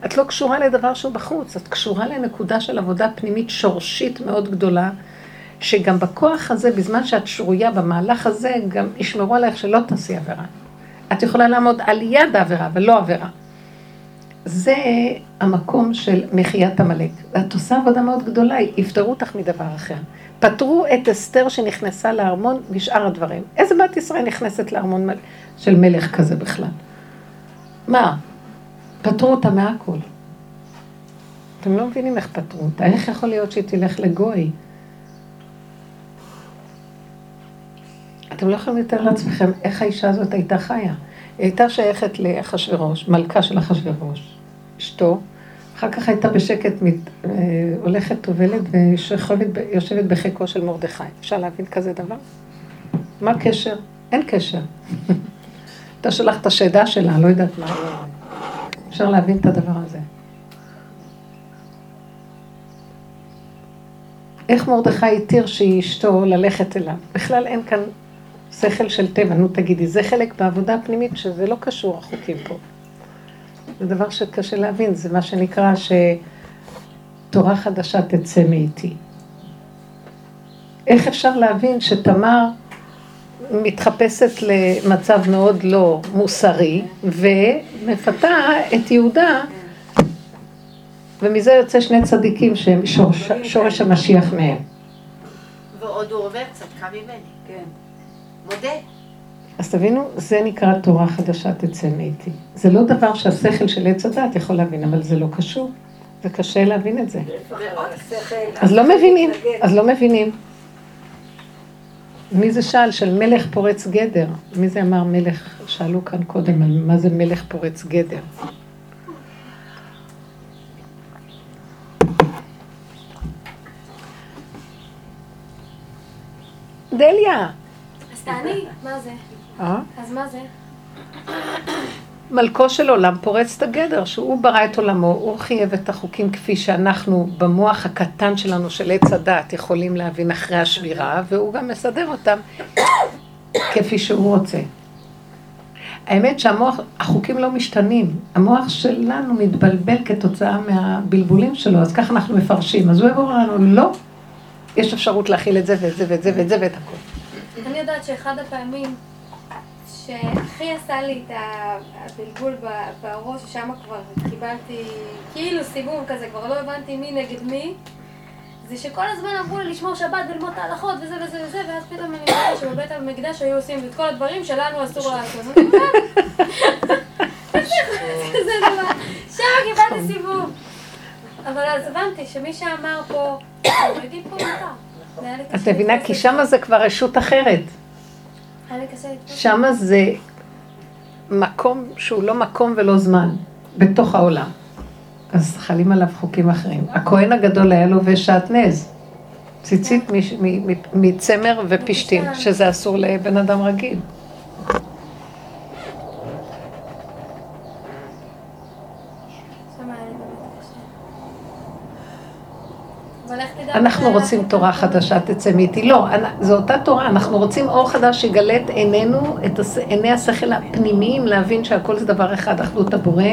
Speaker 1: את לא קשורה לדבר שהוא בחוץ, את קשורה לנקודה של עבודה פנימית שורשית מאוד גדולה, שגם בכוח הזה, בזמן שאת שרויה במהלך הזה, גם ישמרו עלייך שלא תעשי עבירה. את יכולה לעמוד על יד העבירה, ולא עבירה. זה המקום של מחיית עמלק. את עושה עבודה מאוד גדולה, יפטרו אותך מדבר אחר. פטרו את אסתר שנכנסה לארמון משאר הדברים. איזה בת ישראל נכנסת לארמון של מלך כזה בכלל? מה? פטרו אותה מהכל. אתם לא מבינים איך פטרו אותה. איך יכול להיות שהיא תלך לגוי? אתם לא יכולים לתאר לעצמכם איך האישה הזאת הייתה חיה. היא הייתה שייכת לאחשוורוש, מלכה של אחשוורוש, אשתו. אחר כך הייתה בשקט, מת, אה, הולכת, טובלת ויושבת בחיקו של מרדכי. אפשר להבין כזה דבר? מה הקשר? אין קשר. אתה שולח את השדה שלה, לא יודעת מה. אפשר להבין את הדבר הזה. איך מרדכי התיר שהיא אשתו ללכת אליו? בכלל אין כאן שכל של טבע, נו תגידי, זה חלק בעבודה הפנימית שזה לא קשור החוקים פה. זה דבר שקשה להבין, זה מה שנקרא שתורה חדשה תצא מאיתי. איך אפשר להבין שתמר מתחפשת למצב מאוד לא מוסרי, ומפתה את יהודה, ומזה יוצא שני צדיקים שהם שורש, שורש המשיח מהם.
Speaker 3: ועוד הוא אומר, צדקה ממני.
Speaker 6: כן.
Speaker 3: מודה.
Speaker 1: אז תבינו, זה נקרא תורה חדשה תצא מאיתי. זה לא דבר שהשכל של עץ הדת יכול להבין, אבל זה לא קשור. זה קשה להבין את זה. אז לא מבינים, אז לא מבינים. מי זה שאל? של מלך פורץ גדר. מי זה אמר מלך? שאלו כאן קודם על מה זה מלך פורץ גדר. דליה.
Speaker 4: אז תעני, מה זה?
Speaker 1: אה?
Speaker 4: אז מה זה?
Speaker 1: מלכו של עולם פורץ את הגדר, שהוא ברא את עולמו, הוא חייב את החוקים כפי שאנחנו במוח הקטן שלנו של עץ הדת יכולים להבין אחרי השבירה, והוא גם מסדר אותם כפי שהוא רוצה. האמת שהמוח, החוקים לא משתנים, המוח שלנו מתבלבל כתוצאה מהבלבולים שלו, אז ככה אנחנו מפרשים. אז הוא יאמר לנו, לא, יש אפשרות להכיל את זה ואת זה ואת זה ואת זה ואת הכול.
Speaker 4: אני יודעת שאחד הפעמים שהכי עשה לי את הבלבול בראש, ששם כבר קיבלתי כאילו סיבוב כזה, כבר לא הבנתי מי נגד מי, זה שכל הזמן אמרו לי לשמור שבת וללמוד את ההלכות וזה וזה וזה, ואז פתאום אני יודעת שבבית המקדש היו עושים את כל הדברים שלנו אסור לעשות. שם קיבלתי סיבוב. אבל אז הבנתי שמי שאמר פה, תורידי פה מותר.
Speaker 1: את מבינה? כי שמה זה כבר רשות אחרת. שמה זה מקום שהוא לא מקום ולא זמן, בתוך העולם. אז חלים עליו חוקים אחרים. הכהן הגדול היה לובש שעטנז, ציצית מ- מצמר ופשתים, שזה אסור לבן אדם רגיל.
Speaker 4: שם היה לי באמת קשה. אבל איך תדע
Speaker 1: אנחנו רוצים תורה? חדשה תצא מאיתי. לא, זו אותה תורה, אנחנו רוצים אור חדש שיגלה את עינינו, את עיני השכל הפנימיים, להבין שהכל זה דבר אחד, אחדות הבורא,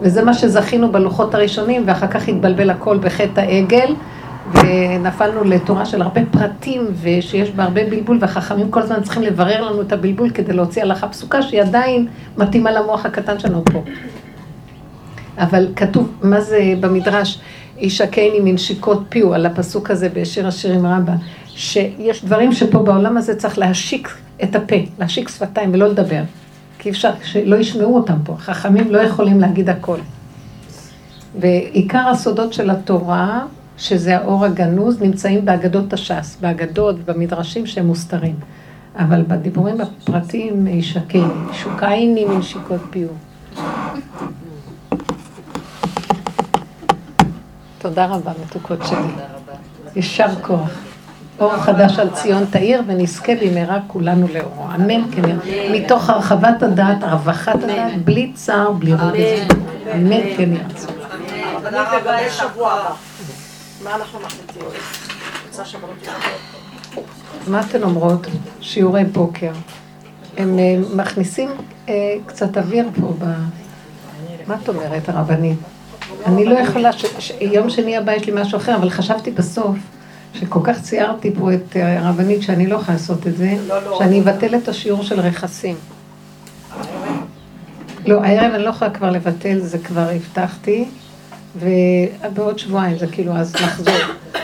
Speaker 1: וזה מה שזכינו בלוחות הראשונים, ואחר כך התבלבל הכל בחטא העגל, ונפלנו לתורה של הרבה פרטים, ושיש בה הרבה בלבול, והחכמים כל הזמן צריכים לברר לנו את הבלבול כדי להוציא הלכה פסוקה, שהיא עדיין מתאימה למוח הקטן שלנו פה. אבל כתוב, מה זה במדרש, ישקני מנשיקות פיו, על הפסוק הזה בשיר השירים רבה, שיש דברים שפה בעולם הזה צריך להשיק את הפה, להשיק שפתיים ולא לדבר. כי אפשר, שלא ישמעו אותם פה, חכמים לא יכולים להגיד הכל. ועיקר הסודות של התורה, שזה האור הגנוז, נמצאים באגדות הש"ס, באגדות, במדרשים שהם מוסתרים. אבל בדיבורים הפרטיים ישקני, שוקייני מנשיקות פיו. תודה רבה, מתוקות שלי. יישר כוח. אור חדש על ציון תאיר, ונזכה במהרה כולנו לאורו. אמן כן. מתוך הרחבת הדעת, רווחת הדעת, בלי צער, בלי רגש. אמן כן
Speaker 5: לגבי שבוע הבא. מה אנחנו מחליטים?
Speaker 1: מה אתן אומרות? שיעורי בוקר. הם אה, מכניסים אה, קצת אוויר פה ב... מה את אומרת, הרבנית? אני לא יכולה, ש... ש... יום שני הבא יש לי משהו אחר, אבל חשבתי בסוף, שכל כך ציירתי פה את אה, הרבנית שאני לא יכולה לעשות את זה,
Speaker 5: לא, לא.
Speaker 1: שאני אבטל את השיעור של רכסים. לא, הערב אני לא יכולה כבר לבטל, זה כבר הבטחתי, ובעוד שבועיים זה כאילו, אז נחזור.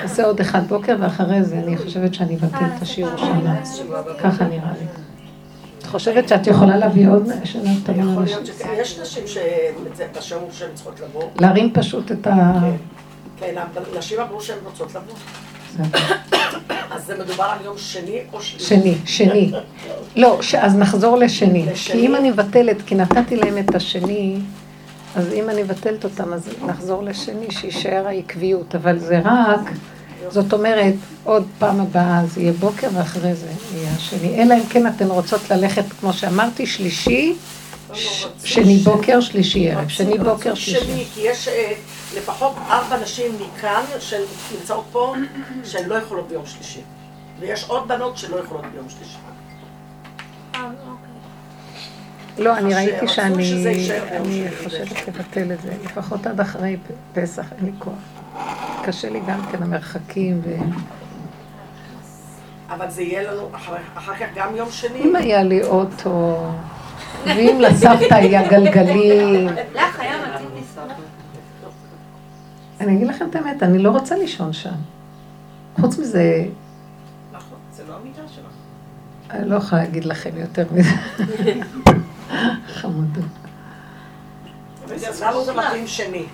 Speaker 1: נעשה עוד אחד בוקר, ואחרי זה אני חושבת שאני אבטל את השיעור שלה. ככה נראה לי. חושבת שאת יכולה להביא עוד שאלה קטנה
Speaker 5: יכול? להיות שכן, יש נשים שבשיעור שהן צריכות לבוא.
Speaker 1: להרים פשוט את ה...
Speaker 5: כן, נשים אמרו שהן רוצות לבוא. אז זה מדובר על יום שני או שלישי?
Speaker 1: שני, שני. לא, אז נחזור לשני.
Speaker 5: לשני.
Speaker 1: כי אם אני מבטלת, כי נתתי להם את השני, אז אם אני מבטלת אותם, אז נחזור לשני, שיישאר העקביות. אבל זה רק, זאת אומרת, עוד פעם הבאה זה יהיה בוקר, ואחרי זה יהיה השני. אלא אם כן אתן רוצות ללכת, כמו שאמרתי, שלישי, ש- שני בוקר, שלישי ערב. שני בוקר,
Speaker 5: שני,
Speaker 1: שלישי.
Speaker 5: כי יש אה, לפחות ארבע נשים מכאן שנמצאות פה, שהן לא יכולות ביום שלישי. ויש עוד בנות שלא יכולות ביום שלישי.
Speaker 4: אה, אוקיי.
Speaker 1: לא, אני ראיתי שאני. חושבת לבטל את זה, לפחות עד אחרי פסח, אין לי כוח. קשה לי גם כן המרחקים ו...
Speaker 5: אבל זה יהיה לנו אחר, אחר כך גם יום שני.
Speaker 1: אם היה לי אוטו, ואם לסבתא היה גלגלים,
Speaker 3: לך היה מתאים לנסוע.
Speaker 1: אני אגיד לכם את האמת, אני לא רוצה לישון שם. חוץ מזה,
Speaker 9: נכון, זה לא המיטה שלך.
Speaker 1: אני לא יכולה להגיד לכם יותר מזה. חמודות.
Speaker 5: לנו זה מתאים שני.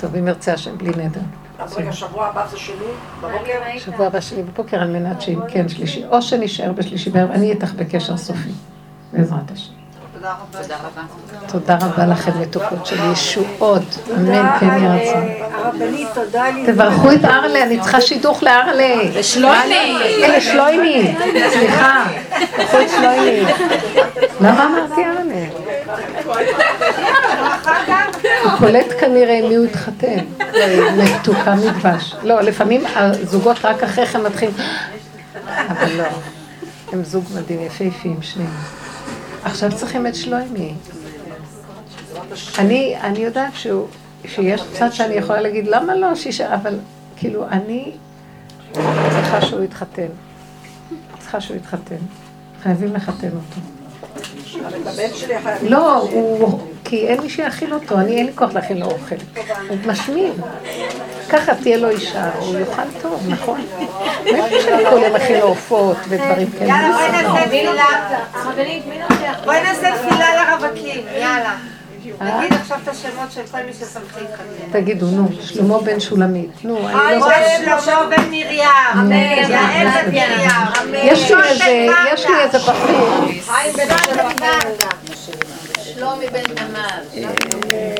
Speaker 1: טוב, אם ירצה השם, בלי נדר.
Speaker 5: אז רגע, שבוע הבא זה שני, בבוקר?
Speaker 1: שבוע הבא שלי בבוקר על מנת שאם כן שלישי, או שנשאר בשלישי בערב, אני איתך בקשר סופי, בעזרת השם.
Speaker 3: תודה רבה. תודה רבה.
Speaker 1: תודה רבה לכם מתוקות של ישועות, אמן כן יהיה רצון.
Speaker 2: הרבנית, תודה לי.
Speaker 1: תברכו את ארלה, אני צריכה שידוך לארלה. לשלוימי. לשלוימי, סליחה. תברכו את שלוימי. למה אמרתי ארלה? הוא קולט כנראה מי הוא התחתן. מתוקה מדבש. לא, לפעמים הזוגות רק אחרי כן מתחילים, אבל לא. הם זוג מדהים, יפהפיים, שניהם. עכשיו צריכים את שלוימי. אני, אני יודעת שהוא, שיש צד שאני יכולה להגיד, למה לא שישה, אבל כאילו, אני צריכה שהוא יתחתן. צריכה שהוא יתחתן. חייבים לחתן אותו. לא, הוא... כי אין מי שיאכיל אותו, אני אין לי כוח להכין לו אוכל. הוא משמין. ככה תהיה לו אישה, הוא יאכל טוב, נכון? מאיפה שאני כל יום מכין לו עופות ודברים כאלה.
Speaker 3: יאללה, בואי נעשה תפילה. בואי נעשה תפילה לרווקים, יאללה. נגיד עכשיו את השמות של כל מי ששמחים להתחתן.
Speaker 1: תגידו, נו, שלמה בן שולמית. נו, אני לא
Speaker 3: שלמה בן מרים. יעל בן מרים.
Speaker 1: יש לי איזה, יש לי איזה בחור.
Speaker 3: שלומי בן תמר.